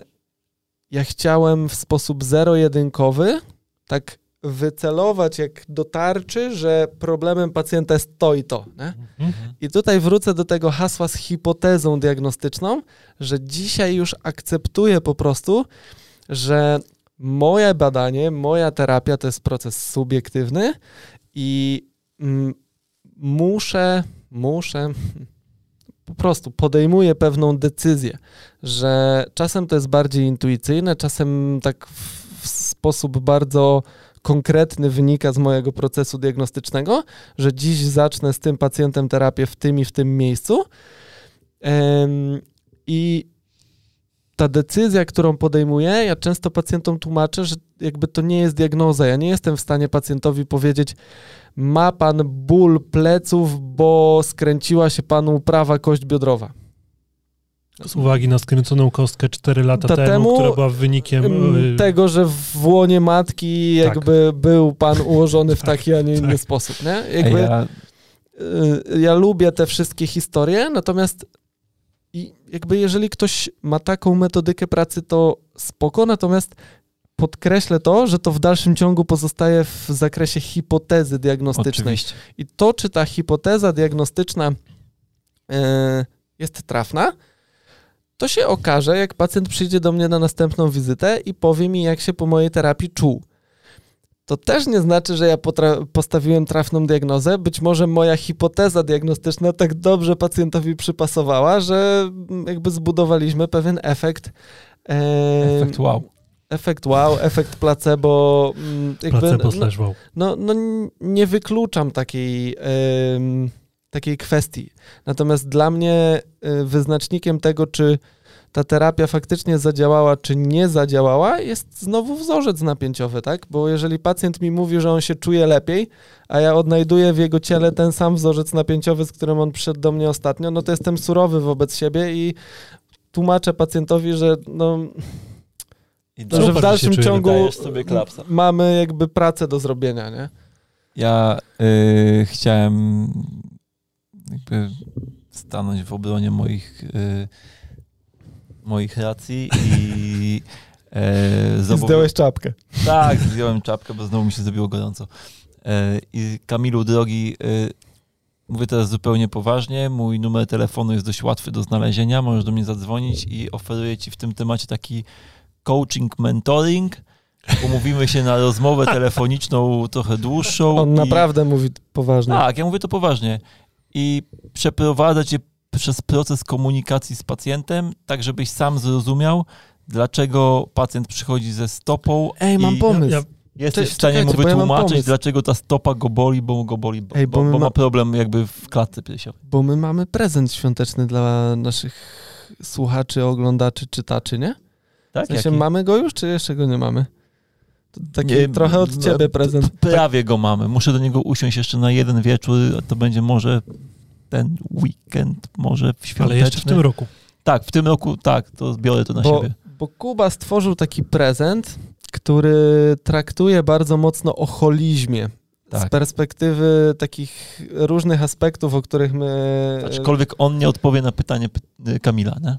ja chciałem w sposób zero-jedynkowy tak wycelować jak do tarczy, że problemem pacjenta jest to i to. I tutaj wrócę do tego hasła z hipotezą diagnostyczną, że dzisiaj już akceptuję po prostu, że moje badanie, moja terapia to jest proces subiektywny i mm, muszę, muszę, po prostu podejmuję pewną decyzję, że czasem to jest bardziej intuicyjne, czasem tak w, sposób bardzo konkretny wynika z mojego procesu diagnostycznego, że dziś zacznę z tym pacjentem terapię w tym i w tym miejscu. I ta decyzja, którą podejmuję, ja często pacjentom tłumaczę, że jakby to nie jest diagnoza. Ja nie jestem w stanie pacjentowi powiedzieć, ma pan ból pleców, bo skręciła się panu prawa kość biodrowa. Z uwagi na skręconą kostkę 4 lata Ta temu, temu, która była wynikiem... Em, y, Tego, że w łonie matki Tak. jakby był pan ułożony w Tak, taki, a nie inny tak. sposób, nie? Jakby, ja, y, ja lubię te wszystkie historie, natomiast i jakby jeżeli ktoś ma taką metodykę pracy, to spoko, natomiast podkreślę to, że to w dalszym ciągu pozostaje w zakresie hipotezy diagnostycznej. oczywiście. I to, czy ta hipoteza diagnostyczna e, jest trafna, to się okaże, jak pacjent przyjdzie do mnie na następną wizytę i powie mi, jak się po mojej terapii czuł. To też nie znaczy, że ja postawiłem trafną diagnozę. Być może moja hipoteza diagnostyczna tak dobrze pacjentowi przypasowała, że jakby zbudowaliśmy pewien efekt. e, Efekt wow. Efekt wow, efekt placebo. mm, Jakby, placebo no, slash wow. no, no nie wykluczam takiej, takiej kwestii. Natomiast dla mnie y, wyznacznikiem tego, czy ta terapia faktycznie zadziałała, czy nie zadziałała, jest znowu wzorzec napięciowy, tak? Bo jeżeli pacjent mi mówi, że on się czuje lepiej, a ja odnajduję w jego ciele ten sam wzorzec napięciowy, z którym on przyszedł do mnie ostatnio, no to jestem surowy wobec siebie i tłumaczę pacjentowi, że no, I To, że w dalszym się czuję, ciągu mamy jakby pracę do zrobienia, nie? Ja y, chciałem jakby stanąć w obronie moich, y, moich racji i e, zobowi- Zdjąłeś czapkę. Tak, zdjąłem czapkę, bo znowu mi się zrobiło gorąco. E, I Kamilu, drogi, e, mówię teraz zupełnie poważnie. Mój numer telefonu jest dość łatwy do znalezienia. Możesz do mnie zadzwonić i oferuję ci w tym temacie taki coaching, mentoring. Umówimy się na rozmowę telefoniczną trochę dłuższą. On i- naprawdę mówi poważnie. Tak, ja mówię to poważnie. I przeprowadzę cię przez proces komunikacji z pacjentem, tak żebyś sam zrozumiał, dlaczego pacjent przychodzi ze stopą. Ej, mam i- pomysł. Ja- Jesteś Cześć, w stanie mu czekajcie, ja wytłumaczyć, pomysł. dlaczego ta stopa go boli, bo go boli, bo, Ej, bo bo, bo ma ma- problem jakby w klatce piersiowej. Bo my mamy prezent świąteczny dla naszych słuchaczy, oglądaczy, czytaczy, nie? Tak? W sensie Jaki? mamy go już, czy jeszcze go nie mamy? To taki Nie, trochę od no, ciebie prezent. Prawie go mamy. Muszę do niego usiąść jeszcze na jeden wieczór, a to będzie może ten weekend, może w świąteczny. Ale jeszcze w tym roku. Tak, w tym roku, tak, to zbiorę to na Bo, siebie. bo Kuba stworzył taki prezent, który traktuje bardzo mocno o holizmie. Z Tak. perspektywy takich różnych aspektów, o których my. Aczkolwiek on nie odpowie na pytanie py- Kamila, nie?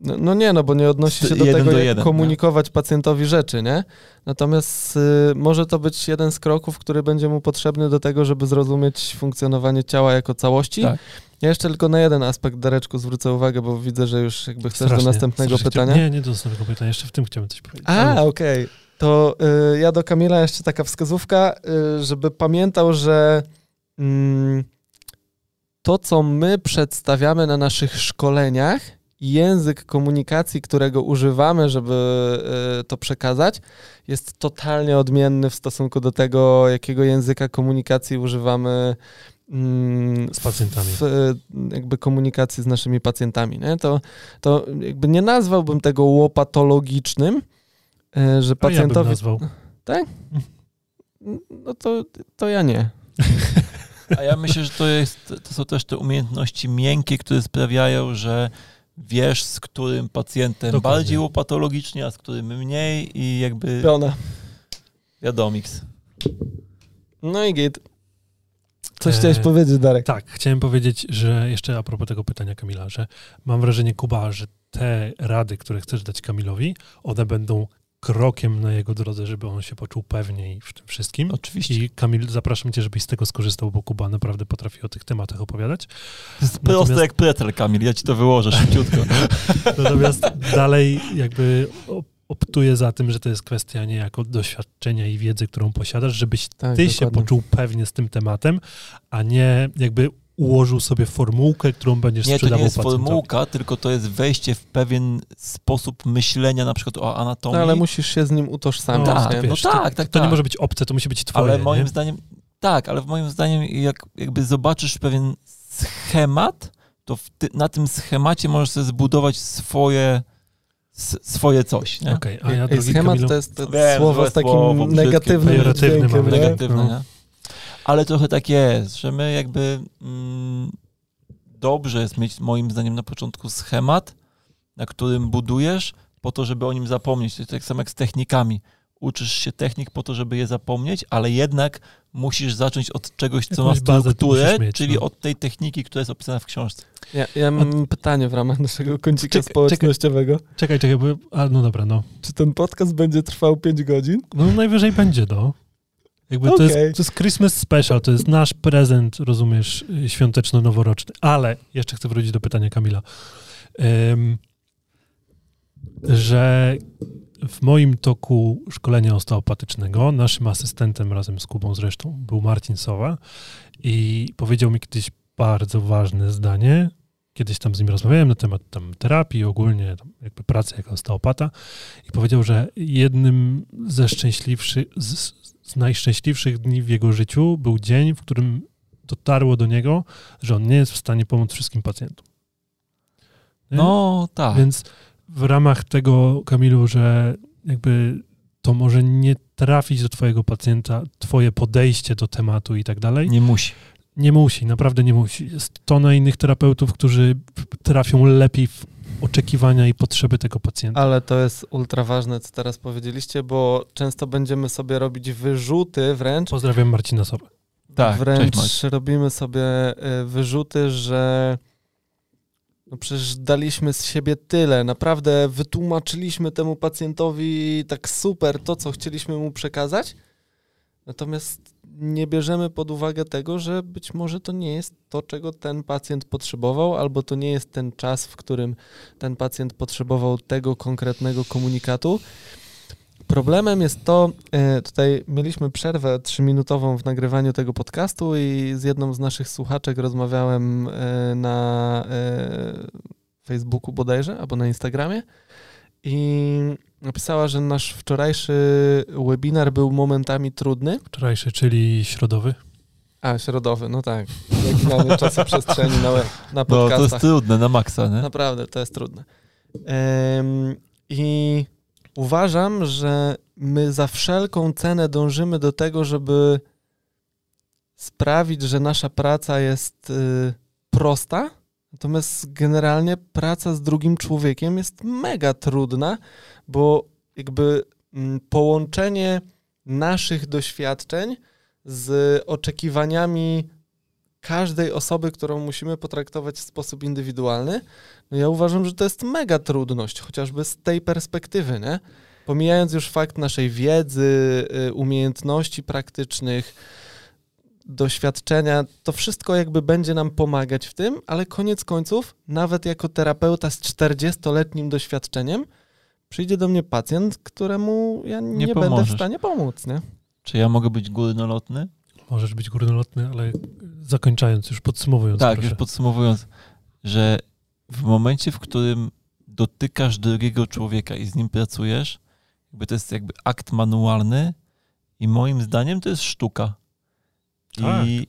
No, no nie, no bo nie odnosi się do Jeden tego, do jak jeden, komunikować pacjentowi rzeczy, nie? Natomiast y, może to być jeden z kroków, który będzie mu potrzebny do tego, żeby zrozumieć funkcjonowanie ciała jako całości. Tak. Ja jeszcze tylko na jeden aspekt, Dareczku, zwrócę uwagę, bo widzę, że już jakby chcesz Strasznie, do następnego strasznie pytania. Nie, nie do następnego pytania. Jeszcze w tym chciałem coś powiedzieć. A, okej. To y, ja do Kamila jeszcze taka wskazówka, y, żeby pamiętał, że mm, to, co my przedstawiamy na naszych szkoleniach, język komunikacji, którego używamy, żeby y, to przekazać, jest totalnie odmienny w stosunku do tego, jakiego języka komunikacji używamy mm, Z pacjentami. w y, jakby komunikacji z naszymi pacjentami. Nie? To, to jakby nie nazwałbym tego łopatologicznym, y, że A ja bym pacjentowi... nazwał. no to, to ja nie. A ja myślę, że to, jest, to są też te umiejętności miękkie, które sprawiają, że wiesz, z którym pacjentem Dokładnie. bardziej łopatologicznie, a z którym mniej i jakby Piona. wiadomiks. No i git. Coś E, chciałeś powiedzieć, Darek? Tak, chciałem powiedzieć, że jeszcze a propos tego pytania Kamila, że mam wrażenie, Kuba, że te rady, które chcesz dać Kamilowi, one będą krokiem na jego drodze, żeby on się poczuł pewniej w tym wszystkim. Oczywiście. I Kamil, zapraszam cię, żebyś z tego skorzystał, bo Kuba naprawdę potrafi o tych tematach opowiadać. To jest proste Natomiast- jak pretel, Kamil, ja ci to wyłożę szybciutko. Natomiast dalej jakby op- optuję za tym, że to jest kwestia niejako doświadczenia i wiedzy, którą posiadasz, żebyś Tak, ty się dokładnie. poczuł pewnie z tym tematem, a nie jakby ułożył sobie formułkę, którą będziesz Nie, to nie sprzedawał jest pacjentowi. formułka, tylko to jest wejście w pewien sposób myślenia, na przykład o anatomii. No, ale musisz się z nim utożsamiać, No, tak, nie? no wiesz, tak, to, tak, To nie tak. może być obce, to musi być twoje. ale moim nie? zdaniem, tak, ale moim zdaniem jak jakby zobaczysz pewien schemat, to ty, na tym schemacie możesz sobie zbudować swoje, swoje coś, nie? Okej, a ja Ej, schemat Kamilu, to jest to Wiem, słowo z takim słowo, negatywnym dźwiękiem, nie? Negatywne, No. nie? Ale trochę tak jest, że my jakby mm, dobrze jest mieć moim zdaniem na początku schemat, na którym budujesz po to, żeby o nim zapomnieć. To jest tak samo jak z technikami. Uczysz się technik po to, żeby je zapomnieć, ale jednak musisz zacząć od czegoś, co Jakąś ma strukturę, mieć, czyli no. od tej techniki, która jest opisana w książce. Ja, ja mam pytanie w ramach naszego kącika Czekaj, społecznościowego. Czekaj, czekaj, bo, a, no dobra, no. Czy ten podcast będzie trwał 5 godzin? No najwyżej będzie, no. Jakby to, jest, to jest Christmas Special, to jest nasz prezent, rozumiesz, świąteczno-noworoczny. Ale jeszcze chcę wrócić do pytania Kamila. Ym, że w moim toku szkolenia osteopatycznego naszym asystentem razem z Kubą zresztą był Marcin Sowa i powiedział mi kiedyś bardzo ważne zdanie. Kiedyś tam z nim rozmawiałem na temat tam terapii, ogólnie tam jakby pracy jako osteopata i powiedział, że jednym ze szczęśliwszych, z, z najszczęśliwszych dni w jego życiu był dzień, w którym dotarło do niego, że on nie jest w stanie pomóc wszystkim pacjentom. Nie? No tak. Więc w ramach tego, Kamilu, że jakby to może nie trafić do twojego pacjenta, twoje podejście do tematu i tak dalej, nie musi. Nie musi, naprawdę nie musi. Jest tona innych terapeutów, którzy trafią lepiej w oczekiwania i potrzeby tego pacjenta. Ale to jest ultra ważne, co teraz powiedzieliście, bo często będziemy sobie robić wyrzuty wręcz. Pozdrawiam Marcina Sobę. Tak, wręcz cześć, robimy sobie y, wyrzuty, że no przecież daliśmy z siebie tyle, naprawdę wytłumaczyliśmy temu pacjentowi tak super to, co chcieliśmy mu przekazać, natomiast nie bierzemy pod uwagę tego, że być może to nie jest to, czego ten pacjent potrzebował, albo to nie jest ten czas, w którym ten pacjent potrzebował tego konkretnego komunikatu. Problemem jest to, e, tutaj mieliśmy przerwę trzyminutową w nagrywaniu tego podcastu i z jedną z naszych słuchaczek rozmawiałem e, na e, Facebooku bodajże, albo na Instagramie i napisała, że nasz wczorajszy webinar był momentami trudny. Wczorajszy, czyli środowy. A, środowy, no tak. Jak mamy czasu przestrzeni na, na No podcastach. to jest trudne, na maksa, nie? Naprawdę, to jest trudne. Ym, I uważam, że my za wszelką cenę dążymy do tego, żeby sprawić, że nasza praca jest y, prosta, natomiast generalnie praca z drugim człowiekiem jest mega trudna, bo jakby mm, połączenie naszych doświadczeń z oczekiwaniami każdej osoby, którą musimy potraktować w sposób indywidualny, no ja uważam, że to jest mega trudność, chociażby z tej perspektywy, nie? Pomijając już fakt naszej wiedzy, y, umiejętności praktycznych, doświadczenia, to wszystko jakby będzie nam pomagać w tym, ale koniec końców, nawet jako terapeuta z 40-letnim doświadczeniem, przyjdzie do mnie pacjent, któremu ja nie, będę w stanie pomóc, nie? Czy ja mogę być górnolotny? Możesz być górnolotny, ale zakończając, już podsumowując. Tak, proszę. już podsumowując, że w momencie, w którym dotykasz drugiego człowieka i z nim pracujesz, jakby to jest jakby akt manualny i moim zdaniem to jest sztuka. Tak. I,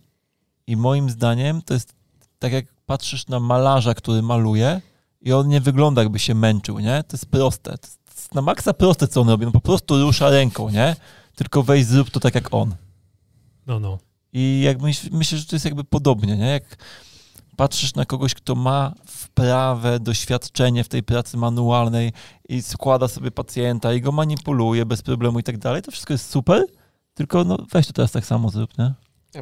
I moim zdaniem to jest tak jak patrzysz na malarza, który maluje i on nie wygląda jakby się męczył, nie? To jest proste. To jest na maksa proste, co on robi. On po prostu rusza ręką, nie? Tylko weź zrób to tak jak on. No, no. I jak myśl, myślę, że to jest jakby podobnie, nie? Jak patrzysz na kogoś, kto ma wprawę, doświadczenie w tej pracy manualnej i składa sobie pacjenta i go manipuluje bez problemu i tak dalej, to wszystko jest super, tylko no weź to teraz tak samo zrób, nie?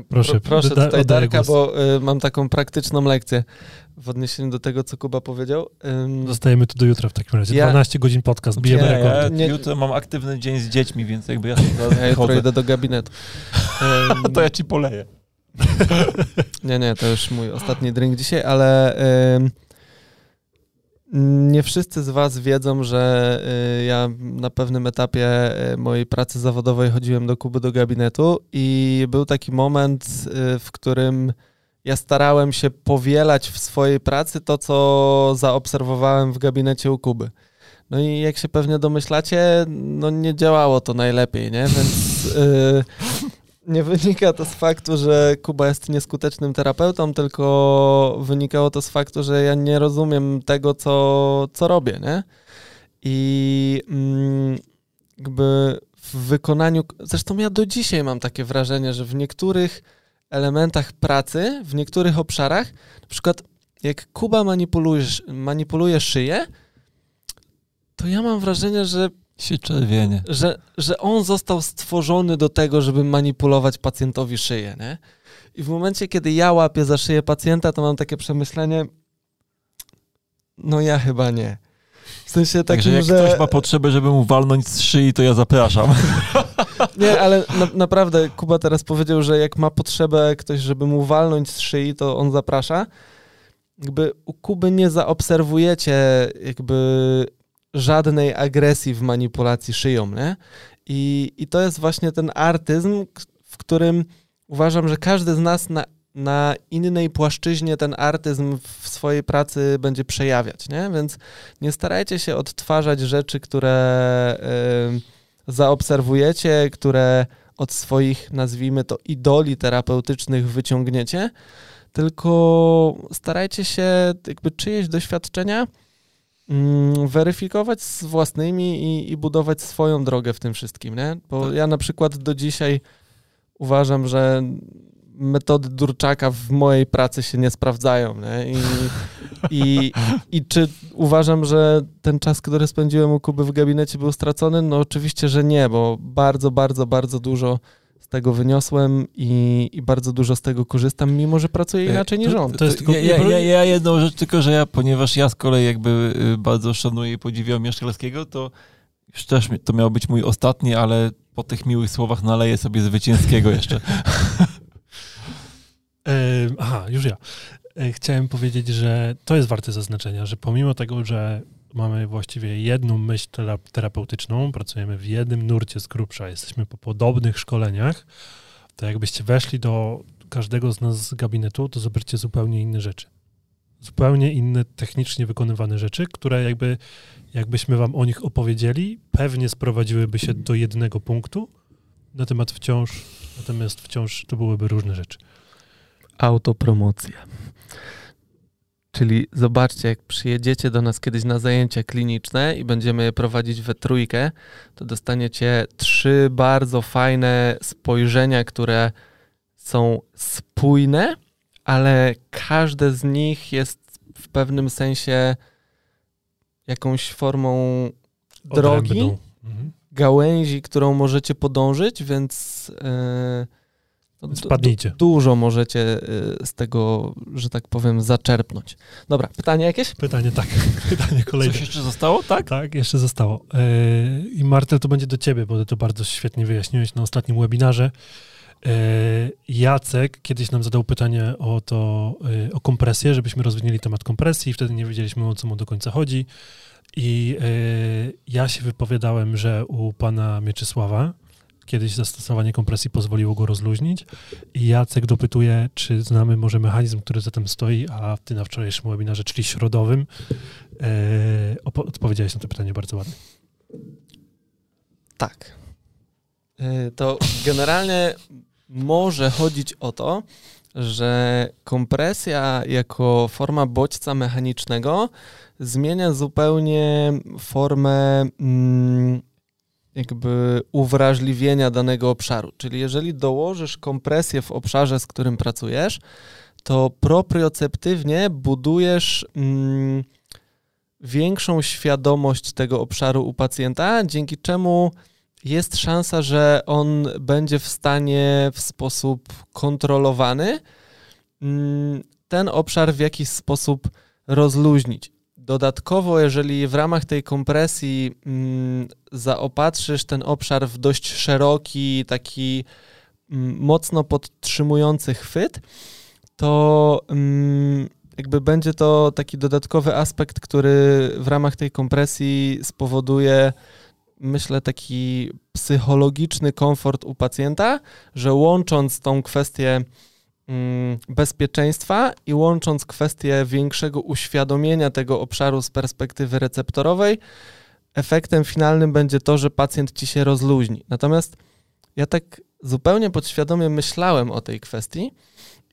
Proszę, Pro, proszę da- tutaj Darka, głos. bo y, mam taką praktyczną lekcję w odniesieniu do tego, co Kuba powiedział. Ym, Zostajemy tu do jutra w takim razie. Ja- 12 godzin podcast, bijemy Nie, rekordy. ja nie- jutro mam aktywny dzień z dziećmi, więc jakby ja ja jutro idę do gabinetu. Ym, To ja ci poleję. Nie, nie, to już mój ostatni drink dzisiaj, ale ym, nie wszyscy z Was wiedzą, że y, ja na pewnym etapie y, mojej pracy zawodowej chodziłem do Kuby do gabinetu i był taki moment, y, w którym ja starałem się powielać w swojej pracy to, co zaobserwowałem w gabinecie u Kuby. No i jak się pewnie domyślacie, no nie działało to najlepiej, nie? Więc y, nie wynika to z faktu, że Kuba jest nieskutecznym terapeutą, tylko wynikało to z faktu, że ja nie rozumiem tego, co, co robię, nie? I mm, jakby w wykonaniu, zresztą ja do dzisiaj mam takie wrażenie, że w niektórych elementach pracy, w niektórych obszarach, na przykład jak Kuba manipuluje, manipuluje szyję, to ja mam wrażenie, że Się czerwienie. że, że on został stworzony do tego, żeby manipulować pacjentowi szyję, nie? I w momencie, kiedy ja łapię za szyję pacjenta, to mam takie przemyślenie, no ja chyba nie. W sensie takim, Także jak że... ktoś ma potrzebę, żeby mu walnąć z szyi, to ja zapraszam. Nie, ale na, naprawdę Kuba teraz powiedział, że jak ma potrzebę ktoś, żeby mu walnąć z szyi, to on zaprasza. Jakby u Kuby nie zaobserwujecie jakby żadnej agresji w manipulacji szyją, nie? I, i to jest właśnie ten artyzm, w którym uważam, że każdy z nas na, na innej płaszczyźnie ten artyzm w swojej pracy będzie przejawiać, nie? Więc nie starajcie się odtwarzać rzeczy, które... Yy, zaobserwujecie, które od swoich, nazwijmy to, idoli terapeutycznych wyciągniecie, tylko starajcie się jakby czyjeś doświadczenia weryfikować z własnymi i, i budować swoją drogę w tym wszystkim, nie? Bo ja na przykład do dzisiaj uważam, że metody Durczaka w mojej pracy się nie sprawdzają. Nie? I, i, I czy uważam, że ten czas, który spędziłem u Kuby w gabinecie był stracony? No oczywiście, że nie, bo bardzo, bardzo, bardzo dużo z tego wyniosłem i, i bardzo dużo z tego korzystam, mimo że pracuję inaczej niż on. To jest tylko, ja, ja, ja, jedną rzecz tylko, że ja, ponieważ ja z kolei jakby y, bardzo szanuję i podziwiam Mieszkalskiego, to już też to miał być mój ostatni, ale po tych miłych słowach naleję sobie zwycięskiego jeszcze. E, aha, już ja. E, chciałem powiedzieć, że to jest warte zaznaczenia, że pomimo tego, że mamy właściwie jedną myśl terapeutyczną, pracujemy w jednym nurcie z grubsza, jesteśmy po podobnych szkoleniach, to jakbyście weszli do każdego z nas z gabinetu, to zobaczycie zupełnie inne rzeczy. Zupełnie inne technicznie wykonywane rzeczy, które jakby, jakbyśmy wam o nich opowiedzieli, pewnie sprowadziłyby się do jednego punktu, na temat wciąż, natomiast wciąż to byłyby różne rzeczy. Autopromocja. Czyli zobaczcie, jak przyjedziecie do nas kiedyś na zajęcia kliniczne i będziemy je prowadzić we trójkę, to dostaniecie trzy bardzo fajne spojrzenia, które są spójne, ale każde z nich jest w pewnym sensie jakąś formą drogi, mhm. gałęzi, którą możecie podążyć, więc. Yy, Spadnijcie. dużo możecie y, z tego, że tak powiem, zaczerpnąć. Dobra, pytanie jakieś? Pytanie, tak. Pytanie kolejne. Coś jeszcze zostało, tak? Tak, jeszcze zostało. Y, I Martel, to będzie do ciebie, bo ty to bardzo świetnie wyjaśniłeś na ostatnim webinarze. Y, Jacek kiedyś nam zadał pytanie o to, o kompresję, żebyśmy rozwinęli temat kompresji, wtedy nie wiedzieliśmy, o co mu do końca chodzi. I ja się wypowiadałem, że u pana Mieczysława, Kiedyś zastosowanie kompresji pozwoliło go rozluźnić i Jacek dopytuje, czy znamy może mechanizm, który za tym stoi, a ty na wczorajszym webinarze, czyli środowym, e, odpowiedziałeś na to pytanie bardzo ładnie. Tak. E, to generalnie może chodzić o to, że kompresja jako forma bodźca mechanicznego zmienia zupełnie formę mm, jakby uwrażliwienia danego obszaru. Czyli jeżeli dołożysz kompresję w obszarze, z którym pracujesz, to proprioceptywnie budujesz mm, większą świadomość tego obszaru u pacjenta, dzięki czemu jest szansa, że on będzie w stanie w sposób kontrolowany mm, ten obszar w jakiś sposób rozluźnić. Dodatkowo, jeżeli w ramach tej kompresji mm, zaopatrzysz ten obszar w dość szeroki, taki mm, mocno podtrzymujący chwyt, to mm, jakby będzie to taki dodatkowy aspekt, który w ramach tej kompresji spowoduje, myślę, taki psychologiczny komfort u pacjenta, że łącząc tą kwestię bezpieczeństwa i łącząc kwestię większego uświadomienia tego obszaru z perspektywy receptorowej, efektem finalnym będzie to, że pacjent ci się rozluźni. Natomiast ja tak zupełnie podświadomie myślałem o tej kwestii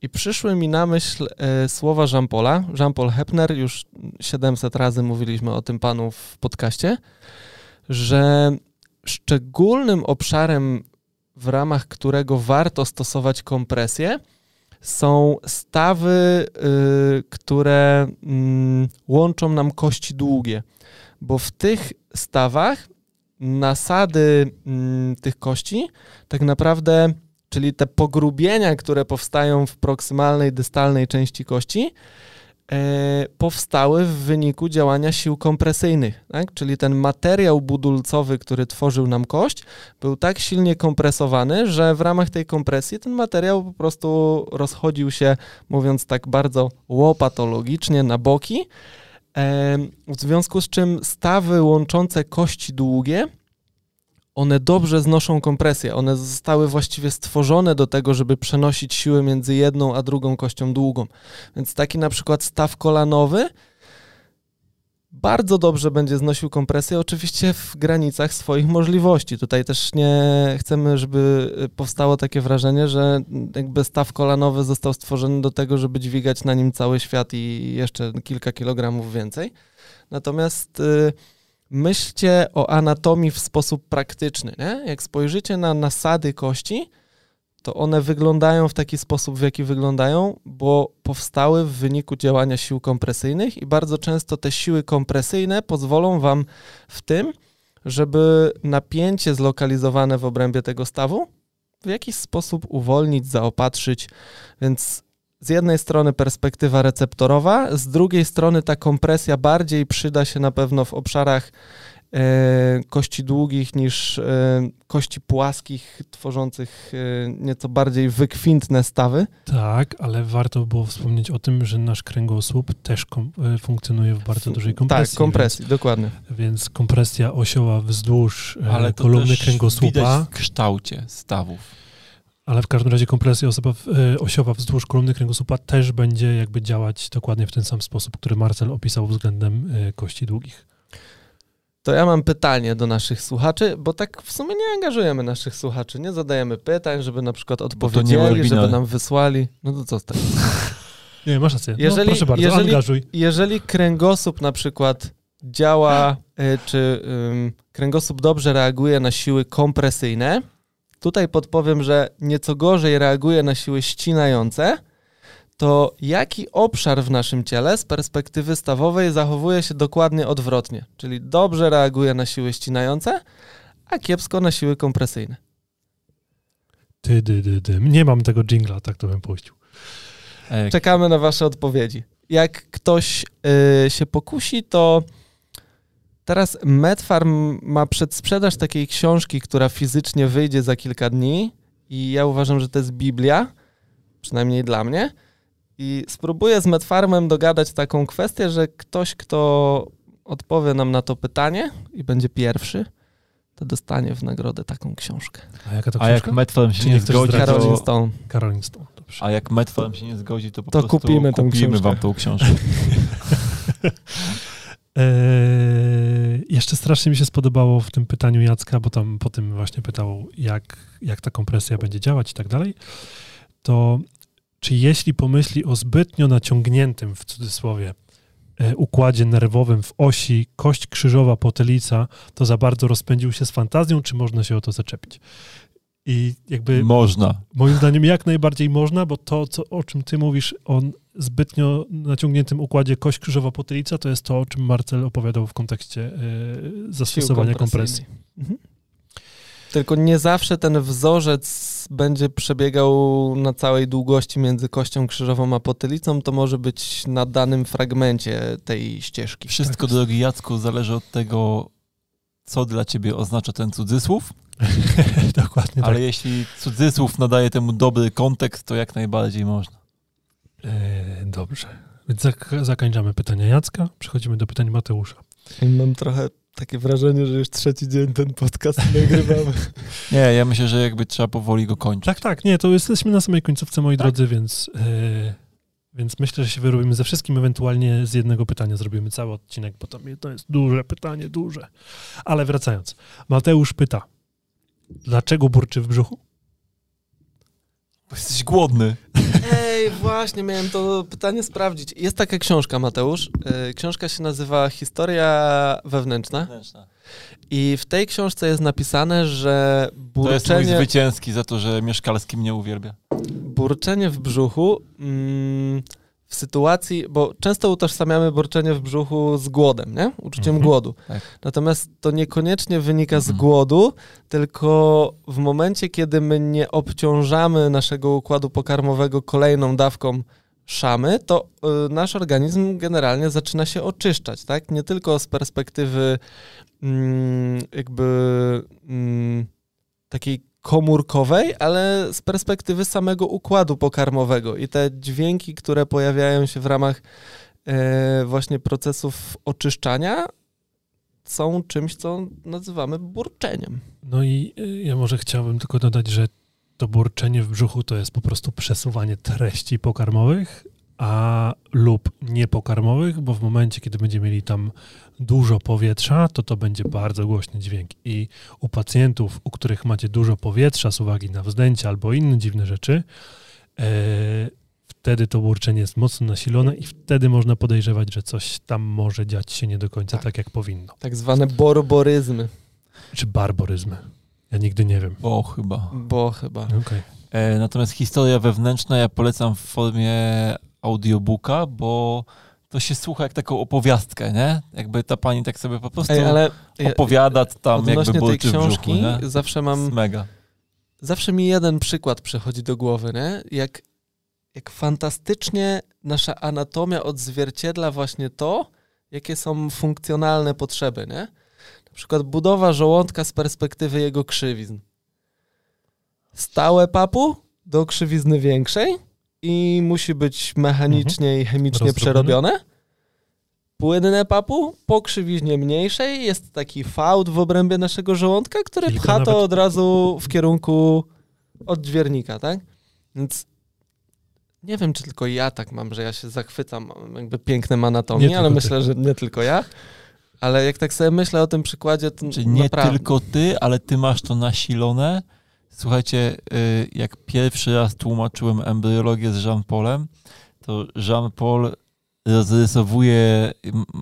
i przyszły mi na myśl e, słowa Jean-Paula. Jean-Paul Hepner, już 700 razy mówiliśmy o tym panu w podcaście, że szczególnym obszarem, w ramach którego warto stosować kompresję, są stawy, y, które mm, łączą nam kości długie, bo w tych stawach nasady mm, tych kości tak naprawdę, czyli te pogrubienia, które powstają w proksymalnej, dystalnej części kości, powstały w wyniku działania sił kompresyjnych. Tak? Czyli ten materiał budulcowy, który tworzył nam kość, był tak silnie kompresowany, że w ramach tej kompresji ten materiał po prostu rozchodził się, mówiąc tak bardzo łopatologicznie, na boki. E, w związku z czym stawy łączące kości długie one dobrze znoszą kompresję. One zostały właściwie stworzone do tego, żeby przenosić siłę między jedną a drugą kością długą. Więc taki na przykład staw kolanowy bardzo dobrze będzie znosił kompresję, oczywiście w granicach swoich możliwości. Tutaj też nie chcemy, żeby powstało takie wrażenie, że jakby staw kolanowy został stworzony do tego, żeby dźwigać na nim cały świat i jeszcze kilka kilogramów więcej. Natomiast y, myślcie o anatomii w sposób praktyczny. Nie? Jak spojrzycie na nasady kości, to one wyglądają w taki sposób, w jaki wyglądają, bo powstały w wyniku działania sił kompresyjnych i bardzo często te siły kompresyjne pozwolą wam w tym, żeby napięcie zlokalizowane w obrębie tego stawu w jakiś sposób uwolnić, zaopatrzyć, więc z jednej strony perspektywa receptorowa, z drugiej strony ta kompresja bardziej przyda się na pewno w obszarach e, kości długich niż e, kości płaskich, tworzących e, nieco bardziej wykwintne stawy. Tak, ale warto było wspomnieć o tym, że nasz kręgosłup też kom, e, funkcjonuje w bardzo dużej kompresji. Tak, kompresji, więc, dokładnie. Więc kompresja osioła wzdłuż e, ale kolumny kręgosłupa. Widać w kształcie stawów. Ale w każdym razie kompresja osoba, e, osiowa wzdłuż kolumny kręgosłupa też będzie jakby działać dokładnie w ten sam sposób, który Marcel opisał względem e, kości długich. To ja mam pytanie do naszych słuchaczy, bo tak w sumie nie angażujemy naszych słuchaczy, nie zadajemy pytań, żeby na przykład odpowiedzieli, żeby nam wysłali. No to co z tego? Nie, masz rację. No, jeżeli, no, proszę bardzo, jeżeli, angażuj. Jeżeli kręgosłup na przykład działa, e, czy um, kręgosłup dobrze reaguje na siły kompresyjne, Tutaj podpowiem, że nieco gorzej reaguje na siły ścinające, to jaki obszar w naszym ciele z perspektywy stawowej zachowuje się dokładnie odwrotnie, czyli dobrze reaguje na siły ścinające, a kiepsko na siły kompresyjne. Ty, ty, ty, ty. Nie mam tego jingla, tak to bym puścił. Czekamy na wasze odpowiedzi. Jak ktoś y, się pokusi, to Teraz Medfarm ma przedsprzedaż takiej książki, która fizycznie wyjdzie za kilka dni i ja uważam, że to jest Biblia, przynajmniej dla mnie. I spróbuję z Medfarmem dogadać taką kwestię, że ktoś, kto odpowie nam na to pytanie i będzie pierwszy, to dostanie w nagrodę taką książkę. A jaka to książka? A jak Medfarm się nie zgodzi, to... Caroline Stone. Caroline Stone, dobrze. A jak Medfarm się nie zgodzi, to po to prostu kupimy, kupimy wam tą książkę. Eee, jeszcze strasznie mi się spodobało w tym pytaniu Jacka, bo tam po tym właśnie pytał, jak, jak ta kompresja będzie działać i tak dalej, to czy jeśli pomyśli o zbytnio naciągniętym, w cudzysłowie, e, układzie nerwowym w osi kość krzyżowa potelica, to za bardzo rozpędził się z fantazją, czy można się o to zaczepić? I jakby. Można. Moim zdaniem jak najbardziej można, bo to, co, o czym ty mówisz, on zbytnio naciągniętym układzie kość krzyżowa potylica, to jest to, o czym Marcel opowiadał w kontekście y, zastosowania kompresji. Mhm. Tylko nie zawsze ten wzorzec będzie przebiegał na całej długości między kością krzyżową a potylicą, to może być na danym fragmencie tej ścieżki. Wszystko, tak. drogi Jacku, zależy od tego, co dla ciebie oznacza ten cudzysłów. Dokładnie Ale tak. jeśli cudzysłów nadaje temu dobry kontekst, to jak najbardziej można. E, dobrze. Więc zak zakończamy pytania Jacka, przechodzimy do pytań Mateusza. Mam trochę takie wrażenie, że już trzeci dzień ten podcast nagrywamy. nie, ja myślę, że jakby trzeba powoli go kończyć. Tak, tak, nie, to jesteśmy na samej końcówce, moi tak? drodzy, więc, yy, więc myślę, że się wyrobimy ze wszystkim, ewentualnie z jednego pytania zrobimy cały odcinek, bo tam to jest duże pytanie, duże. Ale wracając, Mateusz pyta, dlaczego burczy w brzuchu? Bo jesteś głodny. Ej, właśnie, miałem to pytanie sprawdzić. Jest taka książka, Mateusz. E, książka się nazywa Historia wewnętrzna. wewnętrzna. I w tej książce jest napisane, że burczenie... To jest mój zwycięski za to, że Mieszkalski mnie uwielbia. Burczenie w brzuchu... Mm, w sytuacji, bo często utożsamiamy burczenie w brzuchu z głodem, nie? Uczuciem mhm. głodu. Tak. Natomiast to niekoniecznie wynika z mhm. głodu, tylko w momencie, kiedy my nie obciążamy naszego układu pokarmowego kolejną dawką szamy, to y, nasz organizm generalnie zaczyna się oczyszczać, tak? Nie tylko z perspektywy mm, jakby mm, takiej komórkowej, ale z perspektywy samego układu pokarmowego. I te dźwięki, które pojawiają się w ramach e, właśnie procesów oczyszczania, są czymś, co nazywamy burczeniem. No i e, ja może chciałbym tylko dodać, że to burczenie w brzuchu to jest po prostu przesuwanie treści pokarmowych a lub niepokarmowych, bo w momencie, kiedy będziemy mieli tam dużo powietrza, to to będzie bardzo głośny dźwięk. I u pacjentów, u których macie dużo powietrza z uwagi na wzdęcia albo inne dziwne rzeczy, e, wtedy to burczenie jest mocno nasilone i wtedy można podejrzewać, że coś tam może dziać się nie do końca tak, tak jak powinno. Tak zwane borboryzmy. Czy barboryzmy. Ja nigdy nie wiem. Bo chyba. Bo chyba. Okay. E, natomiast historia wewnętrzna ja polecam w formie audiobooka, bo to się słucha jak taką opowiastkę, nie? Jakby ta pani tak sobie po prostu Ej, ale opowiada tam jakby tej w brzuchu, książki nie? zawsze mam, mega. zawsze mi jeden przykład przychodzi do głowy, nie? Jak, jak fantastycznie nasza anatomia odzwierciedla właśnie to, jakie są funkcjonalne potrzeby, nie? Na przykład budowa żołądka z perspektywy jego krzywizn. Stałe papu do krzywizny większej i musi być mechanicznie i chemicznie przerobione. Płynne papu po krzywiźnie mniejszej jest taki fałd w obrębie naszego żołądka, który Kilka pcha to od razu w kierunku odźwiernika, tak? Więc nie wiem, czy tylko ja tak mam, że ja się zachwycam jakby pięknem anatomii, Nie ale tylko ty. myślę, że nie tylko ja. Ale jak tak sobie myślę o tym przykładzie, to Czyli nie naprawdę... tylko ty, ale ty masz to nasilone. Słuchajcie, y, jak pierwszy raz tłumaczyłem embryologię z Jean-Paulem, to Jean-Paul rozrysowuje,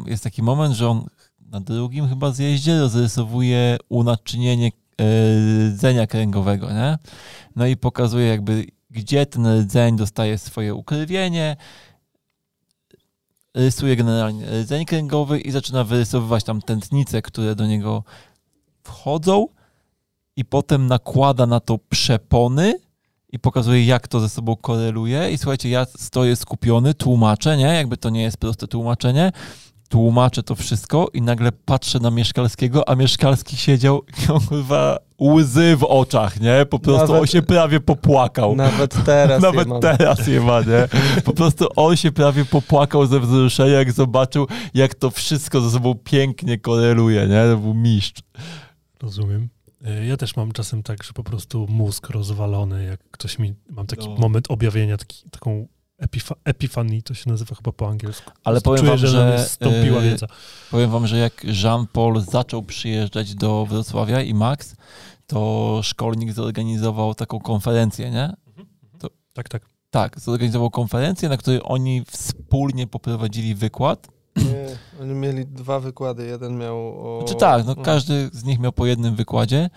jest taki moment, że on na drugim chyba zjeździe rozrysowuje unaczynienie y, rdzenia kręgowego, nie? No i pokazuje jakby, gdzie ten rdzeń dostaje swoje ukrwienie, rysuje generalnie rdzeń kręgowy i zaczyna wyrysowywać tam tętnice, które do niego wchodzą i potem nakłada na to przepony i pokazuje, jak to ze sobą koreluje. I słuchajcie, ja stoję skupiony, tłumaczę, nie? Jakby to nie jest proste tłumaczenie. Tłumaczę to wszystko i nagle patrzę na Mieszkalskiego, a Mieszkalski siedział chyba łzy w oczach, nie? Po prostu Nawet- on się prawie popłakał. Nawet teraz je Nawet mam. teraz je ma, nie? Po prostu on się prawie popłakał ze wzruszenia, jak zobaczył, jak to wszystko ze sobą pięknie koreluje, nie? To był mistrz. Rozumiem. E, Ja też mam czasem tak, że po prostu mózg rozwalony, jak ktoś mi, mam taki No. moment objawienia, taki, taką epifa, epifanii, to się nazywa chyba po angielsku. Ale powiem Czuję, wam, że, że, stąpiła e, wiedza. Powiem wam, że jak Jean-Paul zaczął przyjeżdżać do Wrocławia i Max, to szkolnik zorganizował taką konferencję, nie? Tak, tak. Tak, zorganizował konferencję, na której oni wspólnie poprowadzili wykład. Oni mieli dwa wykłady. Jeden miał o... Znaczy tak, no każdy z nich miał po jednym wykładzie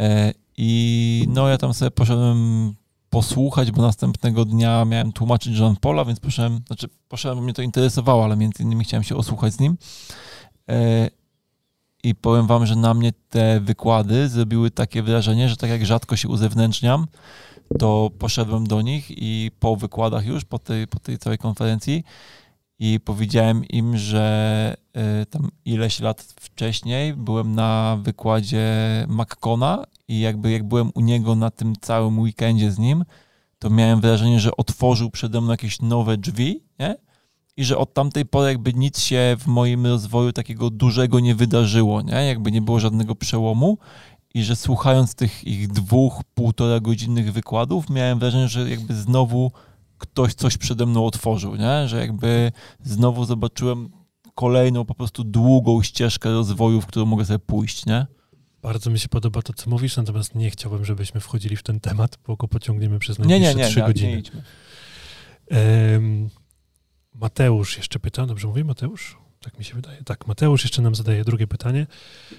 e, i no ja tam sobie poszedłem posłuchać, bo następnego dnia miałem tłumaczyć Jean Paula, więc poszedłem, znaczy poszedłem, bo mnie to interesowało, ale między innymi chciałem się osłuchać z nim. E, I powiem wam, że na mnie te wykłady zrobiły takie wrażenie, że tak jak rzadko się uzewnętrzniam, to poszedłem do nich i po wykładach już, po tej, po tej całej konferencji i powiedziałem im, że y, tam ileś lat wcześniej byłem na wykładzie McCona i jakby jak byłem u niego na tym całym weekendzie z nim, to miałem wrażenie, że otworzył przede mną jakieś nowe drzwi, nie? I że od tamtej pory jakby nic się w moim rozwoju takiego dużego nie wydarzyło, nie? Jakby nie było żadnego przełomu i że słuchając tych ich dwóch, półtora godzinnych wykładów miałem wrażenie, że jakby znowu ktoś coś przede mną otworzył, nie? Że jakby znowu zobaczyłem kolejną po prostu długą ścieżkę rozwoju, w którą mogę sobie pójść, nie? Bardzo mi się podoba to, co mówisz, natomiast nie chciałbym, żebyśmy wchodzili w ten temat, bo go pociągniemy przez Nie, najbliższe nie, nie, trzy nie, godziny. nie. Em, Mateusz jeszcze pyta, dobrze mówię, Mateusz? Tak mi się wydaje. Tak, Mateusz jeszcze nam zadaje drugie pytanie.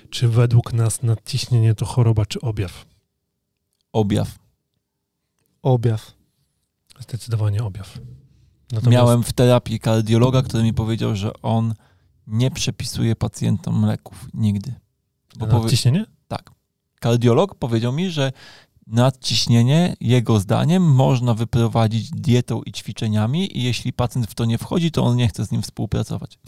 Czy według nas nadciśnienie to choroba czy objaw? Objaw. Objaw. Zdecydowanie objaw. Natomiast Miałem w terapii kardiologa, który mi powiedział, że on nie przepisuje pacjentom leków nigdy. Bo powie... nadciśnienie? Kardiolog powiedział mi, że nadciśnienie, jego zdaniem, można wyprowadzić dietą i ćwiczeniami i jeśli pacjent w to nie wchodzi, to on nie chce z nim współpracować.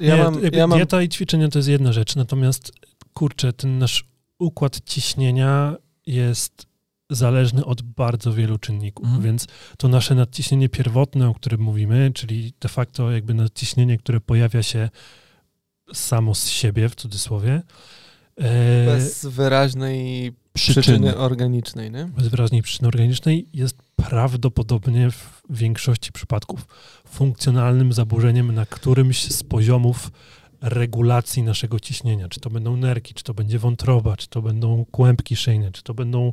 Ja nie, mam, ja mam Dieta i ćwiczenia to jest jedna rzecz, natomiast kurczę, ten nasz układ ciśnienia jest zależny od bardzo wielu czynników, Mhm. więc to nasze nadciśnienie pierwotne, o którym mówimy, czyli de facto jakby nadciśnienie, które pojawia się samo z siebie, w cudzysłowie, e, bez wyraźnej Przyczyny. przyczyny organicznej, nie? bez wyraźnej przyczyny organicznej, jest prawdopodobnie w większości przypadków funkcjonalnym zaburzeniem na którymś z poziomów regulacji naszego ciśnienia. Czy to będą nerki, czy to będzie wątroba, czy to będą kłębki szyjne, czy to będą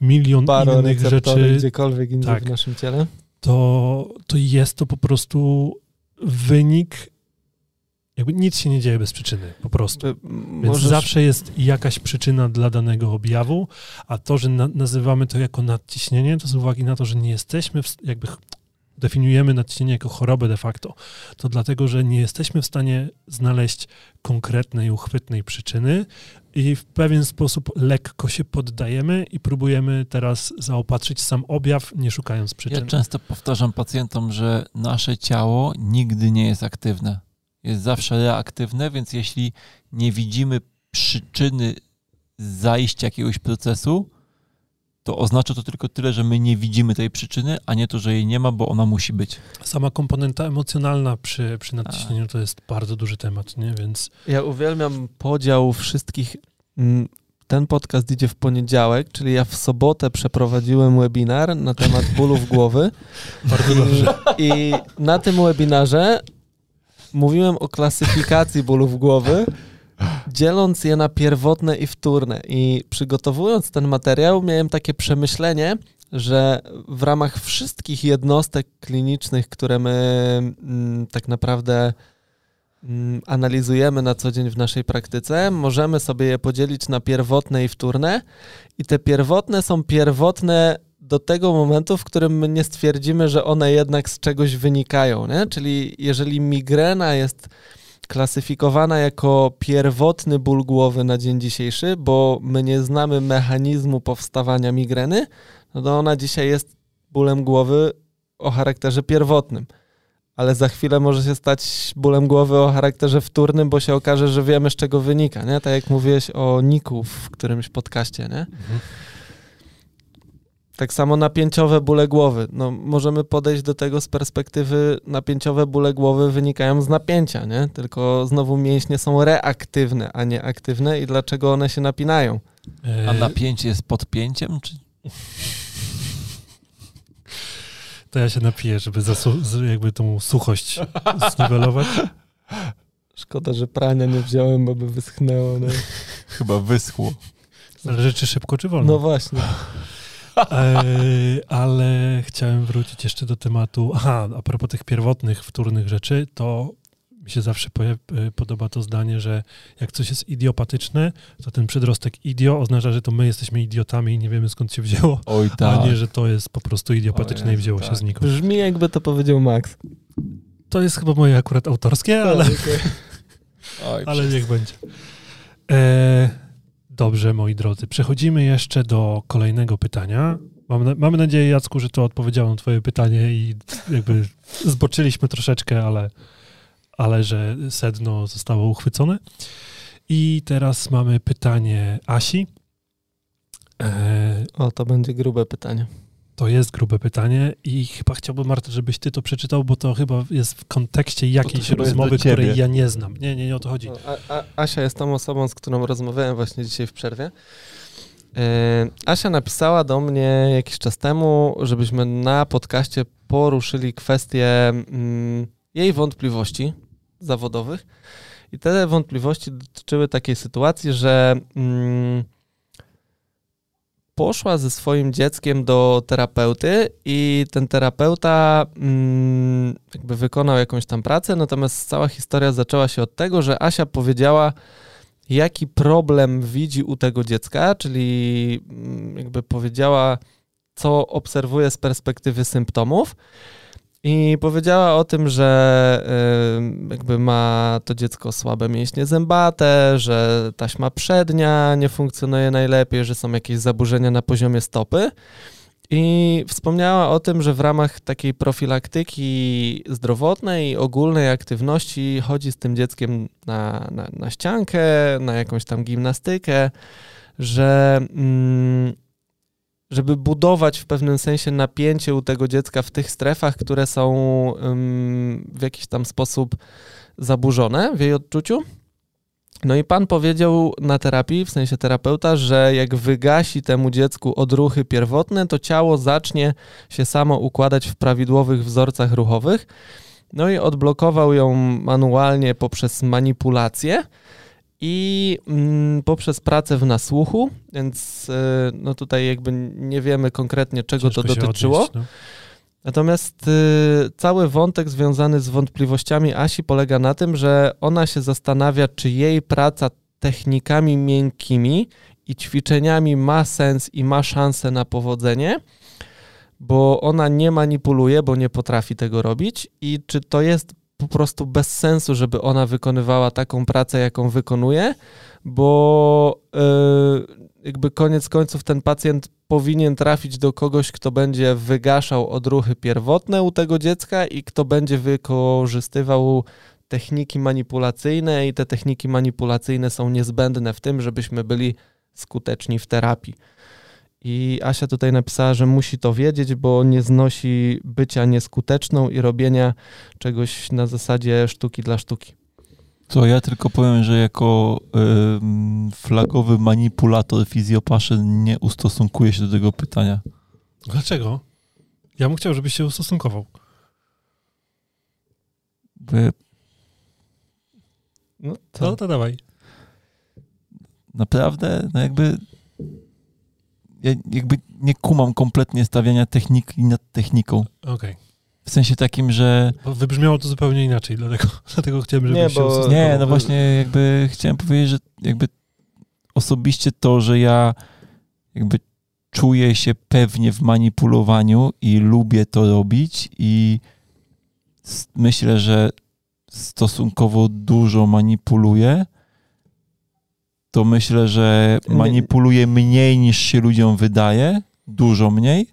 milion innych Baroreceptory rzeczy. gdziekolwiek indziej Tak. w naszym ciele. To, to jest to po prostu wynik jakby nic się nie dzieje bez przyczyny, po prostu. Więc możesz- zawsze jest jakaś przyczyna dla danego objawu, a to, że na, nazywamy to jako nadciśnienie, to z uwagi na to, że nie jesteśmy, w, jakby definiujemy nadciśnienie jako chorobę de facto, to dlatego, że nie jesteśmy w stanie znaleźć konkretnej, uchwytnej przyczyny i w pewien sposób lekko się poddajemy i próbujemy teraz zaopatrzyć sam objaw, nie szukając Ja przyczyn. często powtarzam pacjentom, że nasze ciało nigdy nie jest aktywne. Jest zawsze reaktywne, więc jeśli nie widzimy przyczyny zajścia jakiegoś procesu, to oznacza to tylko tyle, że my nie widzimy tej przyczyny, a nie to, że jej nie ma, bo ona musi być. Sama komponenta emocjonalna przy, przy nadciśnieniu to jest bardzo duży temat, nie? Więc Ja uwielbiam podział wszystkich. mm, Ten podcast idzie w poniedziałek, czyli ja w sobotę przeprowadziłem webinar na temat bólów głowy. bardzo I, dobrze. I na tym webinarze mówiłem o klasyfikacji bólów głowy, dzieląc je na pierwotne i wtórne. I przygotowując ten materiał, miałem takie przemyślenie, że w ramach wszystkich jednostek klinicznych, które my mm, tak naprawdę mm, analizujemy na co dzień w naszej praktyce, możemy sobie je podzielić na pierwotne i wtórne. I te pierwotne są pierwotne do tego momentu, w którym my nie stwierdzimy, że one jednak z czegoś wynikają. Nie? Czyli jeżeli migrena jest klasyfikowana jako pierwotny ból głowy na dzień dzisiejszy, bo my nie znamy mechanizmu powstawania migreny, no to ona dzisiaj jest bólem głowy o charakterze pierwotnym. Ale za chwilę może się stać bólem głowy o charakterze wtórnym, bo się okaże, że wiemy z czego wynika, nie? Tak jak mówiłeś o Niku w którymś podcaście, nie? Mhm. Tak samo napięciowe bóle głowy. No, możemy podejść do tego z perspektywy napięciowe bóle głowy wynikają z napięcia, nie? Tylko znowu mięśnie są reaktywne, a nie aktywne i dlaczego one się napinają? A E, napięcie jest podpięciem? Czy... To ja się napiję, żeby zasu- jakby tą suchość zniwelować. Szkoda, że prania nie wziąłem, bo by wyschnęło. No, Chyba wyschło. Zależy, czy szybko, czy wolno. no właśnie. Ale chciałem wrócić jeszcze do tematu. Aha, a propos tych pierwotnych, wtórnych rzeczy, to mi się zawsze e, podoba to zdanie, że jak coś jest idiopatyczne, to ten przedrostek idio oznacza, że to my jesteśmy idiotami i nie wiemy skąd się wzięło, Oj a tak. nie, że to jest po prostu idiopatyczne O i Jezu, wzięło się tak. znikąd. Brzmi jakby to powiedział Max. To jest chyba moje akurat autorskie, ale, Oj, ale niech będzie. E, dobrze, moi drodzy, przechodzimy jeszcze do kolejnego pytania. Mam mamy nadzieję, Jacku, że to odpowiedziało na twoje pytanie i jakby zboczyliśmy troszeczkę, ale, ale że sedno zostało uchwycone. I teraz mamy pytanie Asi. E, O, to będzie grube pytanie. To jest grube pytanie i chyba chciałbym, Marta, żebyś ty to przeczytał, bo to chyba jest w kontekście jakiejś rozmowy, której ja nie znam. Nie, nie, nie o to chodzi. No, A, a, Asia jest tą osobą, z którą rozmawiałem właśnie dzisiaj w przerwie. Yy, Asia napisała do mnie jakiś czas temu, żebyśmy na podcaście poruszyli kwestię mm, jej wątpliwości zawodowych. I te wątpliwości dotyczyły takiej sytuacji, że mm, poszła ze swoim dzieckiem do terapeuty i ten terapeuta mm, jakby wykonał jakąś tam pracę, natomiast cała historia zaczęła się od tego, że Asia powiedziała, jaki problem widzi u tego dziecka, czyli mm, jakby powiedziała, co obserwuje z perspektywy symptomów. I powiedziała o tym, że y, jakby ma to dziecko słabe mięśnie zębate, że taśma przednia nie funkcjonuje najlepiej, że są jakieś zaburzenia na poziomie stopy. I wspomniała o tym, że w ramach takiej profilaktyki zdrowotnej i ogólnej aktywności chodzi z tym dzieckiem na, na, na ściankę, na jakąś tam gimnastykę, że mm, żeby budować w pewnym sensie napięcie u tego dziecka w tych strefach, które są w jakiś tam sposób zaburzone w jej odczuciu. No i pan powiedział na terapii, w sensie terapeuta, że jak wygasi temu dziecku odruchy pierwotne, to ciało zacznie się samo układać w prawidłowych wzorcach ruchowych. No i odblokował ją manualnie poprzez manipulację i mm, poprzez pracę w nasłuchu, więc y, no tutaj jakby nie wiemy konkretnie czego Ciężko to dotyczyło. odnieść, no. Natomiast y, cały wątek związany z wątpliwościami Asi polega na tym, że ona się zastanawia, czy jej praca technikami miękkimi i ćwiczeniami ma sens i ma szansę na powodzenie, bo ona nie manipuluje, bo nie potrafi tego robić i czy to jest po prostu bez sensu, żeby ona wykonywała taką pracę, jaką wykonuje, bo yy, jakby koniec końców ten pacjent powinien trafić do kogoś, kto będzie wygaszał odruchy pierwotne u tego dziecka i kto będzie wykorzystywał techniki manipulacyjne i te techniki manipulacyjne są niezbędne w tym, żebyśmy byli skuteczni w terapii. I Asia tutaj napisała, że musi to wiedzieć, bo nie znosi bycia nieskuteczną i robienia czegoś na zasadzie sztuki dla sztuki. To ja tylko powiem, że jako y, flagowy manipulator fizjopaszy nie ustosunkuję się do tego pytania. Dlaczego? Ja bym chciał, żebyś się ustosunkował. By No To, to, to dawaj. naprawdę, no jakby ja jakby nie kumam kompletnie stawiania techniki nad techniką. Okej. W sensie takim, że Bo Wybrzmiało to zupełnie inaczej, dlatego, dlatego chciałem, żebyś Nie, się bo- ustosunkował. nie, no właśnie jakby chciałem powiedzieć, że jakby osobiście to, że ja jakby czuję się pewnie w manipulowaniu i lubię to robić i myślę, że stosunkowo dużo manipuluję, to myślę, że manipuluję mniej niż się ludziom wydaje, dużo mniej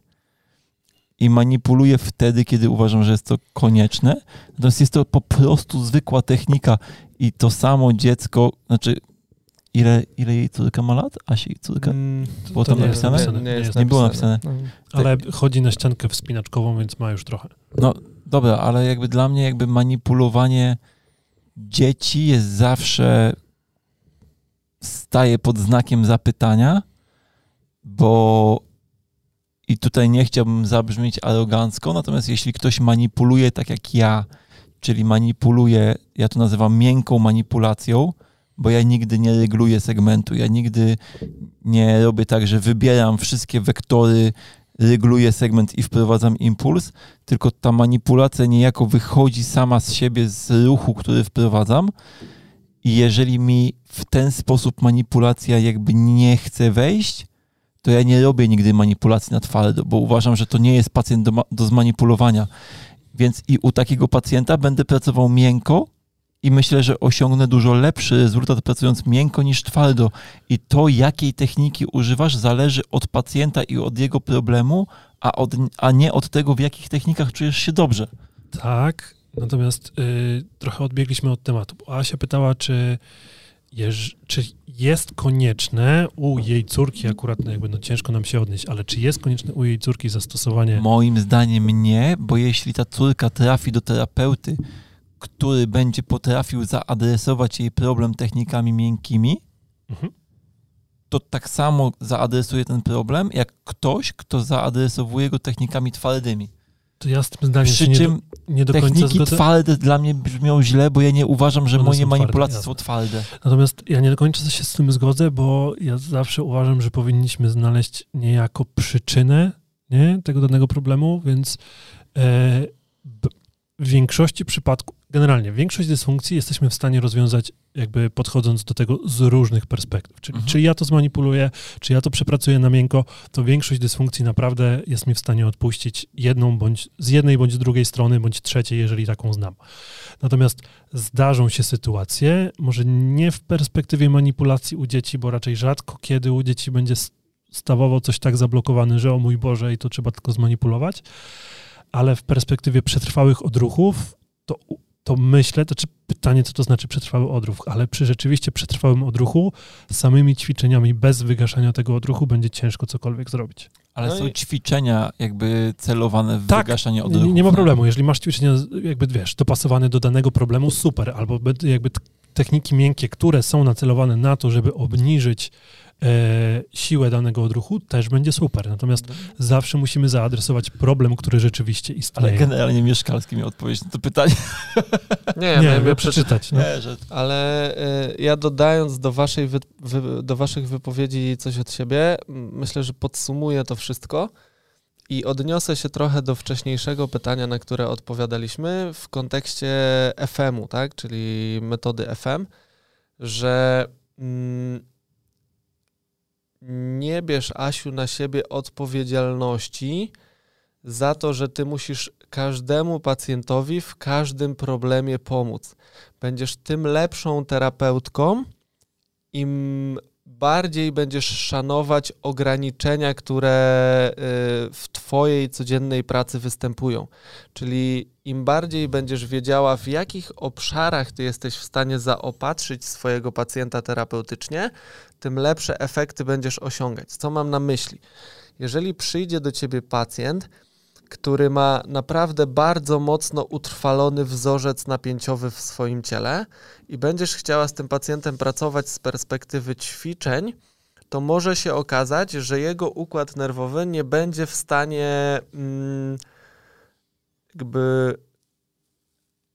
i manipuluję wtedy, kiedy uważam, że jest to konieczne. Natomiast jest to po prostu zwykła technika i to samo dziecko, znaczy ile, ile jej córka ma lat? Asi córka? Mm, Było tam nie jest napisane? napisane. Nie, Nie jest nie było napisane. No. Ale chodzi na ściankę wspinaczkową, więc ma już trochę. No dobra, ale jakby dla mnie jakby manipulowanie dzieci jest zawsze staje pod znakiem zapytania, bo i tutaj nie chciałbym zabrzmieć arogancko, natomiast jeśli ktoś manipuluje tak jak ja, czyli manipuluje, ja to nazywam miękką manipulacją, bo ja nigdy nie reguluję segmentu, ja nigdy nie robię tak, że wybieram wszystkie wektory, reguluję segment i wprowadzam impuls, tylko ta manipulacja niejako wychodzi sama z siebie, z ruchu, który wprowadzam. I jeżeli mi w ten sposób manipulacja jakby nie chce wejść, to ja nie robię nigdy manipulacji na twardo, bo uważam, że to nie jest pacjent do, do zmanipulowania. Więc i u takiego pacjenta będę pracował miękko i myślę, że osiągnę dużo lepszy rezultat pracując miękko niż twardo. I to, jakiej techniki używasz, zależy od pacjenta i od jego problemu, a, od, a nie od tego, w jakich technikach czujesz się dobrze. Tak, natomiast y, trochę odbiegliśmy od tematu. Asia pytała, czy, jeż, czy jest konieczne u jej córki, akurat no jakby no ciężko nam się odnieść, ale czy jest konieczne u jej córki zastosowanie... Moim zdaniem nie, bo jeśli ta córka trafi do terapeuty, który będzie potrafił zaadresować jej problem technikami miękkimi, Mhm. to tak samo zaadresuje ten problem, jak ktoś, kto zaadresowuje go technikami twardymi. To ja z tym zdaniem Przy nie, czym do, nie do końca techniki zgodzę. twarde dla mnie brzmią źle, bo ja nie uważam, że One moje twarde, manipulacje jasne. są twarde. Natomiast ja nie do końca się z tym zgodzę, bo ja zawsze uważam, że powinniśmy znaleźć niejako przyczynę nie, tego danego problemu, więc e, w większości przypadków, generalnie większość dysfunkcji jesteśmy w stanie rozwiązać jakby podchodząc do tego z różnych perspektyw. Czyli Mhm. czy ja to zmanipuluję, czy ja to przepracuję na miękko, to większość dysfunkcji naprawdę jest mi w stanie odpuścić jedną bądź z jednej bądź z drugiej strony, bądź trzeciej, jeżeli taką znam. Natomiast zdarzą się sytuacje, może nie w perspektywie manipulacji u dzieci, bo raczej rzadko kiedy u dzieci będzie s- stawował coś tak zablokowany, że o mój Boże i to trzeba tylko zmanipulować, ale w perspektywie przetrwałych odruchów, to, to myślę, to czy pytanie, co to znaczy przetrwały odruch, ale przy rzeczywiście przetrwałym odruchu, samymi ćwiczeniami bez wygaszania tego odruchu będzie ciężko cokolwiek zrobić. Ale No są i- ćwiczenia jakby celowane w Tak, wygaszanie Nie, odruchów. nie ma problemu. Jeżeli masz ćwiczenia, jakby wiesz, dopasowane do danego problemu, super. Albo jakby techniki miękkie, które są nacelowane na to, żeby obniżyć siłę danego odruchu, też będzie super. Natomiast zawsze musimy zaadresować problem, który rzeczywiście Ale istnieje. generalnie Mieszkalski mi odpowiedzieć na to pytanie. Nie, nie, no, jakby przeczytać. No. Nie, że Ale y, ja dodając do, waszej wy, wy, do waszych wypowiedzi coś od siebie, myślę, że podsumuję to wszystko I odniosę się trochę do wcześniejszego pytania, na które odpowiadaliśmy w kontekście FM-u, tak? czyli metody FM, że mm, nie bierz, Asiu, na siebie odpowiedzialności za to, że ty musisz każdemu pacjentowi w każdym problemie pomóc. Będziesz tym lepszą terapeutką, im bardziej będziesz szanować ograniczenia, które y, w Twojej codziennej pracy występują. Czyli im bardziej będziesz wiedziała, w jakich obszarach Ty jesteś w stanie zaopatrzyć swojego pacjenta terapeutycznie, tym lepsze efekty będziesz osiągać. Co mam na myśli? Jeżeli przyjdzie do Ciebie pacjent, który ma naprawdę bardzo mocno utrwalony wzorzec napięciowy w swoim ciele i będziesz chciała z tym pacjentem pracować z perspektywy ćwiczeń, to może się okazać, że jego układ nerwowy nie będzie w stanie mm, jakby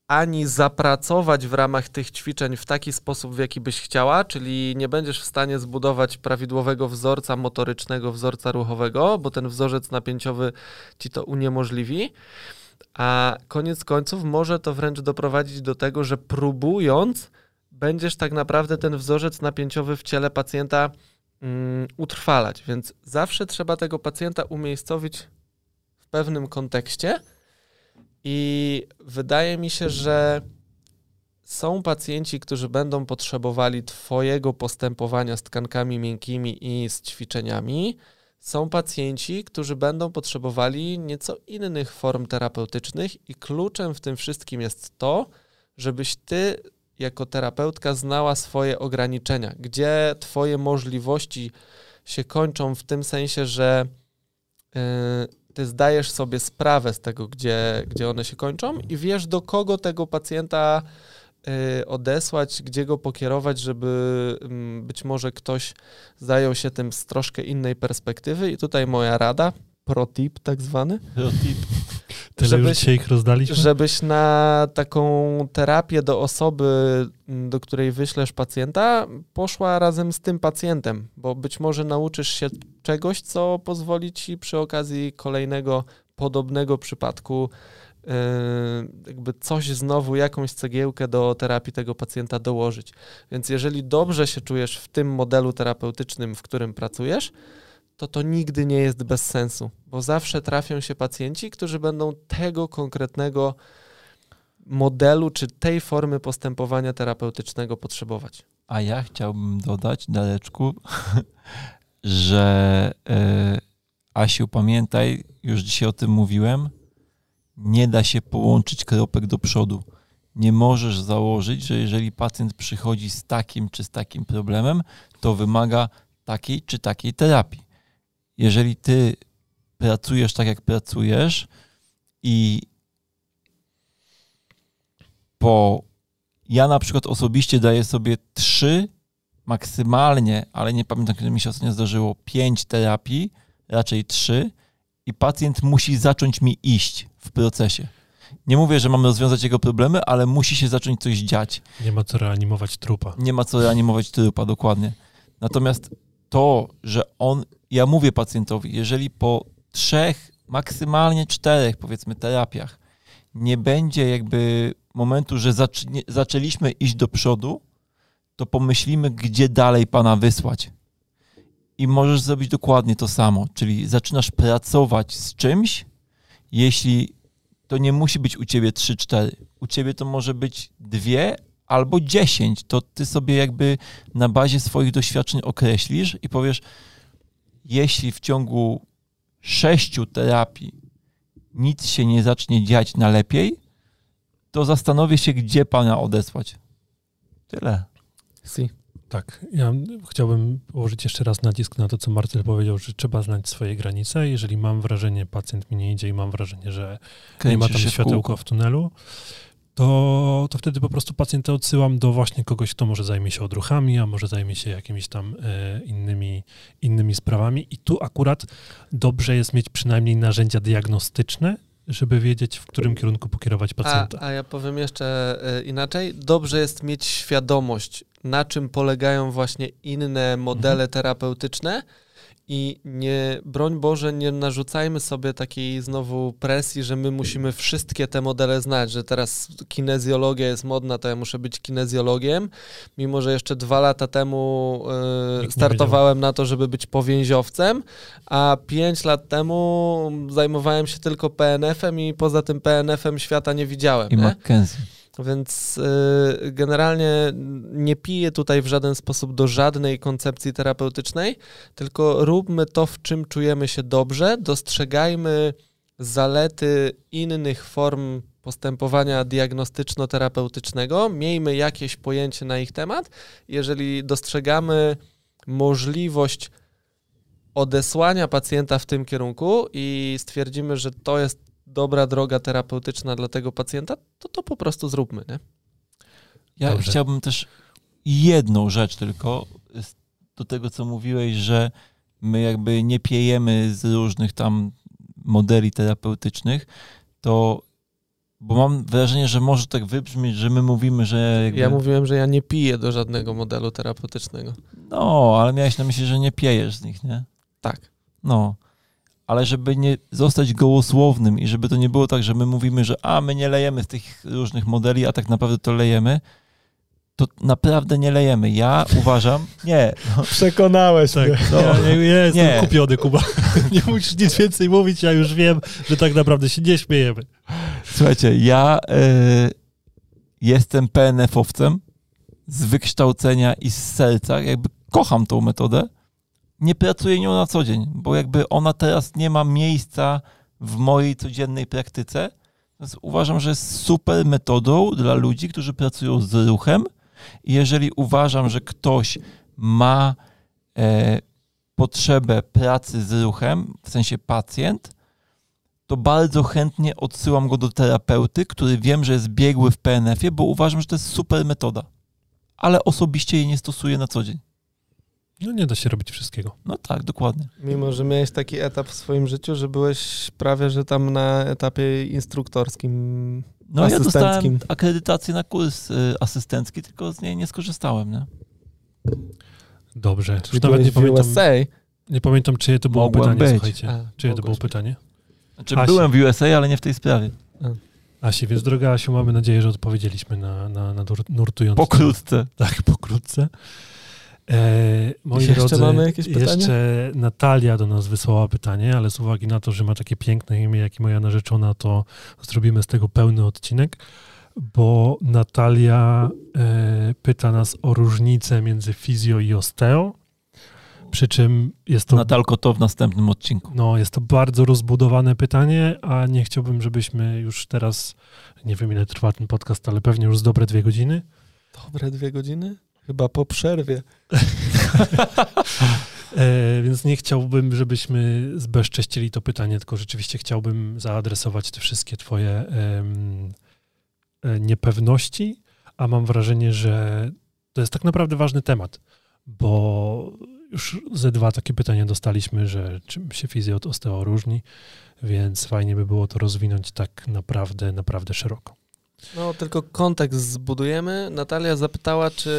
ani zapracować w ramach tych ćwiczeń w taki sposób, w jaki byś chciała, czyli nie będziesz w stanie zbudować prawidłowego wzorca motorycznego, wzorca ruchowego, bo ten wzorzec napięciowy ci to uniemożliwi. A koniec końców może to wręcz doprowadzić do tego, że próbując, będziesz tak naprawdę ten wzorzec napięciowy w ciele pacjenta mm, utrwalać. Więc zawsze trzeba tego pacjenta umiejscowić w pewnym kontekście i wydaje mi się, że są pacjenci, którzy będą potrzebowali Twojego postępowania z tkankami miękkimi i z ćwiczeniami. Są pacjenci, którzy będą potrzebowali nieco innych form terapeutycznych, i kluczem w tym wszystkim jest to, żebyś Ty jako terapeutka znała swoje ograniczenia, gdzie Twoje możliwości się kończą, w tym sensie, że yy, ty zdajesz sobie sprawę z tego, gdzie, gdzie one się kończą i wiesz, do kogo tego pacjenta y, odesłać, gdzie go pokierować, żeby y, być może ktoś zajął się tym z troszkę innej perspektywy. I tutaj moja rada, pro tip tak zwany. Pro tip. Tyle żebyś, już dzisiaj ich rozdaliśmy? Żebyś na taką terapię do osoby, do której wyślesz pacjenta, poszła razem z tym pacjentem, bo być może nauczysz się czegoś, co pozwoli ci przy okazji kolejnego podobnego przypadku yy, jakby coś znowu, jakąś cegiełkę do terapii tego pacjenta dołożyć. Więc jeżeli dobrze się czujesz w tym modelu terapeutycznym, w którym pracujesz, to to nigdy nie jest bez sensu, bo zawsze trafią się pacjenci, którzy będą tego konkretnego modelu czy tej formy postępowania terapeutycznego potrzebować. A ja chciałbym dodać, Daleczku, że e, Asiu, pamiętaj, już dzisiaj o tym mówiłem, nie da się połączyć kropek do przodu. Nie możesz założyć, że jeżeli pacjent przychodzi z takim czy z takim problemem, to wymaga takiej czy takiej terapii jeżeli ty pracujesz tak, jak pracujesz i po. Ja na przykład osobiście daję sobie trzy, maksymalnie, ale nie pamiętam, kiedy mi się ostatnio zdarzyło, pięć terapii, raczej trzy, i pacjent musi zacząć mi iść w procesie. Nie mówię, że mamy rozwiązać jego problemy, ale musi się zacząć coś dziać. Nie ma co reanimować trupa. Nie ma co reanimować trupa, dokładnie. Natomiast to, że on ja mówię pacjentowi, jeżeli po trzech, maksymalnie czterech, powiedzmy, terapiach nie będzie jakby momentu, że zaczęliśmy iść do przodu, to pomyślimy, gdzie dalej pana wysłać. I możesz zrobić dokładnie to samo, czyli zaczynasz pracować z czymś, jeśli to nie musi być u ciebie 3-4, u ciebie to może być dwie albo 10, to ty sobie jakby na bazie swoich doświadczeń określisz i powiesz, jeśli w ciągu sześciu terapii nic się nie zacznie dziać na lepiej, to zastanowię się, gdzie pana odesłać. Tyle. Si. Tak, ja chciałbym położyć jeszcze raz nacisk na to, co Marcel powiedział, że trzeba znać swoje granice. Jeżeli mam wrażenie, pacjent mi nie idzie i mam wrażenie, że Kręcisz nie ma tam światełka w, w tunelu, to, to wtedy po prostu pacjenta odsyłam do właśnie kogoś, kto może zajmie się odruchami, a może zajmie się jakimiś tam e, innymi, innymi sprawami. I tu akurat dobrze jest mieć przynajmniej narzędzia diagnostyczne, żeby wiedzieć, w którym kierunku pokierować pacjenta. A, a ja powiem jeszcze e, inaczej. Dobrze jest mieć świadomość, na czym polegają właśnie inne modele mhm. terapeutyczne I nie, broń Boże, nie narzucajmy sobie takiej znowu presji, że my musimy wszystkie te modele znać, że teraz kinezjologia jest modna, to ja muszę być kinezjologiem, mimo że jeszcze dwa lata temu y, startowałem na to, żeby być powięziowcem, a pięć lat temu zajmowałem się tylko PNF-em i poza tym PNF-em świata nie widziałem. I nie? Mackenzie. Więc y, generalnie nie piję tutaj w żaden sposób do żadnej koncepcji terapeutycznej, tylko róbmy to, w czym czujemy się dobrze, dostrzegajmy zalety innych form postępowania diagnostyczno-terapeutycznego, miejmy jakieś pojęcie na ich temat. Jeżeli dostrzegamy możliwość odesłania pacjenta w tym kierunku i stwierdzimy, że to jest dobra droga terapeutyczna dla tego pacjenta, to to po prostu zróbmy, nie? Ja Dobrze. chciałbym też jedną rzecz tylko do tego, co mówiłeś, że my jakby nie piejemy z różnych tam modeli terapeutycznych, to bo mam wrażenie, że może tak wybrzmieć, że my mówimy, że jakby, Ja mówiłem, że ja nie piję do żadnego modelu terapeutycznego. no, ale miałeś na myśli, że nie piejesz z nich, nie? Tak. No, ale żeby nie zostać gołosłownym i żeby to nie było tak, że my mówimy, że a, my nie lejemy z tych różnych modeli, a tak naprawdę to lejemy, to naprawdę nie lejemy. Ja uważam, nie, no, Przekonałeś Tak, No. ja, ja, ja jestem Nie. kupiony, Kuba. nie musisz nic więcej mówić, ja już wiem, że tak naprawdę się nie śmiejemy. Słuchajcie, ja y, jestem PNF-owcem z wykształcenia i z serca, jakby kocham tą metodę. Nie pracuję nią na co dzień, bo jakby ona teraz nie ma miejsca w mojej codziennej praktyce. Więc uważam, że jest super metodą dla ludzi, którzy pracują z ruchem. I jeżeli uważam, że ktoś ma e, potrzebę pracy z ruchem, w sensie pacjent, to bardzo chętnie odsyłam go do terapeuty, który wiem, że jest biegły w PNF-ie, bo uważam, że to jest super metoda. Ale osobiście jej nie stosuję na co dzień. No nie da się robić wszystkiego. No tak, dokładnie. Mimo, że miałeś taki etap w swoim życiu, że byłeś prawie, że tam na etapie instruktorskim. No ja Asystenckim. dostałem akredytację na kurs y, asystencki, tylko z niej nie skorzystałem, nie? Dobrze. Czyli Już nawet nie pamiętam, USA. nie pamiętam, czyje to było Mogłem pytanie, być. słuchajcie. A, Czyje to było być. pytanie? Znaczy Asi. byłem w USA, ale nie w tej sprawie. Asi, więc droga Asiu, mamy nadzieję, że odpowiedzieliśmy na, na, na nur- nurtujący Pokrótce. Tak, pokrótce. E, moi Jeszcze drodzy, mamy jakieś pytania? jeszcze Natalia do nas wysłała pytanie, ale z uwagi na to, że ma takie piękne imię, jak i moja narzeczona, to zrobimy z tego pełny odcinek, bo Natalia e, pyta nas o różnicę między fizjo i osteo, przy czym jest to Natalko, to w następnym odcinku. no, jest to bardzo rozbudowane pytanie, a nie chciałbym, żebyśmy już teraz, nie wiem ile trwa ten podcast, ale pewnie już z dobre dwie godziny. Dobre dwie godziny? Chyba po przerwie. E, więc nie chciałbym, żebyśmy zbezcześcili to pytanie, tylko rzeczywiście chciałbym zaadresować te wszystkie twoje e, niepewności, a mam wrażenie, że to jest tak naprawdę ważny temat, bo już ze dwa takie pytania dostaliśmy, że czym się fizjo od osteo różni, więc fajnie by było to rozwinąć tak naprawdę, naprawdę szeroko. No, tylko kontekst zbudujemy. Natalia zapytała, czy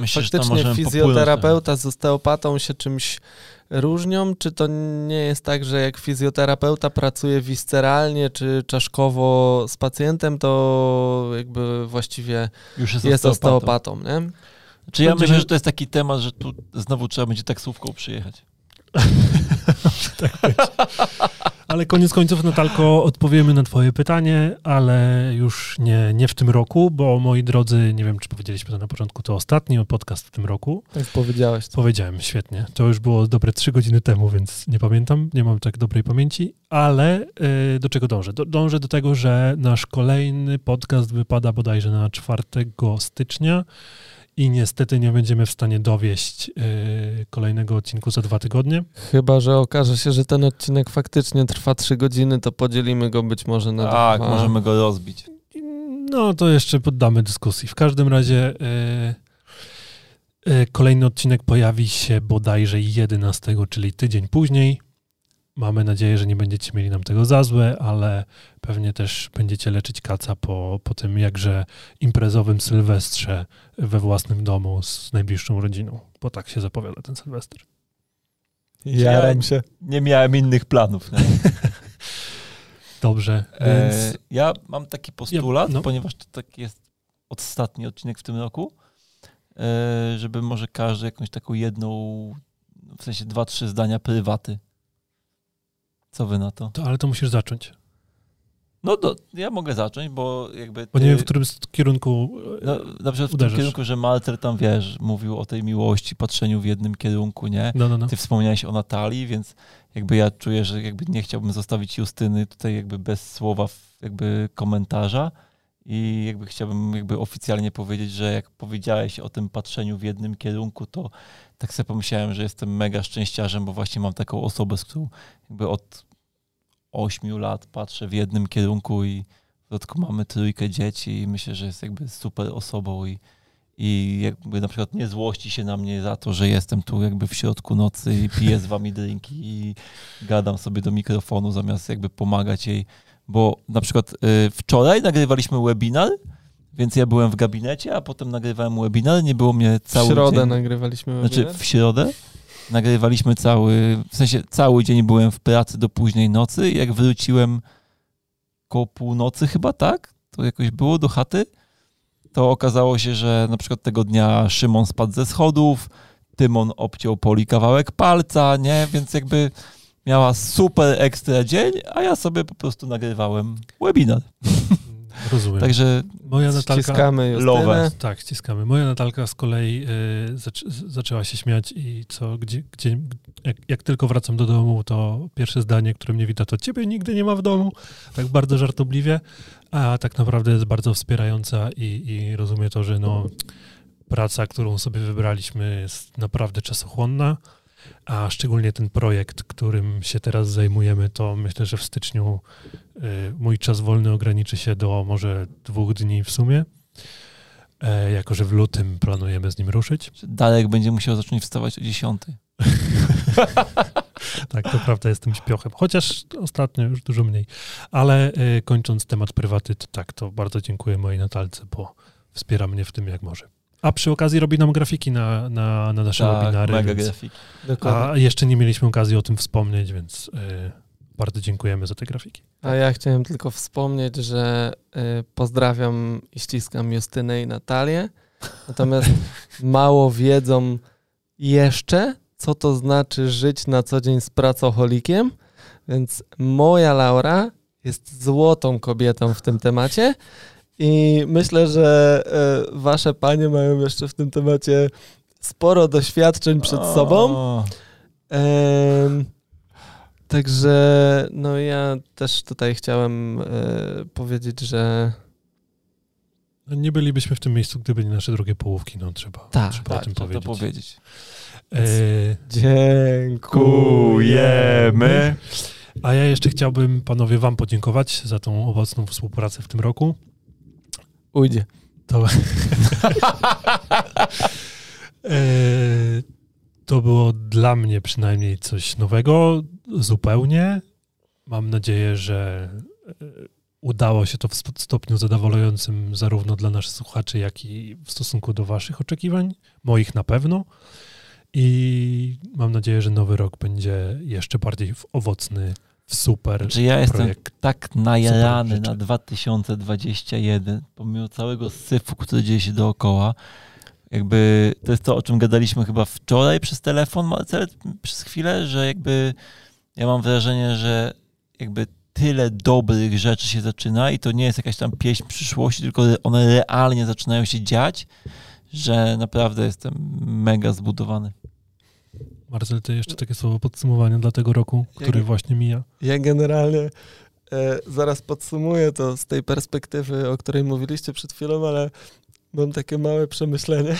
Myślę, tam faktycznie fizjoterapeuta z osteopatą się czymś różnią, czy to nie jest tak, że jak fizjoterapeuta pracuje visceralnie czy czaszkowo z pacjentem, to jakby właściwie Już jest, jest osteopatą. osteopatą, nie? Czy ja Będziemy- myślę, że to jest taki temat, że tu znowu trzeba będzie taksówką przyjechać. tak być. Ale koniec końców, Natalko, odpowiemy na twoje pytanie, ale już nie, nie w tym roku, bo moi drodzy, nie wiem, czy powiedzieliśmy to na początku, to ostatni podcast w tym roku. Tak powiedziałeś. Powiedziałem, świetnie. To już było dobre trzy godziny temu, więc nie pamiętam, nie mam tak dobrej pamięci, ale y, do czego dążę? Do, dążę do tego, że nasz kolejny podcast wypada bodajże na 4 stycznia i niestety nie będziemy w stanie dowieść y, kolejnego odcinku za dwa tygodnie. Chyba, że okaże się, że ten odcinek faktycznie trwa trzy godziny, to podzielimy go być może na Tak, dwa. możemy go rozbić. No, to jeszcze poddamy dyskusji. W każdym razie e, e, kolejny odcinek pojawi się bodajże 11, czyli tydzień później. Mamy nadzieję, że nie będziecie mieli nam tego za złe, ale pewnie też będziecie leczyć kaca po, po tym jakże imprezowym Sylwestrze we własnym domu z najbliższą rodziną, bo tak się zapowiada ten Sylwester. Jaram się. Nie miałem innych planów. Nie? Dobrze, E, więc ja mam taki postulat, Ja- no. ponieważ to taki jest ostatni odcinek w tym roku, e, żeby może każdy jakąś taką jedną, w sensie dwa, trzy zdania prywaty. Co wy na to? to, ale to musisz zacząć. No do, ja mogę zacząć, bo jakby Bo ty, nie wiem, w którym kierunku e, no, na przykład w uderzysz. tym kierunku, że Malter tam, wiesz, mówił o tej miłości, patrzeniu w jednym kierunku, nie? No, no, no. Ty wspomniałeś o Natalii, więc jakby ja czuję, że jakby nie chciałbym zostawić Justyny tutaj jakby bez słowa jakby komentarza i jakby chciałbym jakby oficjalnie powiedzieć, że jak powiedziałeś o tym patrzeniu w jednym kierunku, to tak sobie pomyślałem, że jestem mega szczęściarzem, bo właśnie mam taką osobę, z którą jakby od ośmiu lat patrzę w jednym kierunku i w dodatku mamy trójkę dzieci i myślę, że jest jakby super osobą i i jakby na przykład nie złości się na mnie za to, że jestem tu jakby w środku nocy i piję z wami drinki i gadam sobie do mikrofonu zamiast jakby pomagać jej, bo na przykład y, wczoraj nagrywaliśmy webinar, więc ja byłem w gabinecie, a potem nagrywałem webinar, nie było mnie W cały środę dzień. nagrywaliśmy Znaczy webinar. w środę nagrywaliśmy cały, w sensie cały dzień byłem w pracy do późnej nocy jak wróciłem koło północy chyba, tak? To jakoś było do chaty. To okazało się, że na przykład tego dnia Szymon spadł ze schodów, Tymon obciął Poli kawałek palca, nie? Więc jakby miała super ekstra dzień, a ja sobie po prostu nagrywałem webinar. Rozumiem. Także Moja Natalka... Ściskamy Justynę. Tak, ściskamy. Moja Natalka z kolei y, zac zaczęła się śmiać i co, gdzie, gdzie jak, jak tylko wracam do domu, to pierwsze zdanie, które mnie wita, to ciebie nigdy nie ma w domu. Tak bardzo żartobliwie, a tak naprawdę jest bardzo wspierająca i, i rozumie to, że no, praca, którą sobie wybraliśmy jest naprawdę czasochłonna, a szczególnie ten projekt, którym się teraz zajmujemy, to myślę, że w styczniu y, mój czas wolny ograniczy się do może dwóch dni w sumie. E, jako, że w lutym planujemy z nim ruszyć. Darek będzie musiał zacząć wstawać o 10. Tak, to prawda, jestem śpiochem. Chociaż ostatnio już dużo mniej. Ale e, kończąc temat prywaty, to tak, to bardzo dziękuję mojej Natalce, bo wspiera mnie w tym jak może. A przy okazji robi nam grafiki na, na, na nasze Tak, webinary. mega Więc, grafik. Dokładnie. a jeszcze nie mieliśmy okazji o tym wspomnieć, więc e, bardzo dziękujemy za te grafiki. A ja chciałem tylko wspomnieć, że y, pozdrawiam i ściskam Justynę i Natalię. Natomiast mało wiedzą jeszcze, co to znaczy żyć na co dzień z pracocholikiem. Więc moja Laura jest złotą kobietą w tym temacie. I myślę, że y, wasze panie mają jeszcze w tym temacie sporo doświadczeń przed sobą. O, Em, także no ja też tutaj chciałem e, powiedzieć, że No, Nie bylibyśmy w tym miejscu, gdyby nie nasze drugie połówki, no trzeba, Tak, trzeba Tak, o tym trzeba powiedzieć. to powiedzieć. E, dziękujemy. A ja jeszcze chciałbym panowie wam podziękować za tą owocną współpracę w tym roku. Ujdzie. To, E, to było dla mnie przynajmniej coś nowego, zupełnie. Mam nadzieję, że e, udało się to w stopniu zadowalającym zarówno dla naszych słuchaczy, jak i w stosunku do waszych oczekiwań, moich na pewno. I mam nadzieję, że nowy rok będzie jeszcze bardziej owocny, super Czy ja jestem projekt. tak najarany na rzeczy. 2021, pomimo całego syfu, który dzieje się dookoła. Jakby to jest to, o czym gadaliśmy chyba wczoraj przez telefon, Marcel, przez chwilę, że jakby ja mam wrażenie, że jakby tyle dobrych rzeczy się zaczyna i to nie jest jakaś tam pieśń przyszłości, tylko one realnie zaczynają się dziać, że naprawdę jestem mega zbudowany. Marcel, ty jeszcze takie słowo podsumowania dla tego roku, który Jak- właśnie mija. Ja generalnie e, zaraz podsumuję to z tej perspektywy, o której mówiliście przed chwilą, ale mam takie małe przemyślenie,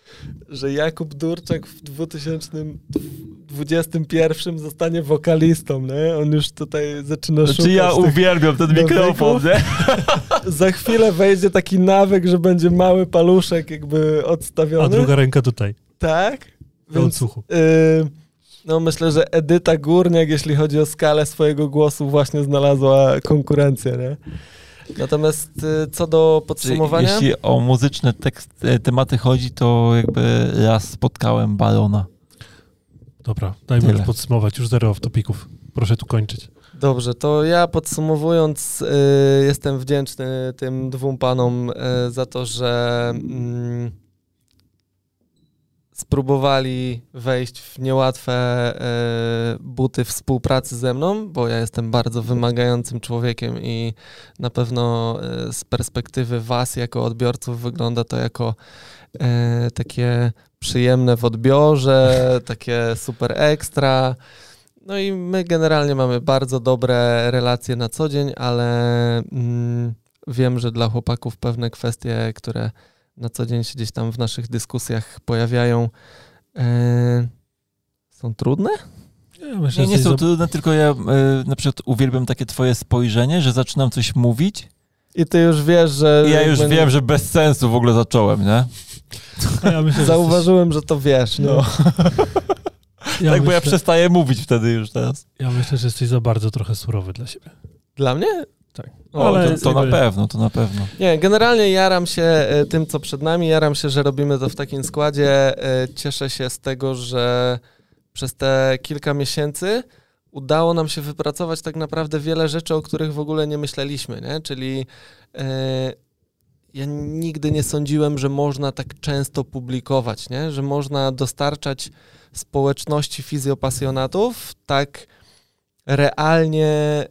że Jakub Durczak w 2021 zostanie wokalistą, nie? On już tutaj zaczyna szukać Znaczy ja tych... uwielbiam ten nawyków. mikrofon, nie? Za chwilę wejdzie taki nawyk, że będzie mały paluszek jakby A odstawiony. druga ręka tutaj, Tak? Więc odsłuchu. y, no myślę, że Edyta Górniak, jeśli chodzi o skalę swojego głosu, właśnie znalazła konkurencję, nie? Natomiast y, co do podsumowania... Jeśli o muzyczne tekst, e, tematy chodzi, to jakby raz spotkałem Barona. Dobra, dajmy Tyle. już podsumować, już zero topików. Proszę tu kończyć. Dobrze, to ja podsumowując, y, jestem wdzięczny tym dwóm panom y, za to, że mm, spróbowali wejść w niełatwe y, buty współpracy ze mną, bo ja jestem bardzo wymagającym człowiekiem i na pewno y, z perspektywy Was jako odbiorców wygląda to jako y, takie przyjemne w odbiorze, takie super ekstra. No i my generalnie mamy bardzo dobre relacje na co dzień, ale mm, wiem, że dla chłopaków pewne kwestie, które na co dzień się gdzieś tam w naszych dyskusjach pojawiają, e, są trudne. Ja myślę, Nie, nie że są trudne, tylko ja y, na przykład uwielbiam takie twoje spojrzenie, że zaczynam coś mówić I ty już wiesz, że... i ja już wiem, że bez sensu w ogóle zacząłem, nie? A ja myślę, że Zauważyłem, że to wiesz. No. Ja tak, bo ja myślę, przestaję mówić wtedy już teraz. ja myślę, że jesteś za bardzo trochę surowy dla siebie. Dla mnie? Tak. O, Ale- To, to na pewno, to na pewno. Nie, generalnie jaram się e, tym, co przed nami. Jaram się, że robimy to w takim składzie. E, Cieszę się z tego, że przez te kilka miesięcy udało nam się wypracować tak naprawdę wiele rzeczy, o których w ogóle nie myśleliśmy, nie? Czyli e, ja nigdy nie sądziłem, że można tak często publikować, nie? Że można dostarczać społeczności fizjopasjonatów tak realnie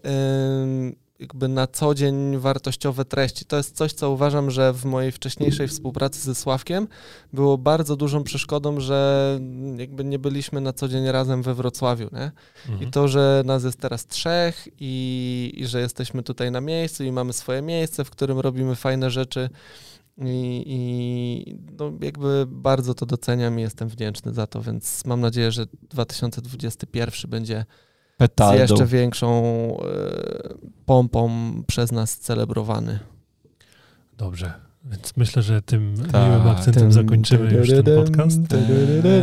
jakby na co dzień wartościowe treści. To jest coś, co uważam, że w mojej wcześniejszej współpracy ze Sławkiem było bardzo dużą przeszkodą, że jakby nie byliśmy na co dzień razem we Wrocławiu, nie? Mhm. I to, że nas jest teraz trzech i, i że jesteśmy tutaj na miejscu i mamy swoje miejsce, w którym robimy fajne rzeczy i, i no jakby bardzo to doceniam i jestem wdzięczny za to, więc mam nadzieję, że 2021 będzie z jeszcze większą e, pompą przez nas celebrowany. Dobrze, więc myślę, że tym Tak. miłym akcentem zakończymy już ten podcast.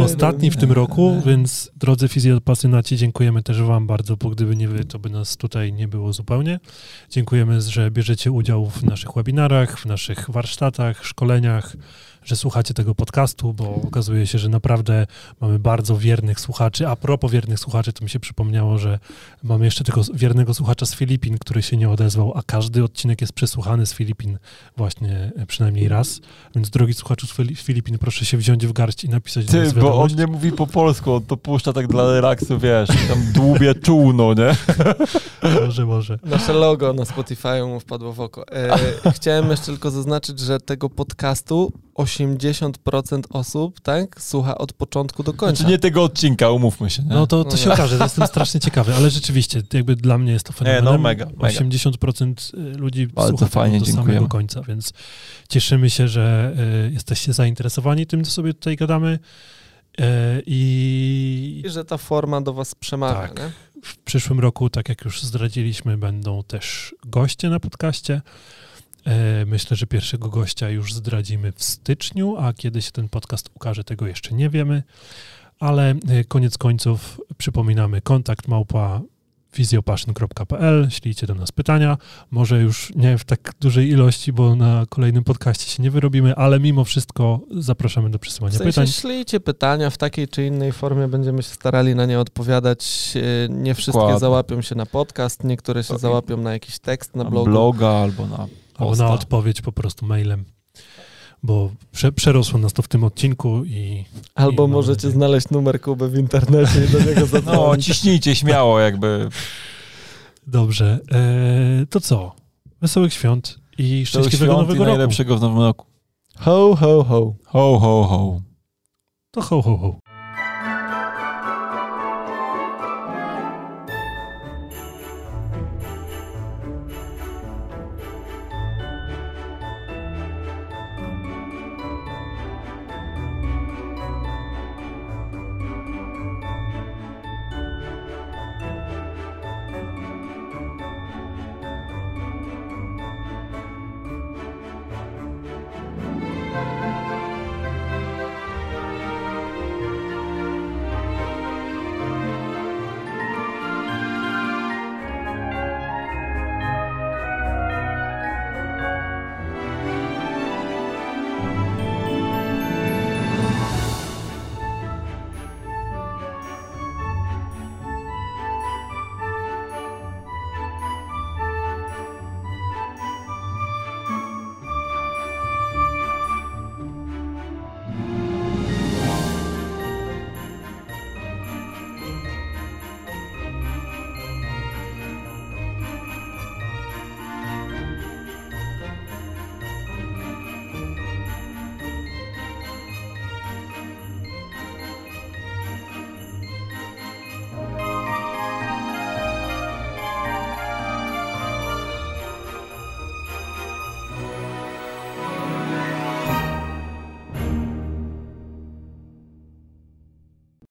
Ostatni w tym roku, więc drodzy fizjopasjonaci, dziękujemy też Wam bardzo, bo gdyby nie Wy, to by nas tutaj nie było zupełnie. Dziękujemy, że bierzecie udział w naszych webinarach, w naszych warsztatach, szkoleniach, że słuchacie tego podcastu, bo okazuje się, że naprawdę mamy bardzo wiernych słuchaczy. A propos wiernych słuchaczy, to mi się przypomniało, że mamy jeszcze tylko wiernego słuchacza z Filipin, który się nie odezwał, a każdy odcinek jest przesłuchany z Filipin właśnie e, przynajmniej raz. Więc drogi słuchaczu z Fili- z Filipin, proszę się wziąć w garść i napisać do Ty, nas bo on nie mówi po polsku, on to puszcza tak dla relaksu, wiesz, tam dłubie czółno, nie? Może, może. Nasze logo na Spotify mu wpadło w oko. E, chciałem jeszcze tylko zaznaczyć, że tego podcastu 80% osób, tak, słucha od początku do końca. Znaczy nie tego odcinka, umówmy się, nie? No to, to No się okaże, to jestem strasznie ciekawy, ale rzeczywiście, jakby dla mnie jest to fenomenem. no mega, mega. 80% ludzi Bardzo słucha fajnie, do samego dziękujemy. końca, więc cieszymy się, że y, jesteście zainteresowani tym, co sobie tutaj gadamy y, i I że ta forma do was przemawia, Tak. nie? w przyszłym roku, tak jak już zdradziliśmy, będą też goście na podcaście. E, Myślę, że pierwszego gościa już zdradzimy w styczniu, a kiedy się ten podcast ukaże, tego jeszcze nie wiemy. Ale e, koniec końców przypominamy kontakt małpa physiopassion.pl, ślijcie do nas pytania, może już nie w tak dużej ilości, bo na kolejnym podcaście się nie wyrobimy, ale mimo wszystko zapraszamy do W przesyłania sensie pytań. ślijcie pytania w takiej czy innej formie, będziemy się starali na nie odpowiadać. E, Nie wszystkie Dokładnie. załapią się na podcast, niektóre się załapią na jakiś tekst na na blogu. bloga albo na posta. na odpowiedź po prostu mailem, bo prze, przerosło nas to w tym odcinku i Albo I możecie nadzieję. znaleźć numer Kuby w internecie i do niego No, zadzwonić. ciśnijcie śmiało jakby. dobrze. E, to co? Wesołych świąt i Szczęśliwego świąt i nowego roku. najlepszego w nowym roku. Ho, ho, ho. Ho, ho, ho. To ho, ho, ho.